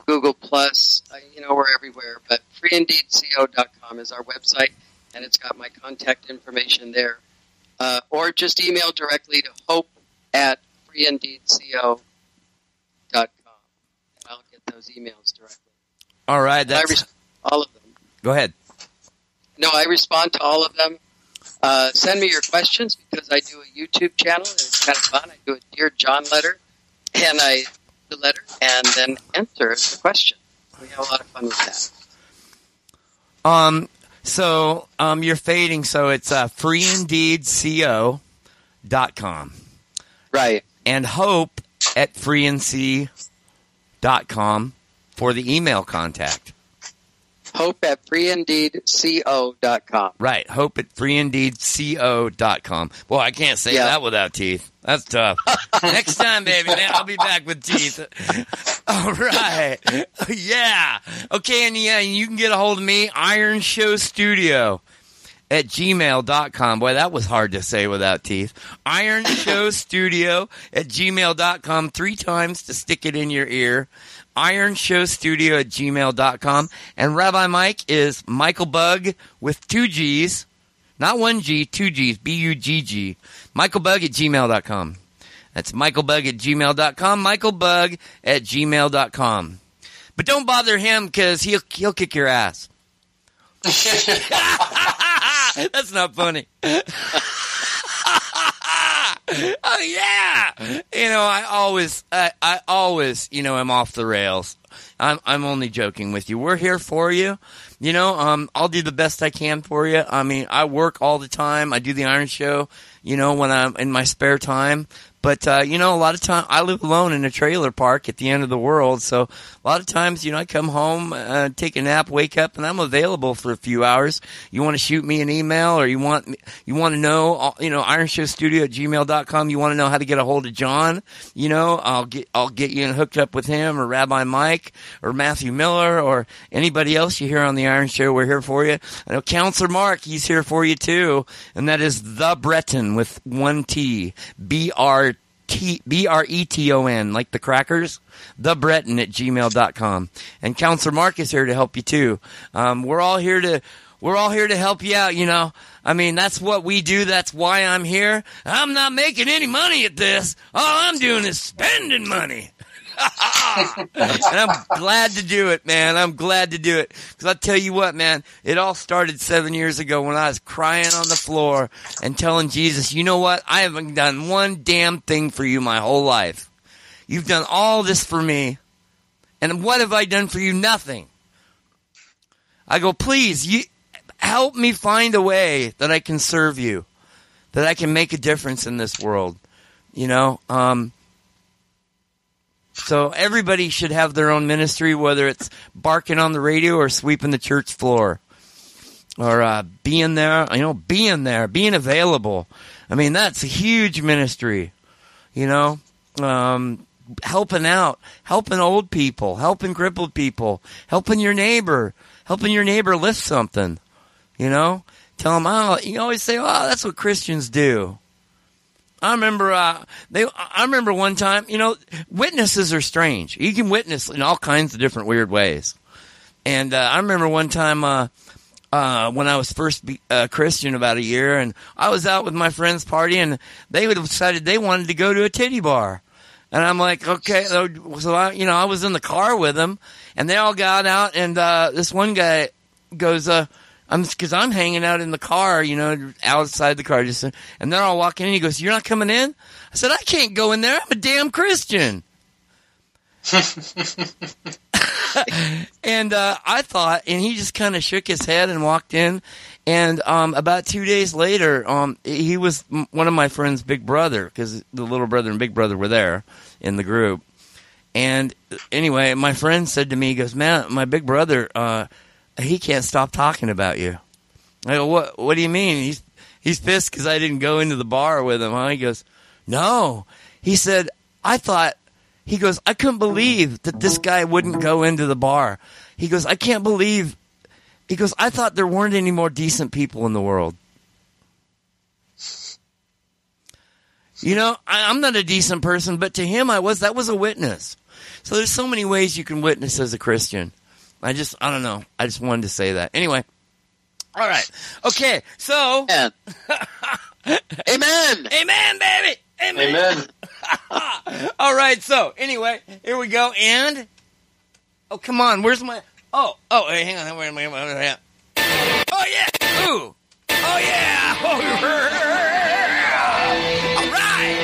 Speaker 1: Google Plus, uh, you know, we're everywhere. But freeindeedco.com is our website, and it's got my contact information there. Uh, or just email directly to hope at freeindeedco.com. And I'll get those emails directly.
Speaker 4: All right,
Speaker 1: And I res- all of them.
Speaker 4: go ahead.
Speaker 1: No, I respond to all of them. Uh, send me your questions because I do a YouTube channel and it's kind of fun. I do a Dear John letter and I the letter and then answer the question. We have a lot of fun with that.
Speaker 4: Um, so um, you're fading, so it's uh, freeindeedco.com
Speaker 1: Right.
Speaker 4: and hope at freeinc.com for the email contact.
Speaker 1: Hope at freeindeedco.com.
Speaker 4: Right, hope at freeindeedco.com. Boy, I can't say
Speaker 1: Yeah.
Speaker 4: that without teeth. That's tough. Next time, baby, man, I'll be back with teeth. All right. Yeah. Okay, and yeah, you can get a hold of me, Iron Show Studio at gmail.com. Boy, that was hard to say without teeth. Iron Show Studio at gmail.com three times to stick it in your ear. Iron Show Studio at gmail.com. And Rabbi Mike is Michael Bugg with two G's. Not one G, two G's. B U G G. Michael Bugg at gmail.com. That's Michael Bugg at gmail.com. Michael Bugg at gmail.com. But don't bother him because he'll, he'll kick your ass. That's not funny. oh yeah. You know, I always, I, I always, you know, I'm off the rails. I'm, I'm only joking with you. We're here for you. You know, um, I'll do the best I can for you. I mean, I work all the time. I do the Iron Show, you know, when I'm in my spare time. But uh, you know, a lot of time I live alone in a trailer park at the end of the world, so a lot of times, you know, I come home, uh, take a nap, wake up, and I'm available for a few hours. You want to shoot me an email, or you want you want to know, uh, you know, Iron Show Studio at gmail.com. You want to know how to get a hold of John? You know, I'll get I'll get you hooked up with him, or Rabbi Mike, or Matthew Miller, or anybody else you hear on the Iron Show. We're here for you. I know Counselor Mark, he's here for you too, and that is the Breton with one T, B R T B R E T O N, like the crackers, the Breton at gmail.com. And Counselor Mark is here to help you too. Um, we're all here to we're all here to help you out, you know. I mean, that's what we do. That's why I'm here. I'm not making any money at this. All I'm doing is spending money. and I'm glad to do it, man. I'm glad to do it. Because I'll tell you what, man, it all started seven years ago when I was crying on the floor and telling Jesus, you know what? I haven't done one damn thing for you my whole life. You've done all this for me. And what have I done for you? Nothing. I go, please, you help me find a way that I can serve you, that I can make a difference in this world. You know, um, so everybody should have their own ministry, whether it's barking on the radio or sweeping the church floor, or uh, being there. You know, being there, being available. I mean, that's a huge ministry. You know, um, helping out, helping old people, helping crippled people, helping your neighbor, helping your neighbor lift something. You know, tell them, oh, you always say, oh, that's what Christians do. I remember, uh, they, I remember one time, you know, witnesses are strange. You can witness in all kinds of different weird ways. And, uh, I remember one time, uh, uh, when I was first be, uh, Christian about a year and I was out with my friends party and they decided they wanted to go to a titty bar. And I'm like, okay, so I, you know, I was in the car with them and they all got out and, uh, this one guy goes, I'm because I'm hanging out in the car, you know, outside the car, just and then I'll walk in. And he goes, "You're not coming in?" I said, "I can't go in there. I'm a damn Christian." and uh, I thought, and he just kind of shook his head and walked in. And um, about two days later, um, he was one of my friend's big brother because the little brother and big brother were there in the group. And anyway, my friend said to me, he goes, "Man, my big brother." Uh, he can't stop talking about you. I go, what? What do you mean? He's he's pissed because I didn't go into the bar with him. Huh? He goes, no. He said, I thought. He goes, I couldn't believe that this guy wouldn't go into the bar. He goes, I can't believe. He goes, I thought there weren't any more decent people in the world. You know, I, I'm not a decent person, but to him, I was. That was a witness. So there's so many ways you can witness as a Christian. I just, I don't know. I just wanted to say that. Anyway. All right. Okay. So.
Speaker 1: Amen. Amen.
Speaker 4: Amen, baby. Amen.
Speaker 7: Amen.
Speaker 4: All right. So, anyway, here we go. And. Oh, come on. Where's my. Oh, oh, hey, hang on. Wait a minute. Wait a minute. Oh, yeah. Ooh. Oh, oh, yeah. All right.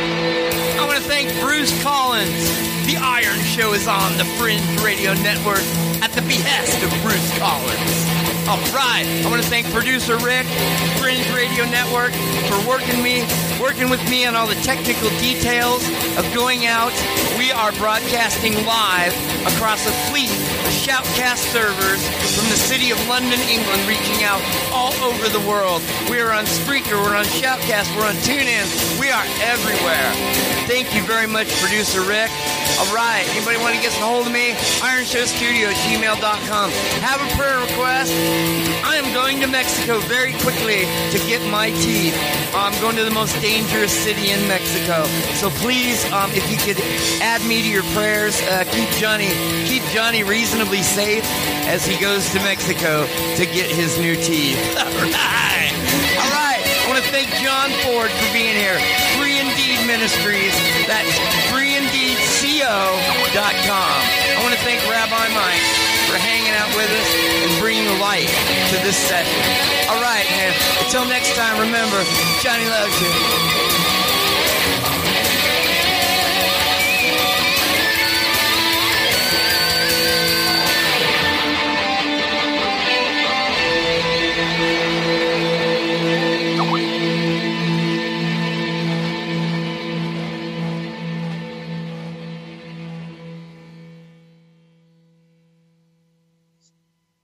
Speaker 4: I want to thank Bruce Collins. The Iron Show is on the Fringe Radio Network at the behest of Bruce Collins. All right, I want to thank producer Rick, Fringe Radio Network, for working me, working with me on all the technical details of going out. We are broadcasting live across a fleet of Shoutcast servers from the city of London, England, reaching out all over the world. We are on Spreaker, we're on Shoutcast, we're on TuneIn, we are everywhere. Thank you very much, producer Rick. All right, anybody want to get a hold of me? IronShowStudio at gmail.com. Have a prayer request. I am going to Mexico very quickly to get my teeth. I'm going to the most dangerous city in Mexico. So please, um, if you could add me to your prayers, uh, keep Johnny, keep Johnny reasonably safe as he goes to Mexico to get his new teeth. All right. All right. I want to thank John Ford for being here. Free Indeed Ministries. That's freeindeedco.com. I want to thank Rabbi Mike out with us and bringing light to this session. All right, man. Until next time, remember, Johnny loves you.